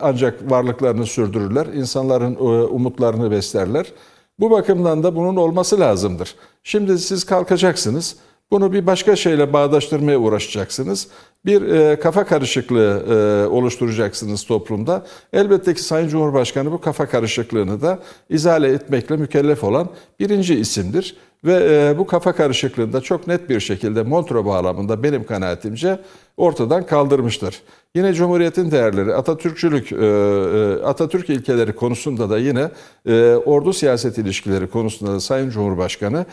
ancak varlıklarını sürdürürler, insanların umutlarını beslerler. Bu bakımdan da bunun olması lazımdır. Şimdi siz kalkacaksınız. Bunu bir başka şeyle bağdaştırmaya uğraşacaksınız. Bir e, kafa karışıklığı e, oluşturacaksınız toplumda. Elbette ki Sayın Cumhurbaşkanı bu kafa karışıklığını da izale etmekle mükellef olan birinci isimdir. Ve e, bu kafa karışıklığında çok net bir şekilde Montreux bağlamında benim kanaatimce ortadan kaldırmıştır. Yine Cumhuriyet'in değerleri, Atatürkçülük, e, e, Atatürk ilkeleri konusunda da yine e, ordu siyaset ilişkileri konusunda da Sayın Cumhurbaşkanı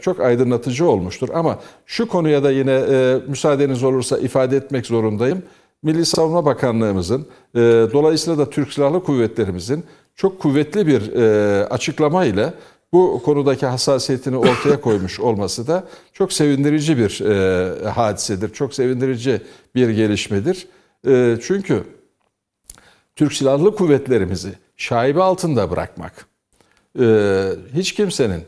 çok aydınlatıcı olmuştur. Ama şu konuya da yine müsaadeniz olursa ifade etmek zorundayım. Milli Savunma Bakanlığımızın, dolayısıyla da Türk Silahlı Kuvvetlerimizin çok kuvvetli bir açıklama ile bu konudaki hassasiyetini ortaya koymuş olması da çok sevindirici bir e, hadisedir. Çok sevindirici bir gelişmedir. E, çünkü Türk Silahlı Kuvvetlerimizi şaibe altında bırakmak e, hiç kimsenin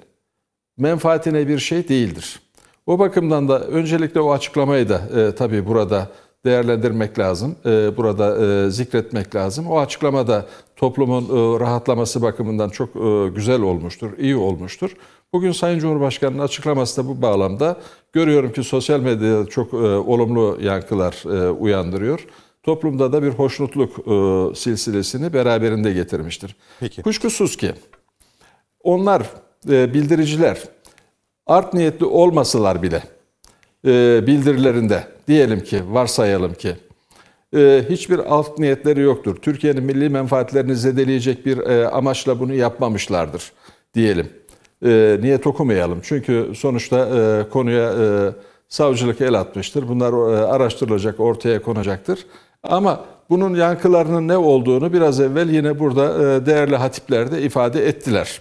menfaatine bir şey değildir. O bakımdan da öncelikle o açıklamayı da e, tabii burada değerlendirmek lazım. E, burada e, zikretmek lazım. O açıklamada toplumun e, rahatlaması bakımından çok güzel olmuştur, iyi olmuştur. Bugün Sayın Cumhurbaşkanı'nın açıklaması da bu bağlamda görüyorum ki sosyal medyada çok olumlu yankılar uyandırıyor. Toplumda da bir hoşnutluk silsilesini beraberinde getirmiştir. Peki. Kuşkusuz ki onlar bildiriciler art niyetli olmasalar bile bildirilerinde diyelim ki, varsayalım ki e, hiçbir alt niyetleri yoktur. Türkiye'nin milli menfaatlerini zedeleyecek bir e, amaçla bunu yapmamışlardır diyelim. E, niyet okumayalım. Çünkü sonuçta konuya savcılık el atmıştır. Bunlar araştırılacak, ortaya konacaktır. Ama bunun yankılarının ne olduğunu biraz evvel yine burada değerli hatipler de ifade ettiler.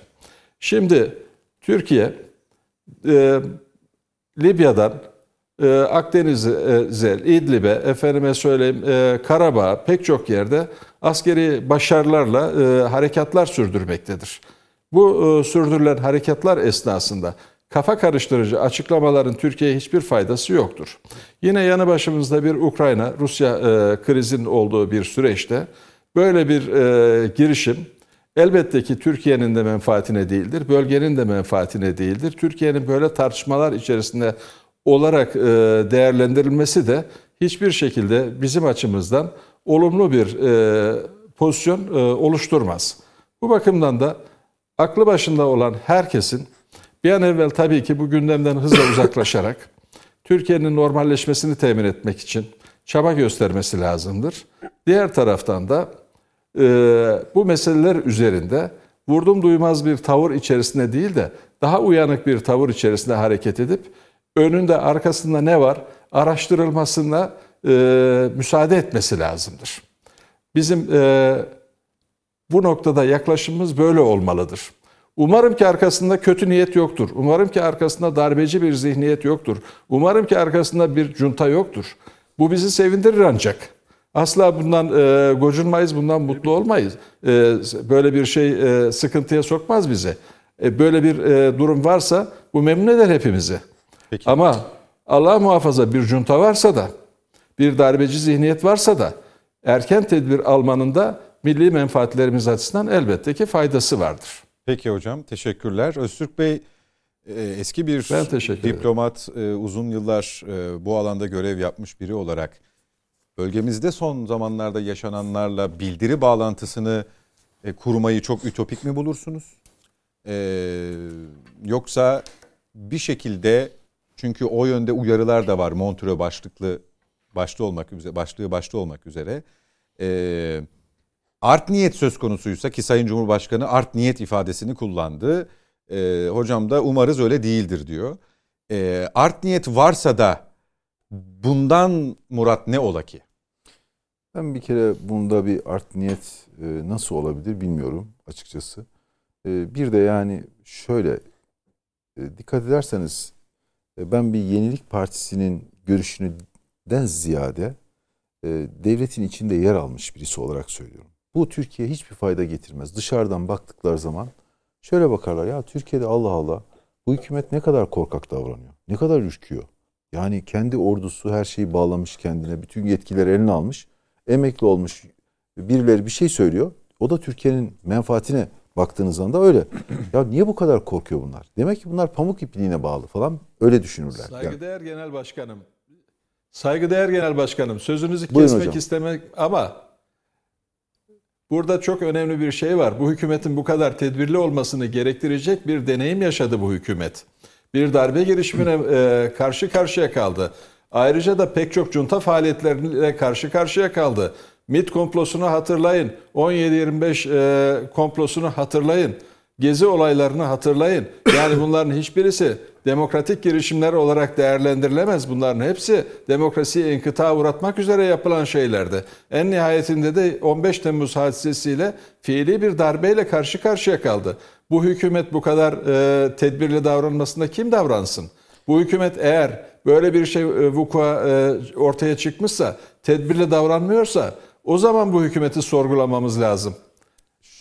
Şimdi Türkiye Libya'dan e, Akdeniz'e, İdlib'e, efendime söyleyeyim e, pek çok yerde askeri başarılarla e, harekatlar sürdürmektedir. Bu e, sürdürülen harekatlar esnasında kafa karıştırıcı açıklamaların Türkiye'ye hiçbir faydası yoktur. Yine yanı başımızda bir Ukrayna-Rusya e, krizin olduğu bir süreçte böyle bir e, girişim elbette ki Türkiye'nin de menfaatine değildir, bölgenin de menfaatine değildir. Türkiye'nin böyle tartışmalar içerisinde olarak e, değerlendirilmesi de hiçbir şekilde bizim açımızdan olumlu bir e, pozisyon e, oluşturmaz. Bu bakımdan da aklı başında olan herkesin bir an evvel tabii ki bu gündemden hızla uzaklaşarak Türkiye'nin normalleşmesini temin etmek için çaba göstermesi lazımdır. Diğer taraftan da bu meseleler üzerinde vurdum duymaz bir tavır içerisinde değil de daha uyanık bir tavır içerisinde hareket edip önünde arkasında ne var araştırılmasına e, müsaade etmesi lazımdır. Bizim e, bu noktada yaklaşımımız böyle olmalıdır. Umarım ki arkasında kötü niyet yoktur. Umarım ki arkasında darbeci bir zihniyet yoktur. Umarım ki arkasında bir junta yoktur. Bu bizi sevindirir ancak. Asla bundan e, gocunmayız, bundan mutlu olmayız. E, böyle bir şey e, sıkıntıya sokmaz bizi. E, böyle bir e, durum varsa bu memnun eder hepimizi. Peki. Ama Allah muhafaza bir junta varsa da, bir darbeci zihniyet varsa da erken tedbir almanın da milli menfaatlerimiz açısından elbette ki faydası vardır. Peki hocam teşekkürler. Öztürk Bey e, eski bir diplomat ederim. uzun yıllar e, bu alanda görev yapmış biri olarak bölgemizde son zamanlarda yaşananlarla bildiri bağlantısını e, kurmayı çok ütopik mi bulursunuz? Yoksa bir şekilde çünkü o yönde uyarılar da var Montreux başlıklı başta olmak üzere başlığı başta olmak üzere. Ee, art niyet söz konusuysa ki Sayın Cumhurbaşkanı art niyet ifadesini kullandı. E, hocam da umarız öyle değildir diyor. E, art niyet varsa da bundan murat ne ola ki? Ben bir kere bunda bir art niyet e, nasıl olabilir bilmiyorum açıkçası. E, bir de yani şöyle e, dikkat ederseniz ben bir yenilik partisinin görüşünden ziyade e, devletin içinde yer almış birisi olarak söylüyorum. Bu Türkiye hiçbir fayda getirmez. Dışarıdan baktıkları zaman şöyle bakarlar ya Türkiye'de Allah Allah bu hükümet ne kadar korkak davranıyor. Ne kadar ürküyor. Yani kendi ordusu her şeyi bağlamış kendine. Bütün yetkileri eline almış. Emekli olmuş birileri bir şey söylüyor. O da Türkiye'nin menfaatine baktığınız anda öyle. ya niye bu kadar korkuyor bunlar? Demek ki bunlar pamuk ipliğine bağlı falan. Öyle düşünürler. Yani. Saygıdeğer Genel Başkanım. Saygıdeğer Genel Başkanım. Sözünüzü Buyurun kesmek hocam. istemek ama burada çok önemli bir şey var. Bu hükümetin bu kadar tedbirli olmasını gerektirecek bir deneyim yaşadı bu hükümet. Bir darbe girişimine e, karşı karşıya kaldı. Ayrıca da pek çok junta faaliyetleriyle karşı karşıya kaldı. MIT komplosunu hatırlayın. 17-25 e, komplosunu hatırlayın. Gezi olaylarını hatırlayın. Yani bunların hiçbirisi demokratik girişimler olarak değerlendirilemez. Bunların hepsi demokrasiyi inkıta uğratmak üzere yapılan şeylerdi. En nihayetinde de 15 Temmuz hadisesiyle fiili bir darbeyle karşı karşıya kaldı. Bu hükümet bu kadar e, tedbirli davranmasında kim davransın? Bu hükümet eğer böyle bir şey e, vukua e, ortaya çıkmışsa, tedbirli davranmıyorsa o zaman bu hükümeti sorgulamamız lazım.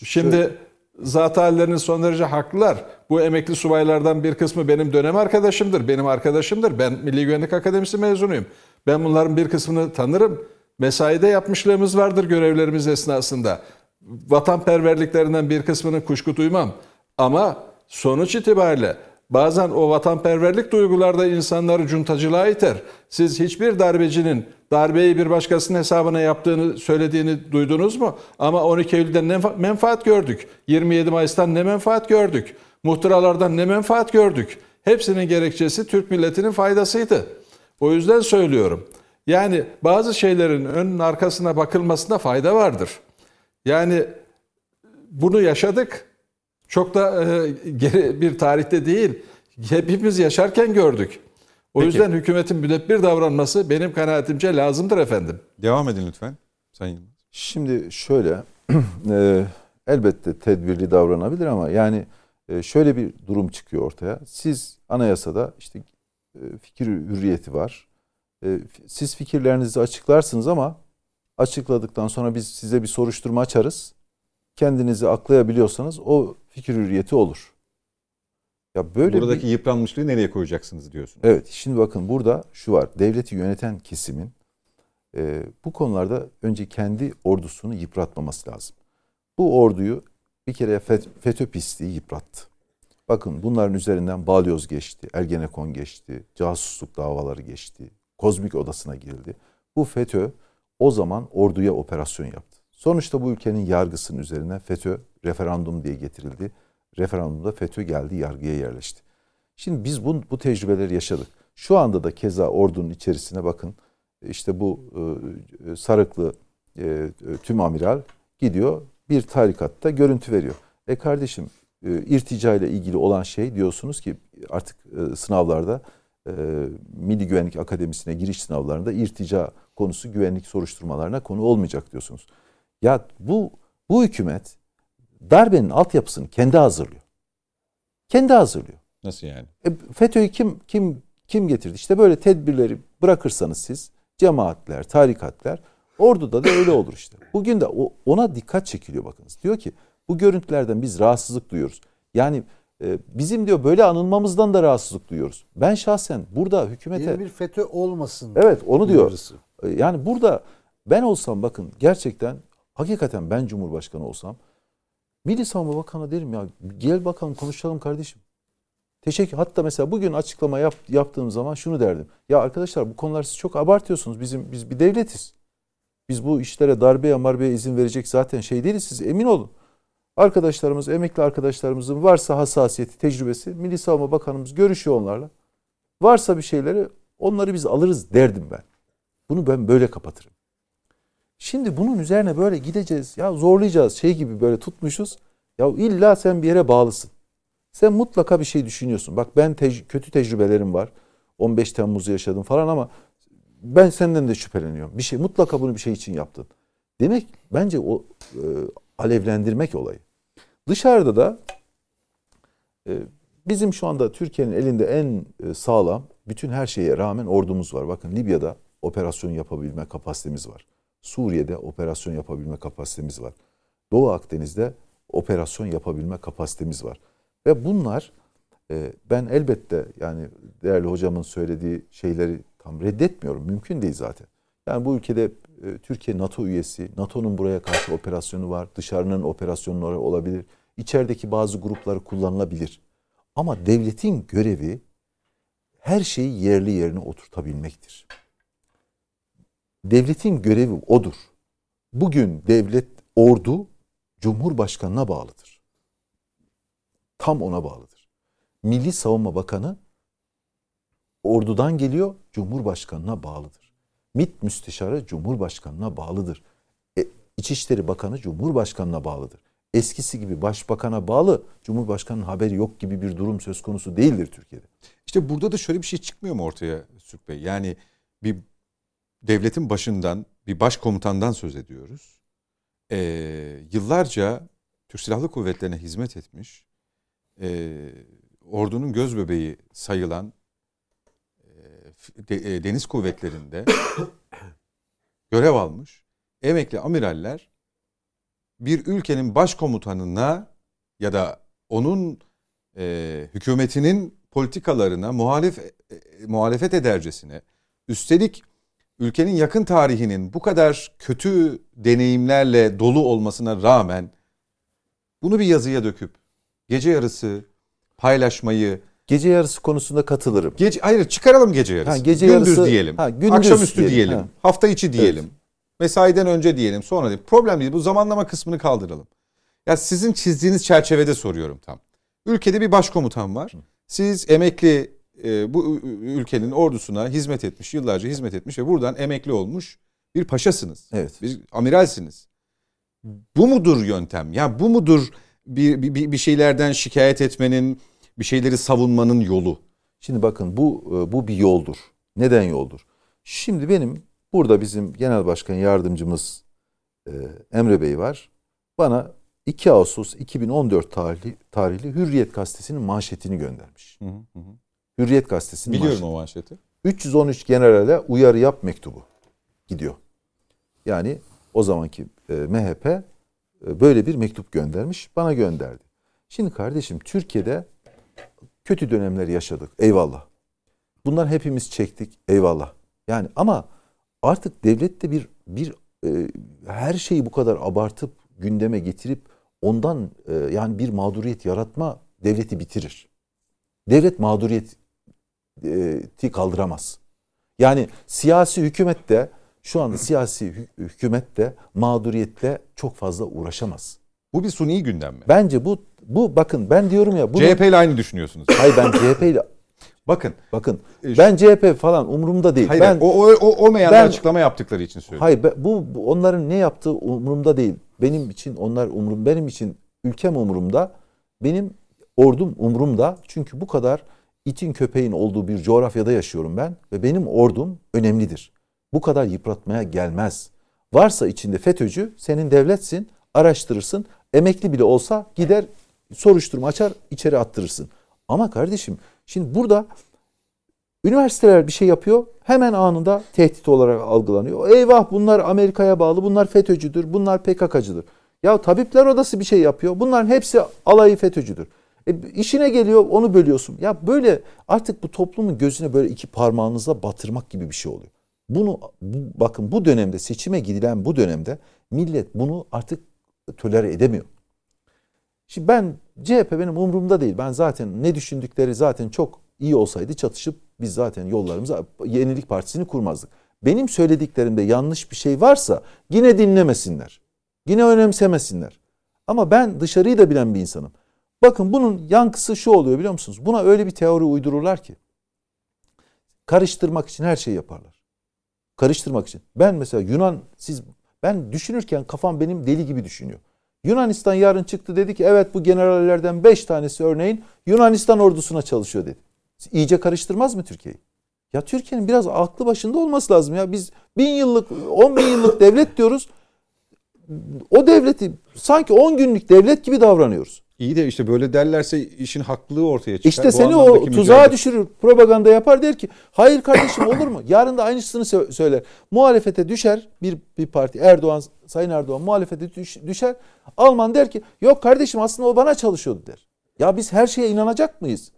Şimdi zat hallerinin son derece haklılar. Bu emekli subaylardan bir kısmı benim dönem arkadaşımdır, benim arkadaşımdır. Ben Milli Güvenlik Akademisi mezunuyum. Ben bunların bir kısmını tanırım. Mesaide yapmışlığımız vardır görevlerimiz esnasında. Vatanperverliklerinden bir kısmını kuşku duymam. Ama sonuç itibariyle bazen o vatanperverlik duygularda insanları cuntacılığa iter. Siz hiçbir darbecinin darbeyi bir başkasının hesabına yaptığını söylediğini duydunuz mu? Ama 12 Eylül'den ne menfaat gördük? 27 Mayıs'tan ne menfaat gördük? Muhtıralardan ne menfaat gördük? Hepsinin gerekçesi Türk milletinin faydasıydı. O yüzden söylüyorum. Yani bazı şeylerin önün arkasına bakılmasına fayda vardır. Yani bunu yaşadık. Çok da e, geri bir tarihte değil. Hepimiz yaşarken gördük. O Peki. yüzden hükümetin müdebbir davranması benim kanaatimce lazımdır efendim. Devam edin lütfen Sayın Yılmaz. Şimdi şöyle e, elbette tedbirli davranabilir ama yani e, şöyle bir durum çıkıyor ortaya. Siz anayasada işte e, fikir hürriyeti var. E, siz fikirlerinizi açıklarsınız ama açıkladıktan sonra biz size bir soruşturma açarız. Kendinizi aklayabiliyorsanız o fikir hürriyeti olur. Ya böyle Buradaki bir, yıpranmışlığı nereye koyacaksınız diyorsunuz. Evet şimdi bakın burada şu var. Devleti yöneten kesimin e, bu konularda önce kendi ordusunu yıpratmaması lazım. Bu orduyu bir kere FET- FETÖ pisliği yıprattı. Bakın bunların üzerinden Balyoz geçti, Ergenekon geçti, casusluk davaları geçti, kozmik odasına girildi. Bu FETÖ o zaman orduya operasyon yaptı. Sonuçta bu ülkenin yargısının üzerine FETÖ referandum diye getirildi. Referandumda FETÖ geldi yargıya yerleşti. Şimdi biz bu, bu tecrübeleri yaşadık. Şu anda da keza ordunun içerisine bakın işte bu e, Sarıklı e, e, tüm amiral gidiyor bir tarikatta görüntü veriyor. E kardeşim e, irtica ile ilgili olan şey diyorsunuz ki artık e, sınavlarda e, Milli Güvenlik Akademisi'ne giriş sınavlarında irtica konusu güvenlik soruşturmalarına konu olmayacak diyorsunuz. Ya bu bu hükümet darbenin altyapısını kendi hazırlıyor. Kendi hazırlıyor. Nasıl yani? E, FETÖ'yü kim kim kim getirdi? İşte böyle tedbirleri bırakırsanız siz cemaatler, tarikatlar orduda da öyle olur işte. Bugün de o, ona dikkat çekiliyor bakınız. Diyor ki bu görüntülerden biz rahatsızlık duyuyoruz. Yani e, bizim diyor böyle anılmamızdan da rahatsızlık duyuyoruz. Ben şahsen burada hükümete Yeni bir FETÖ olmasın. Evet onu diyor. E, Yani burada ben olsam bakın gerçekten hakikaten ben Cumhurbaşkanı olsam Milli Savunma Bakanı derim ya gel bakalım konuşalım kardeşim. Teşekkür. Hatta mesela bugün açıklama yap, yaptığım zaman şunu derdim. Ya arkadaşlar bu konular siz çok abartıyorsunuz. Bizim biz bir devletiz. Biz bu işlere darbeye marbeye izin verecek zaten şey değiliz. Siz emin olun. Arkadaşlarımız, emekli arkadaşlarımızın varsa hassasiyeti, tecrübesi Milli Savunma Bakanımız görüşüyor onlarla. Varsa bir şeyleri onları biz alırız derdim ben. Bunu ben böyle kapatırım. Şimdi bunun üzerine böyle gideceğiz. Ya zorlayacağız. Şey gibi böyle tutmuşuz. Ya illa sen bir yere bağlısın. Sen mutlaka bir şey düşünüyorsun. Bak ben tec- kötü tecrübelerim var. 15 Temmuz'u yaşadım falan ama ben senden de şüpheleniyorum. Bir şey mutlaka bunu bir şey için yaptın. Demek bence o e, alevlendirmek olayı. Dışarıda da e, bizim şu anda Türkiye'nin elinde en e, sağlam bütün her şeye rağmen ordumuz var. Bakın Libya'da operasyon yapabilme kapasitemiz var. Suriye'de operasyon yapabilme kapasitemiz var. Doğu Akdeniz'de operasyon yapabilme kapasitemiz var. Ve bunlar e, ben elbette yani değerli hocamın söylediği şeyleri tam reddetmiyorum. Mümkün değil zaten. Yani bu ülkede e, Türkiye NATO üyesi, NATO'nun buraya karşı operasyonu var. Dışarının operasyonları olabilir. İçerideki bazı grupları kullanılabilir. Ama devletin görevi her şeyi yerli yerine oturtabilmektir. Devletin görevi odur. Bugün devlet, ordu Cumhurbaşkanına bağlıdır. Tam ona bağlıdır. Milli Savunma Bakanı ordudan geliyor, Cumhurbaşkanına bağlıdır. MİT Müsteşarı Cumhurbaşkanına bağlıdır. E, İçişleri Bakanı Cumhurbaşkanına bağlıdır. Eskisi gibi başbakana bağlı, Cumhurbaşkanının haberi yok gibi bir durum söz konusu değildir Türkiye'de. İşte burada da şöyle bir şey çıkmıyor mu ortaya Sürk Bey? Yani bir devletin başından, bir başkomutandan söz ediyoruz. Ee, yıllarca Türk Silahlı Kuvvetleri'ne hizmet etmiş, e, ordunun göz bebeği sayılan e, e, deniz kuvvetlerinde görev almış emekli amiraller bir ülkenin başkomutanına ya da onun e, hükümetinin politikalarına muhalif e, muhalefet edercesine üstelik ülkenin yakın tarihinin bu kadar kötü deneyimlerle dolu olmasına rağmen bunu bir yazıya döküp gece yarısı paylaşmayı Gece yarısı konusunda katılırım. gece hayır çıkaralım gece yarısı. Ha, gece gündüz yarısı- diyelim. ha, gündüz akşamüstü diyelim, diyelim. ha. Hafta içi diyelim. Mesaiden önce diyelim. Sonra diyelim. Problem değil. Bu zamanlama kısmını kaldıralım. Ya sizin çizdiğiniz çerçevede soruyorum tam. Ülkede bir başkomutan var. Siz emekli e, bu ülkenin ordusuna hizmet etmiş, yıllarca hizmet etmiş ve buradan emekli olmuş bir paşasınız. Evet. Bir amiralsiniz. Bu mudur yöntem? Ya bu mudur bir, bir, bir şeylerden şikayet etmenin, bir şeyleri savunmanın yolu? Şimdi bakın bu e, bu bir yoldur. Neden yoldur? Şimdi benim burada bizim genel başkan yardımcımız e, Emre Bey var. Bana 2 Ağustos 2014 tarihli, tarihli Hürriyet gazetesinin manşetini göndermiş. Hürriyet gazetesinin Biliyorum manşeti. o manşeti. 313 generale uyarı yap mektubu gidiyor. Yani o zamanki e, MHP e, böyle bir mektup göndermiş, bana gönderdi. Şimdi kardeşim Türkiye'de kötü dönemler yaşadık. Eyvallah. Bunlar hepimiz çektik. Eyvallah. Yani ama artık devlet de bir bir e, her şeyi bu kadar abartıp gündeme getirip ondan e, yani bir mağduriyet yaratma devleti bitirir. Devlet mağduriyeti kaldıramaz. Yani siyasi hükümet de şu anda siyasi hü- hükümet de mağduriyetle çok fazla uğraşamaz. Bu bir suni gündem mi? Bence bu bu bakın ben diyorum ya bunu CHP ile aynı düşünüyorsunuz. Hayır ben CHP ile Bakın. bakın E, ben CHP falan umurumda değil. Hayır, ben o, o, o, o meyanda ben- açıklama yaptıkları için söylüyorum. Hayır be- bu, bu onların ne yaptığı umurumda değil. Benim için onlar umurum benim için ülkem umurumda. Benim ordum umurumda. Çünkü bu kadar itin köpeğin olduğu bir coğrafyada yaşıyorum ben ve benim ordum önemlidir. Bu kadar yıpratmaya gelmez. Varsa içinde FETÖ'cü senin devletsin, araştırırsın. Emekli bile olsa gider soruşturma açar, içeri attırırsın. Ama kardeşim şimdi burada Üniversiteler bir şey yapıyor hemen anında tehdit olarak algılanıyor. Eyvah bunlar Amerika'ya bağlı, bunlar FETÖ'cüdür, bunlar PKK'cıdır. Ya tabipler odası bir şey yapıyor. Bunların hepsi alayı FETÖ'cüdür. E, işine geliyor onu bölüyorsun. Ya böyle artık bu toplumun gözüne böyle iki parmağınızla batırmak gibi bir şey oluyor. Bunu bu- bakın bu dönemde seçime gidilen bu dönemde millet bunu artık tolere edemiyor. Şimdi ben CHP benim umurumda değil. Ben zaten ne düşündükleri zaten çok iyi olsaydı çatışıp biz zaten yollarımıza Yenilik Partisi'ni kurmazdık. Benim söylediklerimde yanlış bir şey varsa yine dinlemesinler. Yine önemsemesinler. Ama ben dışarıyı da bilen bir insanım. Bakın bunun yankısı şu oluyor biliyor musunuz? Buna öyle bir teori uydururlar ki. Karıştırmak için her şeyi yaparlar. Karıştırmak için. Ben mesela Yunan siz Ben düşünürken kafam benim deli gibi düşünüyor. Yunanistan yarın çıktı dedi ki evet bu generallerden 5 tanesi örneğin Yunanistan ordusuna çalışıyor dedi. İyice karıştırmaz mı Türkiye'yi? Ya Türkiye'nin biraz aklı başında olması lazım ya. Biz bin yıllık, on bin yıllık devlet diyoruz. O devleti sanki 10 günlük devlet gibi davranıyoruz. İyi de işte böyle derlerse işin haklılığı ortaya çıkar. İşte Bu seni o tuzağa mücadele- düşürür. Propaganda yapar der ki hayır kardeşim olur mu? Yarın da aynısını sö- söyler. Muhalefete düşer bir, bir parti Erdoğan, Sayın Erdoğan muhalefete düş- düşer. Alman der ki yok kardeşim aslında o bana çalışıyordu der. Ya biz her şeye inanacak mıyız?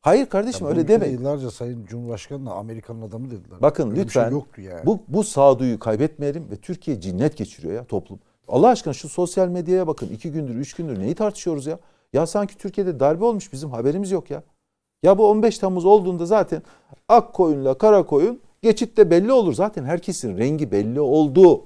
Hayır kardeşim Ya öyle demeyin. Yıllarca Sayın Cumhurbaşkanı'na Amerikan'ın adamı dediler. Bakın Öyle bir lütfen şey yoktu yani. bu bu sağduyu kaybetmeyelim ve Türkiye cinnet geçiriyor ya toplum. Allah aşkına şu sosyal medyaya bakın. iki gündür, üç gündür neyi tartışıyoruz ya? Ya sanki Türkiye'de darbe olmuş bizim haberimiz yok ya. Ya bu 15 Temmuz olduğunda zaten ak koyunla kara koyun geçitte belli olur. Zaten herkesin rengi belli oldu.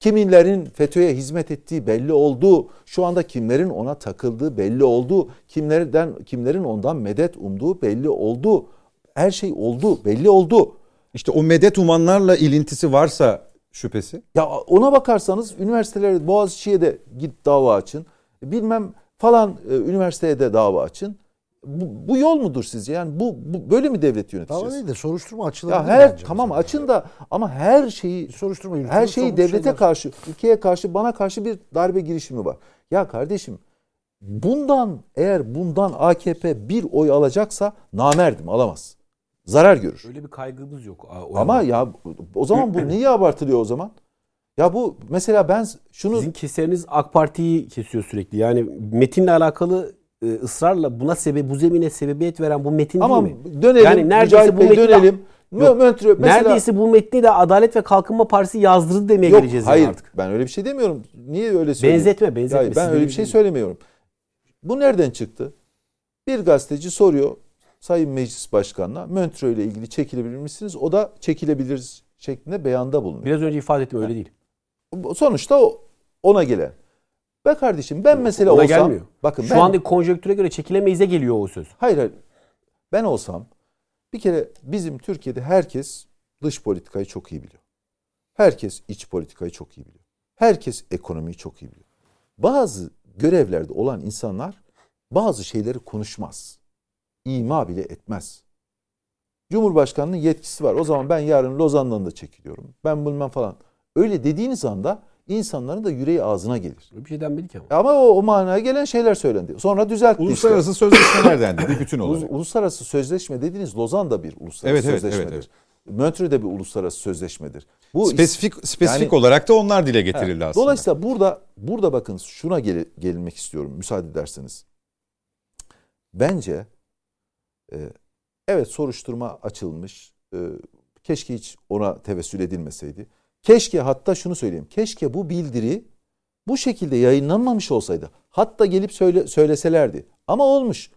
Kiminlerin FETÖ'ye hizmet ettiği belli oldu. Şu anda kimlerin ona takıldığı belli oldu. Kimlerden kimlerin ondan medet umduğu belli oldu. Her şey oldu, belli oldu. İşte o medet umanlarla ilintisi varsa şüphesi. Ya ona bakarsanız üniversitelere Boğaziçi'ye de git dava açın. Bilmem falan e, üniversiteye de dava açın. Bu, bu yol mudur sizce? Yani bu, bu böyle mi devlet Dava yöneteceğiz? değil de soruşturma açılabilir Ya her bence tamam mesela. açın da ama her şeyi soruşturma her şeyi somut devlete şeyler. karşı, ülkeye karşı, bana karşı bir darbe girişimi var. Ya kardeşim bundan eğer bundan AKP bir oy alacaksa namerdim alamaz. Zarar görür. Öyle bir kaygımız yok. O Ama ya o zaman bu niye abartılıyor o zaman? Ya bu mesela ben şunu Sizin keseriniz AK Parti'yi kesiyor sürekli. Yani metinle alakalı e, ısrarla buna sebep bu zemine sebebiyet veren bu metin ama değil mi? dönelim Yani neredeyse Mücahit bu Bey, metni- dönelim. Yok, mesela Neredeyse bu metni de Adalet ve Kalkınma Partisi yazdırdı demeye Yok geleceğiz hayır yani artık. ben öyle bir şey demiyorum. Niye öyle söylüyorsun? Benzetme, benzetme. Ya ben öyle bir şey söylemiyorum. Bu nereden çıktı? Bir gazeteci soruyor Sayın Meclis Başkanı'na Montreux ile ilgili çekilebilir misiniz? O da çekilebiliriz şeklinde beyanda bulunuyor. Biraz önce ifade ettim öyle değil. Sonuçta o- ona gelen. Be kardeşim ben mesela Ona olsam gelmiyor. bakın Şu ben anda konjonktüre göre çekilemeyiz'e geliyor o söz. hayır, hayır ben olsam bir kere bizim Türkiye'de herkes dış politikayı çok iyi biliyor. Herkes iç politikayı çok iyi biliyor. Herkes ekonomiyi çok iyi biliyor. Bazı görevlerde olan insanlar bazı şeyleri konuşmaz. İma bile etmez. Cumhurbaşkanının yetkisi var. O zaman ben yarın Lozan'dan da çekiliyorum. Ben bilmem falan. Öyle dediğiniz anda insanların da yüreği ağzına gelir. Bir şey denmedi ki ama. Ama o, o manaya gelen şeyler söylendi. Sonra düzeltti işte. Uluslararası sözleşmelerden de bir bütün olarak. uluslararası sözleşme dediğiniz Lozan da bir uluslararası Evet, evet, sözleşmedir. evet, Montreux de bir uluslararası sözleşmedir. Bu Spesifik spesifik Yani- olarak da onlar dile getirildi Evet. aslında. Dolayısıyla burada burada bakın şuna gel, gelinmek istiyorum müsaade ederseniz. Bence e, evet soruşturma açılmış. E, keşke hiç ona tevessül edilmeseydi. Keşke hatta şunu söyleyeyim. Keşke bu bildiri bu şekilde yayınlanmamış olsaydı. Hatta gelip söyle, söyleselerdi. Ama olmuş.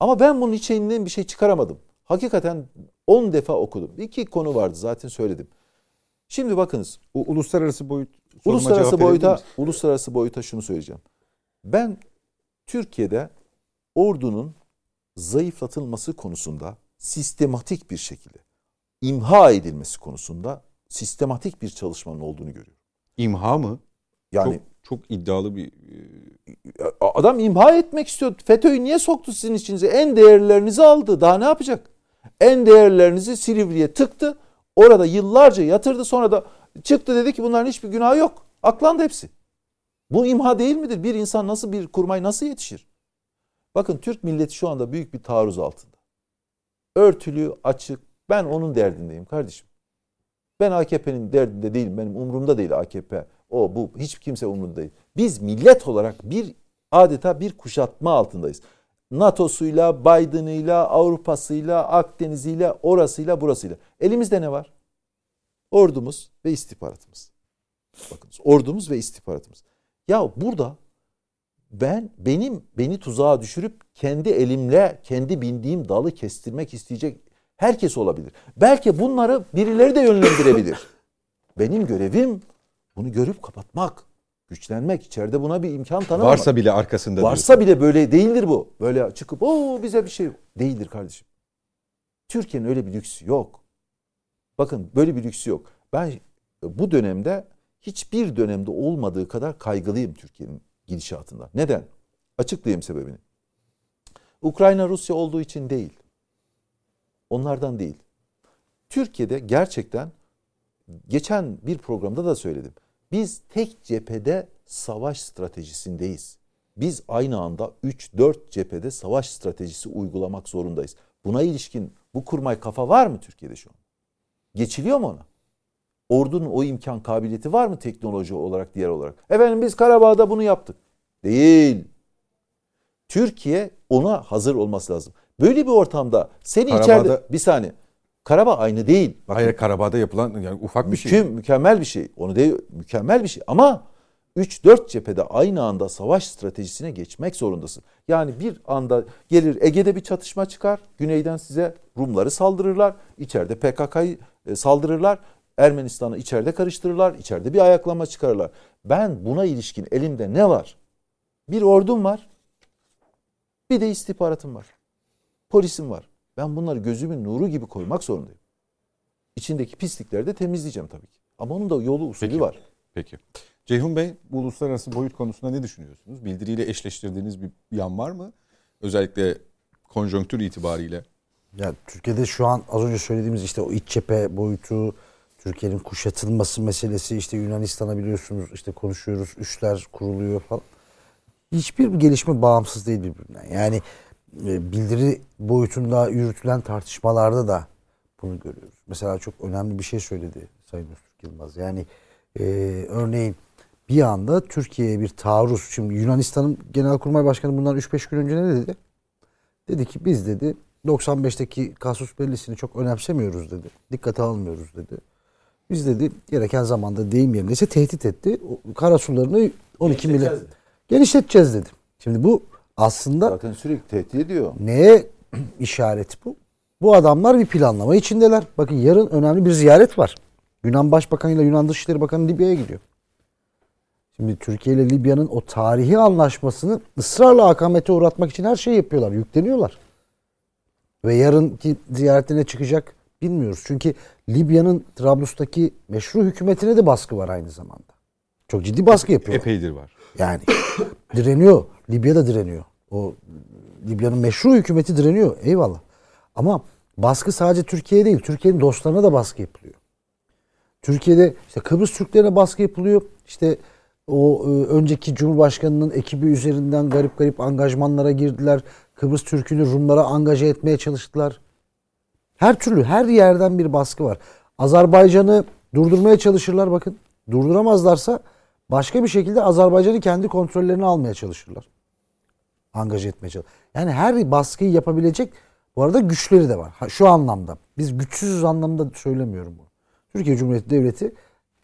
Ama ben bunun içinden bir şey çıkaramadım. Hakikaten 10 defa okudum. İki konu vardı zaten söyledim. Şimdi bakınız U- uluslararası boyut Uluslararası boyuta, uluslararası boyuta şunu söyleyeceğim. Ben Türkiye'de ordunun zayıflatılması konusunda sistematik bir şekilde imha edilmesi konusunda sistematik bir çalışmanın olduğunu görüyorum. İmha mı? Yani çok, çok iddialı bir e, adam imha etmek istiyor. FETÖ'yü niye soktu sizin içinize? En değerlerinizi aldı. Daha ne yapacak? En değerlerinizi Silivri'ye tıktı. Orada yıllarca yatırdı. Sonra da çıktı dedi ki bunların hiçbir günahı yok. Aklandı hepsi. Bu imha değil midir? Bir insan nasıl bir kurmay nasıl yetişir? Bakın Türk milleti şu anda büyük bir taarruz altında. Örtülü, açık. Ben onun derdindeyim kardeşim. Ben AKP'nin derdinde değilim. Benim umurumda değil AKP. O bu hiç kimse umurunda değil. Biz millet olarak bir adeta bir kuşatma altındayız. NATO'suyla, Biden'ıyla, Avrupa'sıyla, Akdeniz'iyle, orasıyla, burasıyla. Elimizde ne var? Ordumuz ve istihbaratımız. Bakınız ordumuz ve istihbaratımız. Ya burada ben benim beni tuzağa düşürüp kendi elimle kendi bindiğim dalı kestirmek isteyecek herkes olabilir. Belki bunları birileri de yönlendirebilir. benim görevim bunu görüp kapatmak, güçlenmek. İçeride buna bir imkan tanımamak. varsa bile arkasında Varsa bile böyle değildir bu. Böyle çıkıp o bize bir şey değildir kardeşim. Türkiye'nin öyle bir lüksü yok. Bakın böyle bir lüksü yok. Ben bu dönemde hiçbir dönemde olmadığı kadar kaygılıyım Türkiye'nin gidişatında. Neden? Açıklayayım sebebini. Ukrayna Rusya olduğu için değil. Onlardan değil. Türkiye'de gerçekten geçen bir programda da söyledim. Biz tek cephede savaş stratejisindeyiz. Biz aynı anda 3-4 cephede savaş stratejisi uygulamak zorundayız. Buna ilişkin bu kurmay kafa var mı Türkiye'de şu an? Geçiliyor mu ona? Ordunun o imkan kabiliyeti var mı teknoloji olarak diğer olarak? Efendim biz Karabağ'da bunu yaptık. Değil. Türkiye ona hazır olması lazım. Böyle bir ortamda seni Karabağ'da- içeride bir saniye. Karabağ aynı değil. Bakın, Hayır Karabağ'da yapılan yani ufak bir şey. Müküm, mükemmel bir şey. Onu değil, mükemmel bir şey. Ama 3-4 cephede aynı anda savaş stratejisine geçmek zorundasın. Yani bir anda gelir Ege'de bir çatışma çıkar. Güneyden size Rumları saldırırlar. İçeride PKK'yı e, saldırırlar. Ermenistan'ı içeride karıştırırlar. İçeride bir ayaklama çıkarırlar. Ben buna ilişkin elimde ne var? Bir ordum var. Bir de istihbaratım var. Polisim var. Ben bunları gözümün nuru gibi koymak zorundayım. İçindeki pislikleri de temizleyeceğim tabii ki. Ama onun da yolu usulü Peki. var. Peki. Ceyhun Bey bu uluslararası boyut konusunda ne düşünüyorsunuz? Bildiriyle eşleştirdiğiniz bir yan var mı? Özellikle konjonktür itibariyle. Ya Türkiye'de şu an az önce söylediğimiz işte o iç cephe boyutu, Türkiye'nin kuşatılması meselesi işte Yunanistan'a biliyorsunuz işte konuşuyoruz, üsler kuruluyor falan. Hiçbir gelişme bağımsız değil birbirinden. Yani e, bildiri boyutunda yürütülen tartışmalarda da bunu görüyoruz. Mesela çok önemli bir şey söyledi Sayın Öztürk Yılmaz. Yani e, örneğin bir anda Türkiye'ye bir taarruz. Şimdi Yunanistan'ın Genelkurmay Başkanı bundan 3-5 gün önce ne dedi? Dedi ki biz dedi 95'teki kasus bellisini çok önemsemiyoruz dedi. Dikkate almıyoruz dedi. Biz dedi gereken zamanda deyim yerindeyse tehdit etti. Karasularını 12 milyon Genişleteceğiz dedi. Şimdi bu aslında Zaten sürekli tehdit ediyor. neye işaret bu? Bu adamlar bir planlama içindeler. Bakın yarın önemli bir ziyaret var. Yunan Başbakanı ile Yunan Dışişleri Bakanı Libya'ya gidiyor. Şimdi Türkiye ile Libya'nın o tarihi anlaşmasını ısrarla akamete uğratmak için her şeyi yapıyorlar. Yükleniyorlar. Ve yarınki ziyaretine çıkacak bilmiyoruz. Çünkü Libya'nın Trablus'taki meşru hükümetine de baskı var aynı zamanda. Çok ciddi baskı yapıyorlar. Epeydir var. Yani direniyor. Libya da direniyor. O Libya'nın meşru hükümeti direniyor. Eyvallah. Ama baskı sadece Türkiye'ye değil. Türkiye'nin dostlarına da baskı yapılıyor. Türkiye'de işte Kıbrıs Türklerine baskı yapılıyor. İşte o e, önceki Cumhurbaşkanı'nın ekibi üzerinden garip garip angajmanlara girdiler. Kıbrıs Türk'ünü Rumlara angaje etmeye çalıştılar. Her türlü her yerden bir baskı var. Azerbaycan'ı durdurmaya çalışırlar bakın. Durduramazlarsa başka bir şekilde Azerbaycan'ı kendi kontrollerine almaya çalışırlar. Angaje etmeye çalışırlar. Yani her baskıyı yapabilecek bu arada güçleri de var. Ha, şu anlamda. Biz güçsüzüz anlamda söylemiyorum bunu. Türkiye Cumhuriyeti Devleti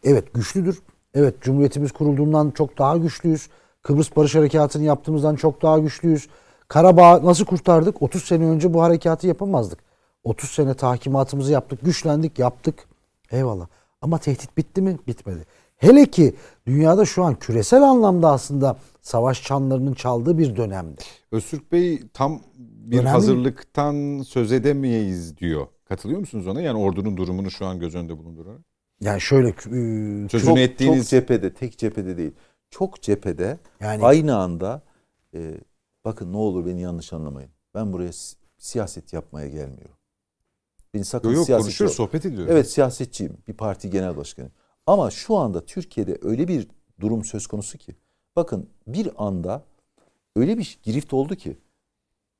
evet güçlüdür. Evet Cumhuriyetimiz kurulduğundan çok daha güçlüyüz. Kıbrıs Barış Harekatı'nı yaptığımızdan çok daha güçlüyüz. Karabağ nasıl kurtardık? 30 sene önce bu harekatı yapamazdık. 30 sene tahkimatımızı yaptık, güçlendik, yaptık. Eyvallah. Ama tehdit bitti mi? Bitmedi. Hele ki dünyada şu an küresel anlamda aslında savaş çanlarının çaldığı bir dönemde. Öztürk Bey tam bir Önemli. hazırlıktan söz edemeyiz diyor. Katılıyor musunuz ona? Yani ordunun durumunu şu an göz önünde bulundurarak. Yani şöyle e, Sözünü Çok, ettiğiniz çok cephede, tek cephede değil. Çok cephede Yani- aynı anda e, bakın ne olur beni yanlış anlamayın. Ben buraya si- siyaset yapmaya gelmiyorum. Beni sakın yok yok siyasetçi konuşuyoruz, ol- sohbet ediyoruz. Evet siyasetçiyim. Bir parti genel başkanı. Ama şu anda Türkiye'de öyle bir durum söz konusu ki. Bakın bir anda öyle bir girift oldu ki.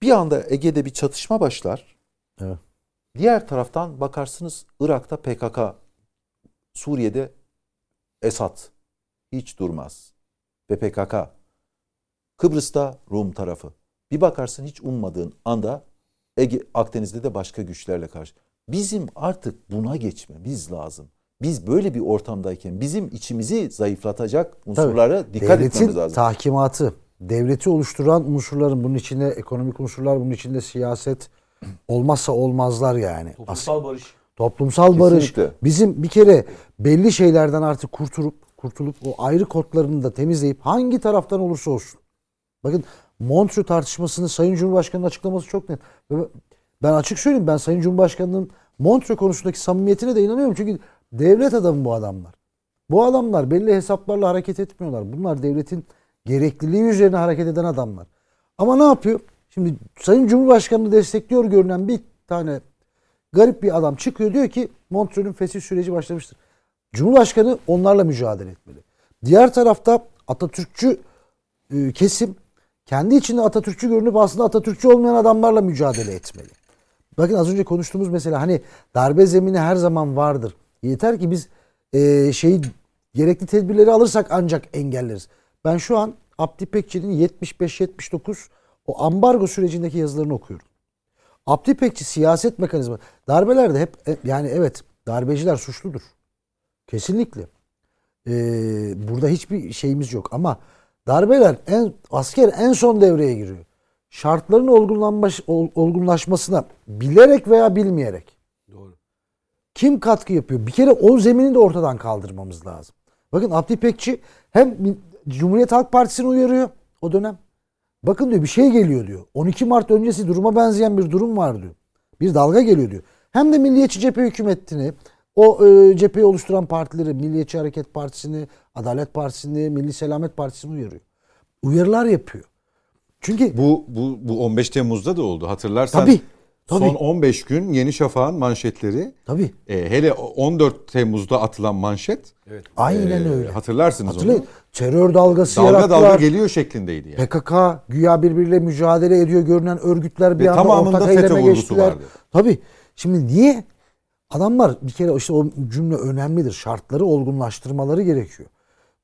Bir anda Ege'de bir çatışma başlar. Evet. Diğer taraftan bakarsınız Irak'ta PKK, Suriye'de Esad hiç durmaz. Ve PKK. Kıbrıs'ta Rum tarafı. Bir bakarsın hiç ummadığın anda Ege, Akdeniz'de de başka güçlerle karşı. Bizim artık buna geçmemiz lazım. Biz böyle bir ortamdayken bizim içimizi zayıflatacak unsurlara dikkat Devletin etmemiz lazım. tahkimatı, devleti oluşturan unsurların bunun içinde ekonomik unsurlar, bunun içinde siyaset olmazsa olmazlar yani. As- Toplumsal barış. toplumsal barış. Kesinlikle. Bizim bir kere belli şeylerden artık kurtulup kurtulup o ayrı kodlarını da temizleyip hangi taraftan olursa olsun. Bakın Montreux tartışmasını Sayın Cumhurbaşkanı'nın açıklaması çok net. Ben açık söyleyeyim ben Sayın Cumhurbaşkanı'nın Montreux konusundaki samimiyetine de inanıyorum. Çünkü devlet adamı bu adamlar. Bu adamlar belli hesaplarla hareket etmiyorlar. Bunlar devletin gerekliliği üzerine hareket eden adamlar. Ama ne yapıyor? Şimdi Sayın Cumhurbaşkanı'nı destekliyor görünen bir tane garip bir adam çıkıyor diyor ki Montreux'ün fesih süreci başlamıştır. Cumhurbaşkanı onlarla mücadele etmeli. Diğer tarafta Atatürkçü e, kesim kendi içinde Atatürkçü görünüp aslında Atatürkçü olmayan adamlarla mücadele etmeli. Bakın az önce konuştuğumuz mesela hani darbe zemini her zaman vardır. Yeter ki biz e, şeyi gerekli tedbirleri alırsak ancak engelleriz. Ben şu an Abdi Pekçi'nin 75-79 o ambargo sürecindeki yazılarını okuyorum. Abdi Pekçi siyaset mekanizma. Darbelerde hep hep- yani evet darbeciler suçludur. Kesinlikle. Ee, burada hiçbir şeyimiz yok ama darbeler en asker en son devreye giriyor. Şartların olgunlanmış, ol- olgunlaşmasına bilerek veya bilmeyerek. Kim katkı yapıyor? Bir kere o zemini de ortadan kaldırmamız lazım. Bakın Abdi Pekçi hem Cumhuriyet Halk Partisi'ni uyarıyor o dönem. Bakın diyor bir şey geliyor diyor. 12 Mart öncesi duruma benzeyen bir durum var diyor. Bir dalga geliyor diyor. Hem de Milliyetçi Cephe hükümetini, o e, cepheyi oluşturan partileri, Milliyetçi Hareket Partisi'ni, Adalet Partisi'ni, Milli Selamet Partisi'ni uyarıyor. Uyarılar yapıyor. Çünkü Bu, bu, bu 15 Temmuz'da da oldu. Hatırlarsan Tabii, tabii. son 15 gün Yeni Şafak'ın manşetleri tabii e, hele 14 Temmuz'da atılan manşet aynen e, öyle. hatırlarsınız Hatırlayın. onu. Terör dalgası Dalga yarattılar. dalga geliyor şeklindeydi yani. PKK güya birbiriyle mücadele ediyor görünen örgütler bir Ve anda ortak FETÖ eyleme geçtiler. vardı. Tabii. Şimdi niye? Adamlar bir kere işte o cümle önemlidir. Şartları olgunlaştırmaları gerekiyor.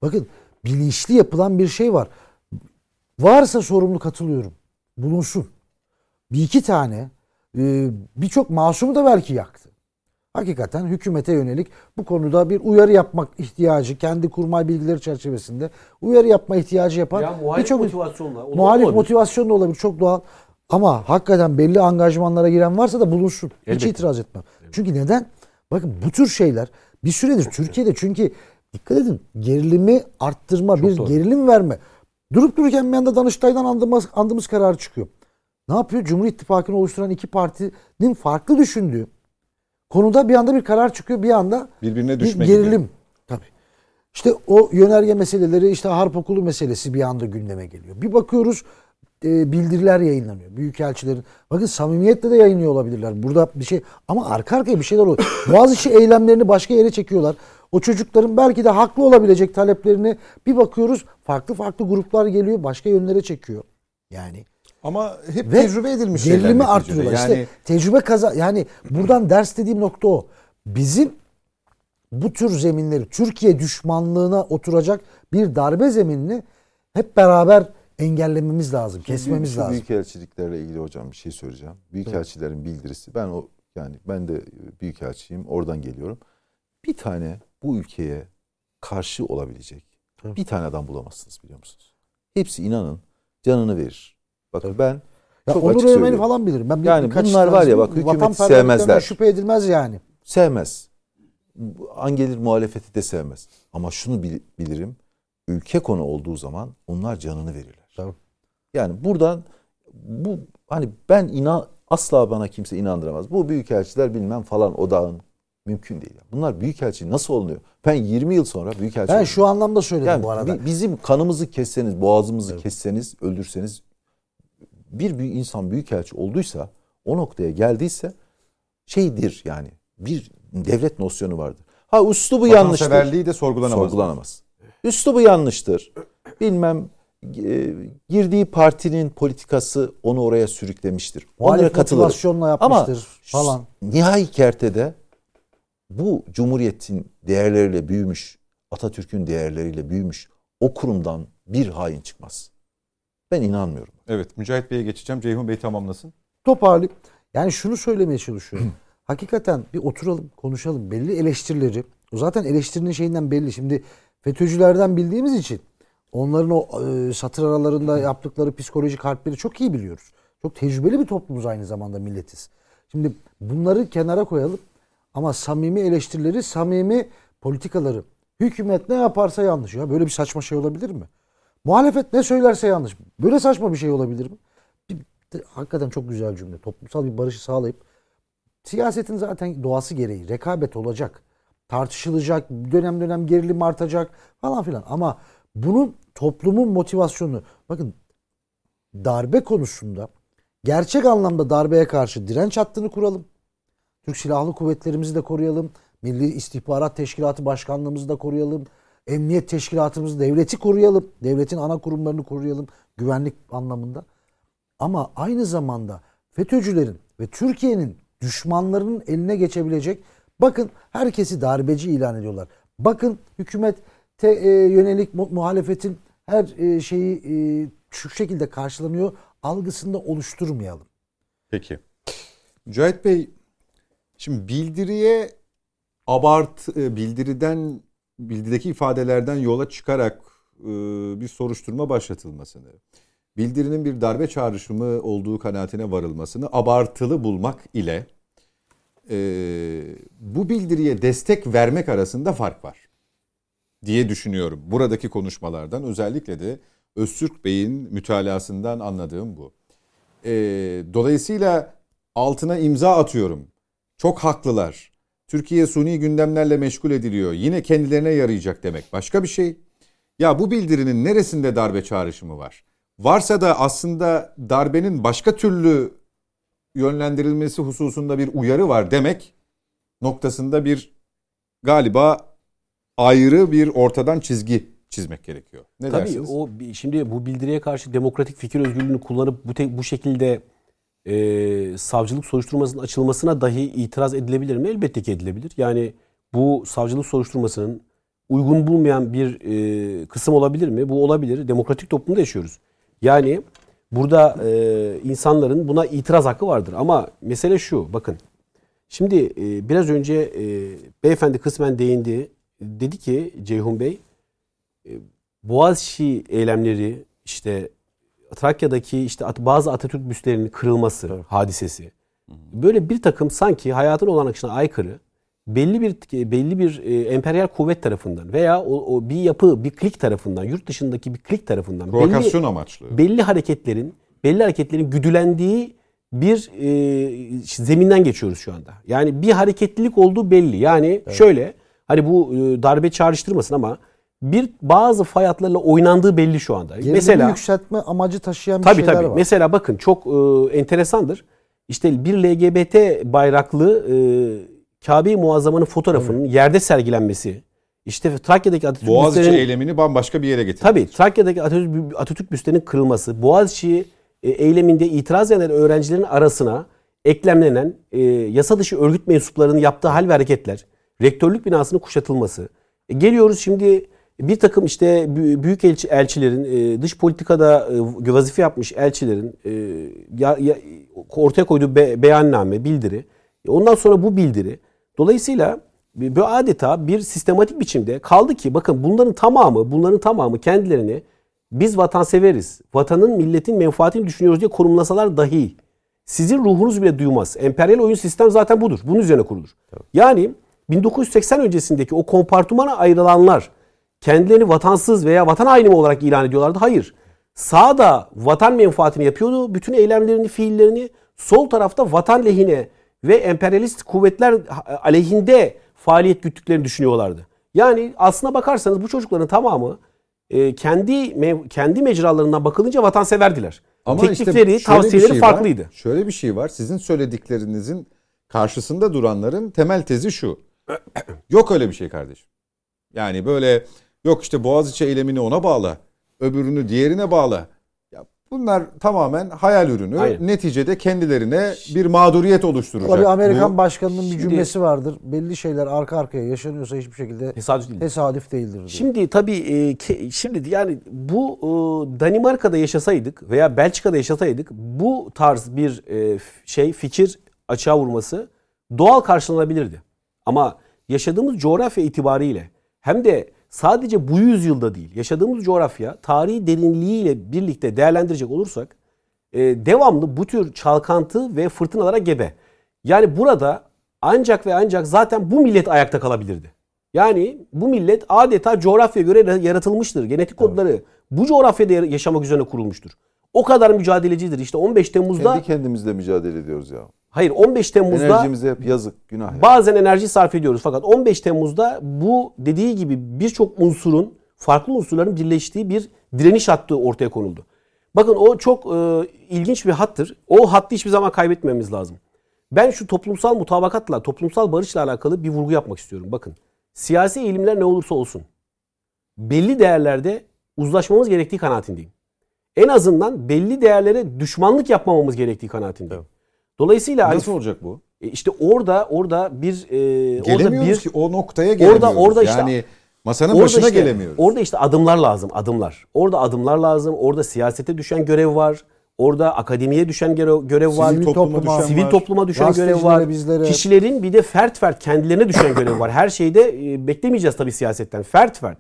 Bakın bilinçli yapılan bir şey var. Varsa sorumlu katılıyorum. Bulunsun. Bir iki tane e, birçok masumu da belki yaktı. Hakikaten hükümete yönelik bu konuda bir uyarı yapmak ihtiyacı kendi kurmay bilgileri çerçevesinde uyarı yapma ihtiyacı yapan Ya muhalif birçok motivasyonla. o muhalif olabilir. motivasyon da olabilir çok doğal. Ama hakikaten belli angajmanlara giren varsa da bulunsun. Hiç Elbette. itiraz etmem. Çünkü neden? Bakın bu tür şeyler bir süredir Türkiye'de çünkü dikkat edin gerilimi arttırma, bir doğru. gerilim verme. Durup dururken bir anda Danıştay'dan andığımız, andığımız karar çıkıyor. Ne yapıyor? Cumhur İttifakı'nı oluşturan iki partinin farklı düşündüğü konuda bir anda bir karar çıkıyor. Bir anda Birbirine bir düşme gibi. gerilim. Tabii. İşte o yönerge meseleleri işte harp okulu meselesi bir anda gündeme geliyor. Bir bakıyoruz e, bildiriler yayınlanıyor. Büyükelçilerin. Bakın samimiyetle de yayınlıyor olabilirler. Burada bir şey ama arka arkaya bir şeyler oluyor. Bazı şey eylemlerini başka yere çekiyorlar. O çocukların belki de haklı olabilecek taleplerini bir bakıyoruz farklı farklı gruplar geliyor başka yönlere çekiyor. Yani Ama hep ve tecrübe edilmiş şeyler gerilimi artırıyorlar. Yani İşte tecrübe kaza yani buradan ders dediğim nokta o. Bizim bu tür zeminleri Türkiye düşmanlığına oturacak bir darbe zeminini hep beraber engellememiz lazım, kesmemiz Şu lazım. Büyükelçiliklerle ilgili hocam bir şey söyleyeceğim. Büyükelçilerin bildirisi. Ben o yani ben de büyükelçiyim. Oradan geliyorum. Bir tane bu ülkeye karşı olabilecek bir tane adam bulamazsınız biliyor musunuz? Hepsi inanın canını verir. Bakın ben Ya çok Onur açık söylüyorum. falan bilirim. Ben Yani bunlar var ya bak, hükümeti sevmezler. Şüphe edilmez yani. sevmez. An gelir muhalefeti de sevmez. Ama şunu bil- bilirim. Ülke konu olduğu zaman onlar canını verirler. Tabii. Yani buradan bu hani ben inan asla bana kimse inandıramaz. Bu büyükelçiler bilmem falan odağın mümkün değil. Bunlar büyükelçi nasıl olunuyor? Ben 20 yıl sonra büyükelçi Ben oldum. şu anlamda söyledim yani bu arada. bi- bizim kanımızı kesseniz, boğazımızı kesseniz, öldürseniz bir büyük insan büyükelçi olduysa, o noktaya geldiyse şeydir yani. Bir devlet nosyonu vardır. Ha üslubu yanlıştır. vatanseverliği de sorgulanamaz. Sorgulanamaz. Üslubu yanlıştır. Bilmem e, girdiği partinin politikası onu oraya sürüklemiştir. Onlara katılırım. motivasyonla Ama yapmıştır falan. nihai kertede bu cumhuriyetin değerleriyle büyümüş, Atatürk'ün değerleriyle büyümüş o kurumdan bir hain çıkmaz. Ben inanmıyorum. Evet Mücahit Bey'e geçeceğim. Ceyhun Bey tamamlasın. toparlayıp yani şunu söylemeye çalışıyorum. Hakikaten bir oturalım, konuşalım. Belli eleştirileri. O zaten eleştirinin şeyinden belli. Şimdi FETÖ'cülerden bildiğimiz için onların o e, satır aralarında yaptıkları psikolojik harpleri çok iyi biliyoruz. Çok tecrübeli bir toplumuz aynı zamanda milletiz. Şimdi bunları kenara koyalım ama samimi eleştirileri, samimi politikaları. Hükümet ne yaparsa yanlış. Ya böyle bir saçma şey olabilir mi? Muhalefet ne söylerse yanlış. Böyle saçma bir şey olabilir mi? Hakikaten çok güzel cümle. Toplumsal bir barışı sağlayıp siyasetin zaten doğası gereği rekabet olacak. tartışılacak, dönem dönem gerilim artacak falan filan. Ama bunun toplumun motivasyonu bakın darbe konusunda gerçek anlamda darbeye karşı direnç hattını kuralım. Türk Silahlı Kuvvetlerimizi de koruyalım. Milli İstihbarat Teşkilatı Başkanlığımızı da koruyalım. Emniyet Teşkilatımızı, devleti koruyalım. Devletin ana kurumlarını koruyalım güvenlik anlamında. Ama aynı zamanda FETÖ'cülerin ve Türkiye'nin düşmanlarının eline geçebilecek bakın herkesi darbeci ilan ediyorlar. Bakın hükümet te, e, yönelik mu- muhalefetin her e, şeyi e, şu şekilde karşılanıyor algısında oluşturmayalım. Peki. Mücahit Bey, şimdi bildiriye abart e, bildiriden bildirideki ifadelerden yola çıkarak e, bir soruşturma başlatılmasını, bildirinin bir darbe çağrışımı olduğu kanaatine varılmasını abartılı bulmak ile e, bu bildiriye destek vermek arasında fark var diye düşünüyorum. Buradaki konuşmalardan özellikle de Öztürk Bey'in mütalasından anladığım bu. E, dolayısıyla altına imza atıyorum. Çok haklılar. Türkiye suni gündemlerle meşgul ediliyor. Yine kendilerine yarayacak demek başka bir şey. Ya bu bildirinin neresinde darbe çağrışımı var? Varsa da aslında darbenin başka türlü yönlendirilmesi hususunda bir uyarı var demek noktasında bir galiba ayrı bir ortadan çizgi çizmek gerekiyor. Ne Tabii dersiniz? o şimdi bu bildiriye karşı demokratik fikir özgürlüğünü kullanıp bu te- bu şekilde e, savcılık soruşturmasının açılmasına dahi itiraz edilebilir mi? Elbette ki edilebilir. Yani bu savcılık soruşturmasının uygun bulmayan bir e, kısım olabilir mi? Bu olabilir. Demokratik toplumda yaşıyoruz. Yani burada e, insanların buna itiraz hakkı vardır. Ama mesele şu bakın. Şimdi e, biraz önce e, beyefendi kısmen değindi. Dedi ki Ceyhun Bey Boğaziçi eylemleri işte Trakya'daki işte bazı Atatürk büstlerinin kırılması hadisesi. Böyle bir takım sanki hayatın olan akışına aykırı belli bir belli bir e, emperyal kuvvet tarafından veya o, o bir yapı bir klik tarafından yurt dışındaki bir klik tarafından Provokasyon amaçlı. belli hareketlerin belli hareketlerin güdülendiği bir e, zeminden geçiyoruz şu anda. Yani bir hareketlilik olduğu belli. Yani şöyle hani bu e, darbe çağrıştırmasın ama bir bazı fay hatlarıyla oynandığı belli şu anda. Gerilimi Mesela yükseltme amacı taşıyan bir Tabii şeyler tabii. var. Mesela bakın çok e, enteresandır. İşte bir LGBT bayraklı e, Kabe-i Muazzama'nın fotoğrafının yerde sergilenmesi. İşte Trakya'daki Atatürk Boğaziçi büstlerinin- eylemini bambaşka bir yere getirdi. Tabii Trakya'daki Atatürk, Atatürk büstlerinin kırılması, Boğaziçi e, eyleminde itiraz eden öğrencilerin arasına eklemlenen e, yasa dışı örgüt mensuplarının yaptığı hal ve hareketler, rektörlük binasının kuşatılması. E, geliyoruz şimdi bir takım işte bü- büyük elçi, elçilerin, e, dış politikada e, vazife yapmış elçilerin e, ya, ya- ortaya koyduğu be, beyanname, bildiri. Ondan sonra bu bildiri. Dolayısıyla bu adeta bir sistematik biçimde kaldı ki bakın bunların tamamı, bunların tamamı kendilerini biz vatanseveriz, vatanın, milletin menfaatini düşünüyoruz diye konumlasalar dahi sizin ruhunuz bile duymaz. Emperyal oyun sistem zaten budur. Bunun üzerine kurulur. Yani 1980 öncesindeki o kompartımana ayrılanlar kendilerini vatansız veya vatan haini olarak ilan ediyorlardı? Hayır. Sağda vatan menfaatini yapıyordu. Bütün eylemlerini, fiillerini sol tarafta vatan lehine ve emperyalist kuvvetler aleyhinde faaliyet güttüklerini düşünüyorlardı. Yani aslına bakarsanız bu çocukların tamamı e, kendi mev- kendi mecralarından bakılınca vatanseverdiler. Teklifleri, şöyle bir tavsiyeleri şey var. farklıydı. Şöyle bir şey var. Sizin söylediklerinizin karşısında duranların temel tezi şu. Yok öyle bir şey kardeşim. Yani böyle yok işte Boğaziçi eylemini ona bağla. Öbürünü diğerine bağla. Ya bunlar tamamen hayal ürünü. Aynen. Neticede kendilerine bir mağduriyet oluşturacak. Tabii Amerikan Bu- başkanının bir Şimdi- cümlesi vardır. Belli şeyler arka arkaya yaşanıyorsa hiçbir şekilde Tesadüf değil. tesadüf değildir. diyor. Şimdi tabii e, şimdi yani bu e, Danimarka'da yaşasaydık veya Belçika'da yaşasaydık bu tarz bir e, şey fikir açığa vurması doğal karşılanabilirdi. Ama yaşadığımız coğrafya itibariyle hem de sadece bu yüzyılda değil yaşadığımız coğrafya tarihi derinliğiyle birlikte değerlendirecek olursak e, devamlı bu tür çalkantı ve fırtınalara gebe. Yani burada ancak ve ancak zaten bu millet ayakta kalabilirdi. Yani bu millet adeta coğrafyaya göre yaratılmıştır. Genetik kodları bu coğrafyada yaşamak üzerine kurulmuştur. O kadar mücadelecidir. İşte 15 Temmuz'da Kendi kendimizle mücadele ediyoruz ya. Hayır 15 Temmuz'da Enerjimize hep yazık, günah. yani. bazen enerji sarf ediyoruz. Fakat 15 Temmuz'da bu dediği gibi birçok unsurun, farklı unsurların birleştiği bir direniş hattı ortaya konuldu. Bakın o çok e, ilginç bir hattır. O hattı hiçbir zaman kaybetmemiz lazım. Ben şu toplumsal mutabakatla, toplumsal barışla alakalı bir vurgu yapmak istiyorum. Bakın siyasi eğilimler ne olursa olsun belli değerlerde uzlaşmamız gerektiği kanaatindeyim. En azından belli değerlere düşmanlık yapmamamız gerektiği kanaatindeyim. Dolayısıyla Nasıl olacak bu? e, işte orada orada bir e, orada bir ki o noktaya gelemiyoruz. orada işte- yani masanın orada başına işte, gelemiyoruz. Orada işte adımlar lazım, adımlar. Orada adımlar lazım. Orada siyasete düşen görev var. Orada akademiye düşen görev, görev var. Sivil topluma topluma, düşen Sivil var. topluma düşen görev var. bizlere. Kişilerin bir de fert fert kendilerine düşen görev var. Her şeyde e, beklemeyeceğiz tabii siyasetten. Fert fert.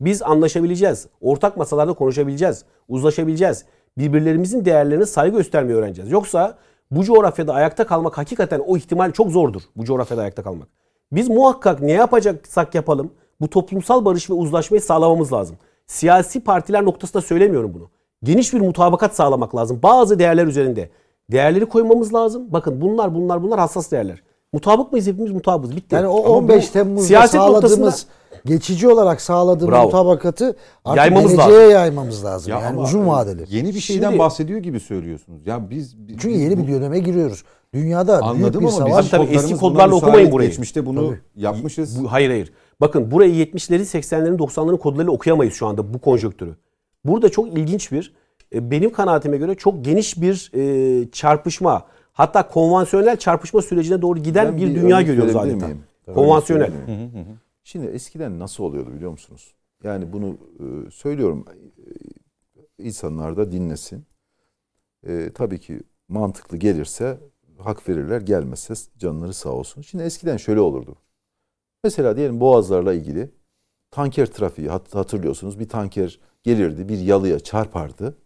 Biz anlaşabileceğiz. Ortak masalarda konuşabileceğiz. Uzlaşabileceğiz. Birbirlerimizin değerlerine saygı göstermeyi öğreneceğiz. Yoksa bu coğrafyada ayakta kalmak hakikaten o ihtimal çok zordur. Bu coğrafyada ayakta kalmak. Biz muhakkak ne yapacaksak yapalım bu toplumsal barış ve uzlaşmayı sağlamamız lazım. Siyasi partiler noktasında söylemiyorum bunu. Geniş bir mutabakat sağlamak lazım. Bazı değerler üzerinde. Değerleri koymamız lazım. Bakın bunlar bunlar bunlar hassas değerler. Mutabık mıyız hepimiz mutabığız. Bitti. Yani o Ama bu 15 Temmuz'da sağladığımız noktasında- geçici olarak sağladığımız Bravo. mutabakatı artık Yaymamız geleceğe lazım. yaymamız lazım. Ya yani ama uzun vadeli. Yeni bir şeyden Şimdi- bahsediyor gibi söylüyorsunuz. Ya biz, biz Çünkü yeni bir döneme giriyoruz. Dünyada büyük Anladım bir ama savaş. bizim Tabii, tabii, eski kodlarla okumayın burayı. Geçmişte bunu yapmışız. Bu, hayır hayır. Bakın burayı 70'leri 80'lerin 90'ların kodlarıyla okuyamayız şu anda bu konjonktürü. Burada çok ilginç bir e, benim kanaatime göre çok geniş bir e, çarpışma hatta konvansiyonel çarpışma sürecine doğru giden Ben bir, bir dünya görüyoruz adeta. Konvansiyonel. Örnek verebilir miyim? Şimdi eskiden nasıl oluyordu biliyor musunuz? Yani bunu e, söylüyorum e, insanlar da dinlesin. E, tabii ki mantıklı gelirse hak verirler, gelmezse canları sağ olsun. Şimdi eskiden şöyle olurdu. Mesela diyelim boğazlarla ilgili tanker trafiği hat- hatırlıyorsunuz. Bir tanker gelirdi, bir yalıya çarpardı.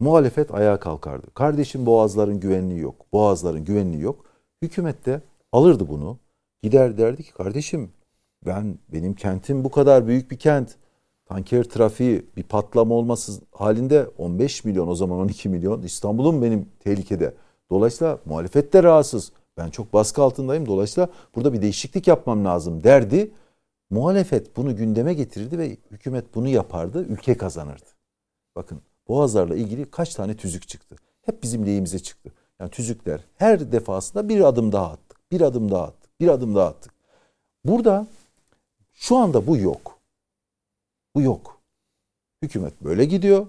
Muhalefet ayağa kalkardı. Kardeşim boğazların güvenliği yok. Boğazların güvenliği yok. Hükümet de alırdı bunu. Gider derdi ki kardeşim ben benim kentim bu kadar büyük bir kent. Tanker trafiği bir patlama olması halinde 15 milyon o zaman 12 milyon İstanbul'un benim tehlikede. Dolayısıyla muhalefet de rahatsız. Ben çok baskı altındayım. Dolayısıyla burada bir değişiklik yapmam lazım derdi. Muhalefet bunu gündeme getirirdi ve hükümet bunu yapardı. Ülke kazanırdı. Bakın Boğazlarla ilgili kaç tane tüzük çıktı. Hep bizim lehimize çıktı. Yani tüzükler her defasında bir adım daha attık. Bir adım daha attık. Bir adım daha attık. Burada şu anda bu yok. Bu yok. Hükümet böyle gidiyor.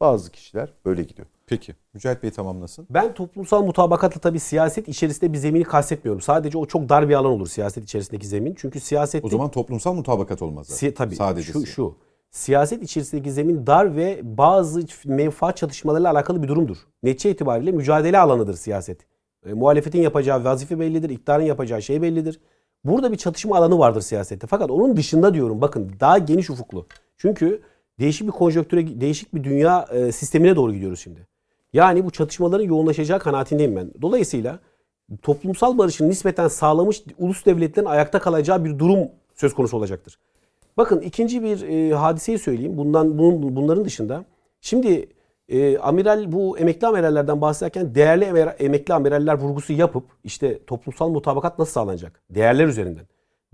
Bazı kişiler böyle gidiyor. Peki. Mücahit Bey tamamlasın. Ben toplumsal mutabakatla tabii siyaset içerisinde bir zemini kastetmiyorum. Sadece o çok dar bir alan olur siyaset içerisindeki zemin. Çünkü siyaset O zaman toplumsal mutabakat olmaz. zaten. Si- tabii Sadece şu, siyaset. şu. Siyaset içerisindeki zemin dar ve bazı menfaat çatışmalarıyla alakalı bir durumdur. Netice itibariyle mücadele alanıdır siyaset. E, muhalefetin yapacağı vazife bellidir, iktidarın yapacağı şey bellidir. Burada bir çatışma alanı vardır siyasette. Fakat onun dışında diyorum bakın daha geniş ufuklu. Çünkü değişik bir konjonktüre, değişik bir dünya e, sistemine doğru gidiyoruz şimdi. Yani bu çatışmaların yoğunlaşacağı kanaatindeyim ben. Dolayısıyla toplumsal barışın nispeten sağlamış ulus devletlerin ayakta kalacağı bir durum söz konusu olacaktır. Bakın ikinci bir e, hadiseyi söyleyeyim. Bundan bunun, bunların dışında. Şimdi e, amiral bu emekli amirallerden bahsederken değerli emekli amiraller vurgusu yapıp işte toplumsal mutabakat nasıl sağlanacak? Değerler üzerinden.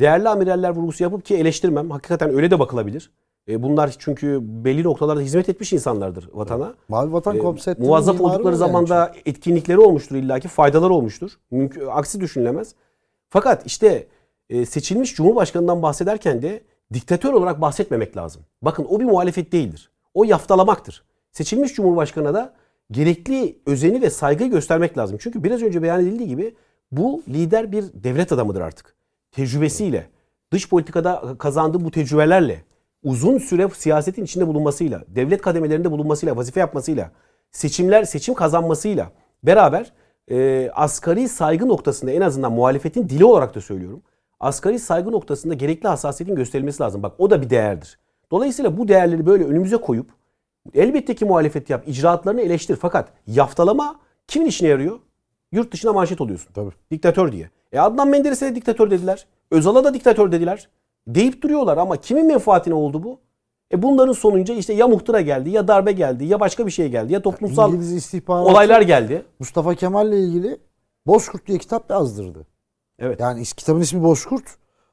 Değerli amiraller vurgusu yapıp ki eleştirmem. Hakikaten öyle de bakılabilir. E, bunlar çünkü belli noktalarda hizmet etmiş insanlardır vatana. Mavi Vatan E, konseptinin muvazzaf oldukları var yani zamanda etkinlikleri olmuştur illaki, faydaları olmuştur. Mümkün, aksi düşünülemez. Fakat işte e, seçilmiş cumhurbaşkanından bahsederken de diktatör olarak bahsetmemek lazım. Bakın o bir muhalefet değildir. O yaftalamaktır. Seçilmiş cumhurbaşkanına da gerekli özeni ve saygı göstermek lazım. Çünkü biraz önce beyan edildiği gibi bu lider bir devlet adamıdır artık. Tecrübesiyle, dış politikada kazandığı bu tecrübelerle, uzun süre siyasetin içinde bulunmasıyla, devlet kademelerinde bulunmasıyla, vazife yapmasıyla, seçimler seçim kazanmasıyla beraber e, asgari saygı noktasında en azından muhalefetin dili olarak da söylüyorum. Asgari saygı noktasında gerekli hassasiyetin gösterilmesi lazım. Bak o da bir değerdir. Dolayısıyla bu değerleri böyle önümüze koyup elbette ki muhalefet yap, icraatlarını eleştir. Fakat yaftalama kimin işine yarıyor? Yurt dışına manşet oluyorsun. Tabii. Diktatör diye. E Adnan Menderes'e de diktatör dediler. Özal'a da diktatör dediler. Deyip duruyorlar ama kimin menfaatine oldu bu? E bunların sonunca işte ya muhtıra geldi ya darbe geldi ya başka bir şey geldi ya toplumsal istihbaratı olaylar geldi. Mustafa Kemal'le ilgili Bozkurt diye kitap yazdırdı. Evet. Yani kitabın ismi Bozkurt.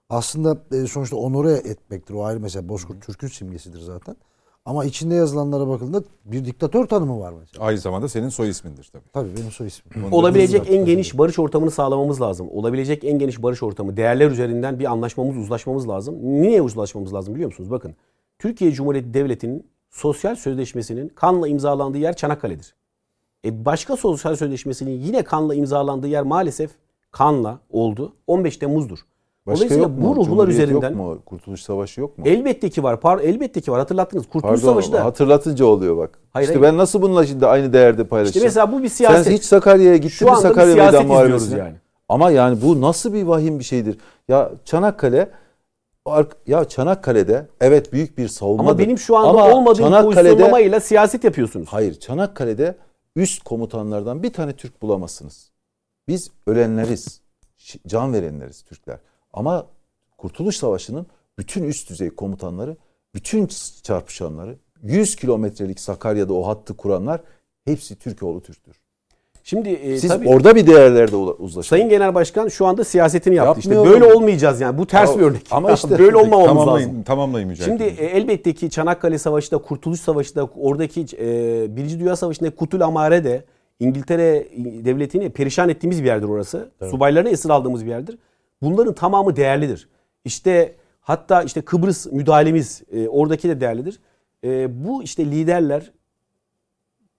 Aslında e, sonuçta onore etmektir. O ayrı mesela Bozkurt Türk'ün simgesidir zaten. Ama içinde yazılanlara bakıldığında bir diktatör tanımı var mesela. Aynı zamanda senin soy ismindir tabii. Tabii benim soy ismim. Olabilecek en geniş barış ortamını sağlamamız lazım. Olabilecek en geniş barış ortamı, değerler üzerinden bir anlaşmamız, uzlaşmamız lazım. Niye uzlaşmamız lazım biliyor musunuz? Bakın, Türkiye Cumhuriyeti Devleti'nin sosyal sözleşmesinin kanla imzalandığı yer Çanakkale'dir. E başka sosyal sözleşmesinin yine kanla imzalandığı yer maalesef kanla oldu. 15 Temmuz'dur. Başka Dolayısıyla yok mu? bu ruhlar Cumhuriyet üzerinden yok mu? Kurtuluş Savaşı yok mu? elbette ki var. Par elbette ki var. Hatırlattınız. Kurtuluş Pardon Savaşı da hatırlatınca oluyor bak. Hayır, işte hayır. ben nasıl bununla şimdi aynı değerde işte paylaşacağım? mesela bu bir siyaset. Sen hiç Sakarya'ya gittin mi Sakarya Meydan Muharebesi'ne? yani. Ama yani bu nasıl bir vahim bir şeydir? Ya Çanakkale ya Çanakkale'de evet büyük bir savunma. Ama benim şu anda Ama olmadığım Çanakkale'de pozisyonlamayla siyaset yapıyorsunuz. hayır Çanakkale'de üst komutanlardan bir tane Türk bulamazsınız. Biz ölenleriz. Can verenleriz Türkler. Ama Kurtuluş Savaşı'nın bütün üst düzey komutanları, bütün çarpışanları, 100 kilometrelik Sakarya'da o hattı kuranlar hepsi Türkoğlu Türktür. Şimdi e, Siz tabii orada bir değerlerde uzlaşın. Sayın Genel Başkan şu anda siyasetini yaptı. İşte Yapmıyorum. böyle olmayacağız yani. Bu ters Ya, bir örnek. ama işte- böyle olmamamız tamamlayın, lazım. Tamamlayın Şimdi e, elbette ki Çanakkale Savaşı'da, Kurtuluş Savaşı'da, oradaki e, Birinci Dünya Savaşı'nda Kutul Amare de İngiltere devletini perişan ettiğimiz bir yerdir orası. Subaylarını esir aldığımız bir yerdir. Bunların tamamı değerlidir. İşte hatta işte Kıbrıs müdahalemiz e, oradaki de değerlidir. E, bu işte liderler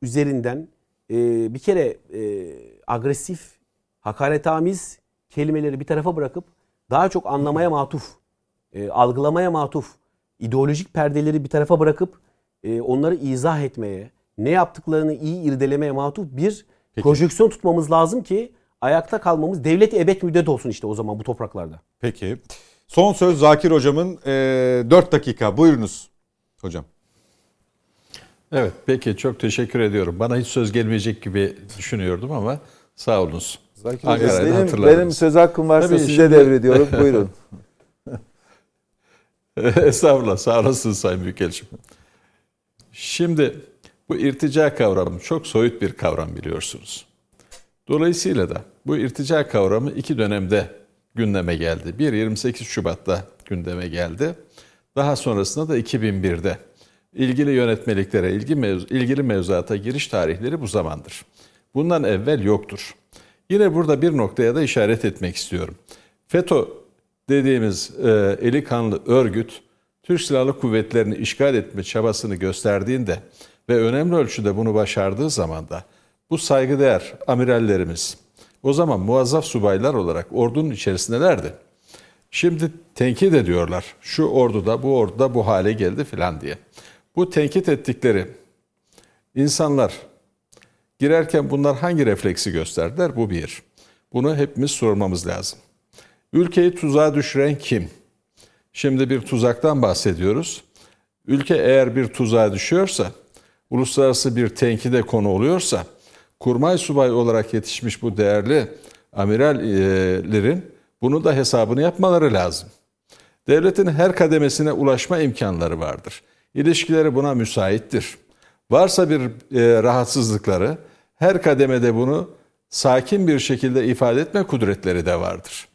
üzerinden e, bir kere e, agresif, hakaretamiz kelimeleri bir tarafa bırakıp daha çok anlamaya matuf, e, algılamaya matuf, ideolojik perdeleri bir tarafa bırakıp e, onları izah etmeye, ne yaptıklarını iyi irdelemeye matuf bir projeksiyon tutmamız lazım ki ayakta kalmamız devlet ebed müddet olsun işte o zaman bu topraklarda. Peki. Son söz Zakir Hocam'ın e, 4 dakika. Buyurunuz hocam. Evet peki çok teşekkür ediyorum. Bana hiç söz gelmeyecek gibi düşünüyordum ama sağ olunuz. Zakir benim, benim söz hakkım varsa Tabii size şimdi- devrediyorum. Buyurun. Estağfurullah sağ olasınız Sayın Büyükelçim. Şimdi bu irtica kavramı çok soyut bir kavram biliyorsunuz. Dolayısıyla da bu irtica kavramı iki dönemde gündeme geldi. Bir 28 Şubat'ta gündeme geldi. Daha sonrasında da 2001'de. İlgili yönetmeliklere, ilgi mevzu, ilgili mevzuata giriş tarihleri bu zamandır. Bundan evvel yoktur. Yine burada bir noktaya da işaret etmek istiyorum. FETÖ dediğimiz e, eli kanlı örgüt Türk Silahlı Kuvvetleri'ni işgal etme çabasını gösterdiğinde ve önemli ölçüde bunu başardığı zaman da bu saygıdeğer amirallerimiz o zaman muazzaf subaylar olarak ordunun içerisindelerdi. Şimdi tenkit ediyorlar. Şu orduda, bu orduda bu hale geldi filan diye. Bu tenkit ettikleri insanlar girerken bunlar hangi refleksi gösterdiler? Bu bir. Bunu hepimiz sormamız lazım. Ülkeyi tuzağa düşüren kim? Şimdi bir tuzaktan bahsediyoruz. Ülke eğer bir tuzağa düşüyorsa, uluslararası bir tenkide konu oluyorsa, kurmay subay olarak yetişmiş bu değerli amirallerin bunu da hesabını yapmaları lazım. Devletin her kademesine ulaşma imkanları vardır. İlişkileri buna müsaittir. Varsa bir e, rahatsızlıkları her kademede bunu sakin bir şekilde ifade etme kudretleri de vardır.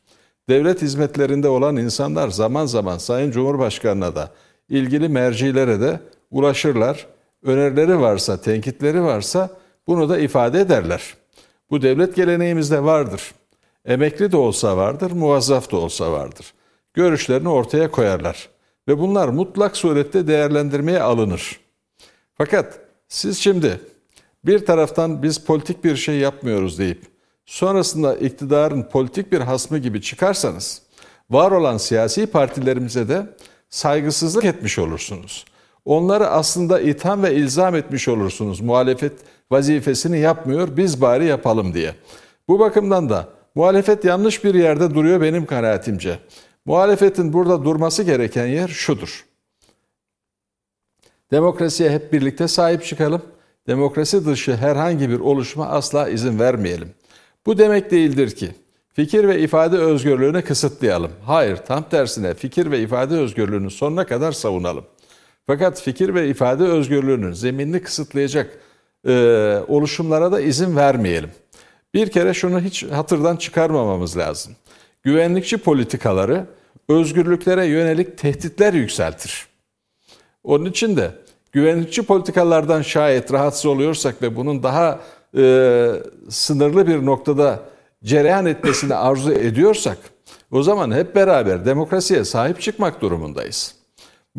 Devlet hizmetlerinde olan insanlar zaman zaman Sayın Cumhurbaşkanı'na da ilgili mercilere de ulaşırlar. Önerileri varsa, tenkitleri varsa bunu da ifade ederler. Bu devlet geleneğimizde vardır. Emekli de olsa vardır, muvazzaf da olsa vardır. Görüşlerini ortaya koyarlar ve bunlar mutlak surette değerlendirmeye alınır. Fakat siz şimdi bir taraftan biz politik bir şey yapmıyoruz deyip sonrasında iktidarın politik bir hasmı gibi çıkarsanız var olan siyasi partilerimize de saygısızlık etmiş olursunuz. Onları aslında itham ve ilzam etmiş olursunuz. Muhalefet vazifesini yapmıyor, biz bari yapalım diye. Bu bakımdan da muhalefet yanlış bir yerde duruyor benim kanaatimce. Muhalefetin burada durması gereken yer şudur. Demokrasiye hep birlikte sahip çıkalım. Demokrasi dışı herhangi bir oluşuma asla izin vermeyelim. Bu demek değildir ki fikir ve ifade özgürlüğünü kısıtlayalım. Hayır, tam tersine fikir ve ifade özgürlüğünü sonuna kadar savunalım. Fakat fikir ve ifade özgürlüğünün zeminini kısıtlayacak e, oluşumlara da izin vermeyelim. Bir kere şunu hiç hatırdan çıkarmamamız lazım. Güvenlikçi politikaları özgürlüklere yönelik tehditler yükseltir. Onun için de güvenlikçi politikalardan şayet rahatsız oluyorsak ve bunun daha e, sınırlı bir noktada cereyan etmesini arzu ediyorsak o zaman hep beraber demokrasiye sahip çıkmak durumundayız.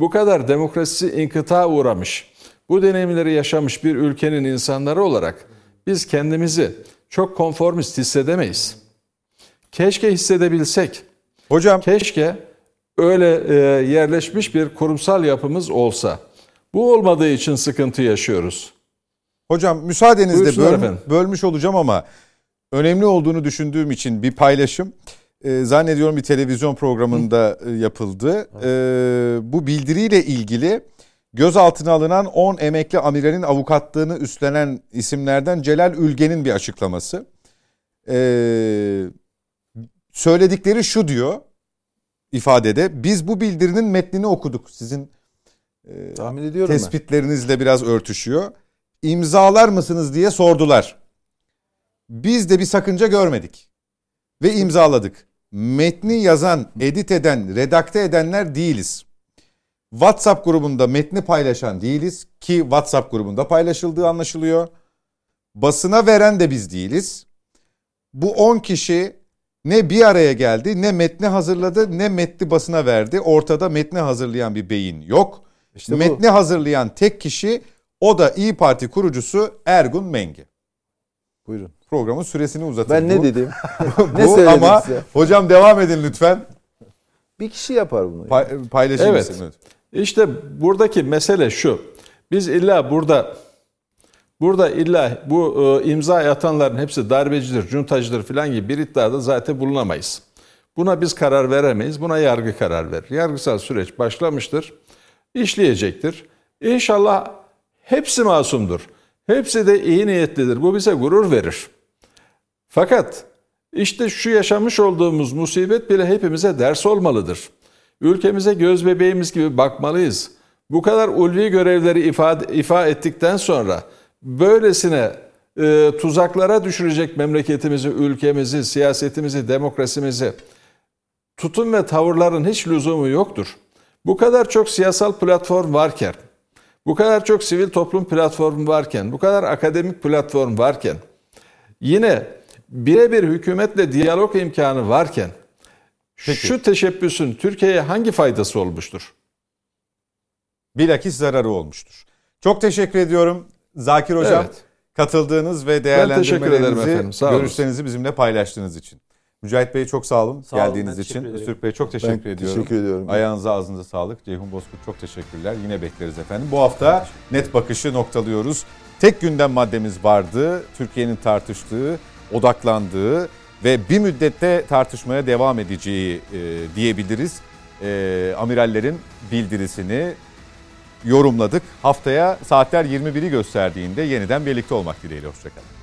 Bu kadar demokrasisi inkıta uğramış, bu deneyimleri yaşamış bir ülkenin insanları olarak biz kendimizi çok konformist hissedemeyiz. Keşke hissedebilsek. Hocam Keşke öyle e, yerleşmiş bir kurumsal yapımız olsa. Bu olmadığı için sıkıntı yaşıyoruz. Hocam müsaadenizle böl- bölmüş olacağım ama önemli olduğunu düşündüğüm için bir paylaşım. Ee, zannediyorum bir televizyon programında e, yapıldı. Ee, bu bildiriyle ilgili gözaltına alınan 10 emekli amiralin avukatlığını üstlenen isimlerden Celal Ülgen'in bir açıklaması. Ee, söyledikleri şu diyor ifadede. Biz bu bildirinin metnini okuduk. Sizin Tahmin ediyorum ben. tespitlerinizle biraz örtüşüyor. İmzalar mısınız diye sordular. Biz de bir sakınca görmedik. Ve imzaladık. Metni yazan, edit eden, redakte edenler değiliz. WhatsApp grubunda metni paylaşan değiliz ki WhatsApp grubunda paylaşıldığı anlaşılıyor. Basına veren de biz değiliz. Bu 10 kişi ne bir araya geldi, ne metni hazırladı, ne metni basına verdi. Ortada metni hazırlayan bir beyin yok. İşte bu. metni hazırlayan tek kişi o da İyi Parti kurucusu Ergun Mengi. Buyurun. Programın süresini uzatayım. Ben ne Bu- dedim? bu ne söyledim ama size? hocam devam edin lütfen. Bir kişi yapar bunu. Pa- paylaşır Evet. mısın? İşte buradaki mesele şu. Biz illa burada burada illa bu e, imza atanların hepsi darbecidir, cuntacıdır falan gibi bir iddiada zaten bulunamayız. Buna biz karar veremeyiz. Buna yargı karar verir. Yargısal süreç başlamıştır. işleyecektir. İnşallah hepsi masumdur. Hepsi de iyi niyetlidir. Bu bize gurur verir. Fakat işte şu yaşamış olduğumuz musibet bile hepimize ders olmalıdır. Ülkemize göz bebeğimiz gibi bakmalıyız. Bu kadar ulvi görevleri ifade, ifa ettikten sonra böylesine e, tuzaklara düşürecek memleketimizi, ülkemizi, siyasetimizi, demokrasimizi tutum ve tavırların hiç lüzumu yoktur. Bu kadar çok siyasal platform varken, bu kadar çok sivil toplum platformu varken, bu kadar akademik platform varken, yine birebir hükümetle diyalog imkanı varken, şu teşebbüsün Türkiye'ye hangi faydası olmuştur? Bilakis zararı olmuştur. Çok teşekkür ediyorum Zakir Hocam. Evet. Katıldığınız ve değerlendirmelerinizi, olun. görüşlerinizi bizimle paylaştığınız için. Mücahit Bey çok sağ olun Sağ olun, geldiğiniz ben için. Üstürk Bey çok teşekkür Ben ediyorum. teşekkür ediyorum. Ayağınıza ağzınıza sağlık. Ceyhun Bozkurt çok teşekkürler. Yine bekleriz efendim. Bu hafta net bakışı noktalıyoruz. Tek gündem maddemiz vardı. Türkiye'nin tartıştığı, odaklandığı ve bir müddette tartışmaya devam edeceği e, diyebiliriz. E, amirallerin bildirisini yorumladık. Haftaya saatler 21'i gösterdiğinde yeniden birlikte olmak dileğiyle. Hoşçakalın.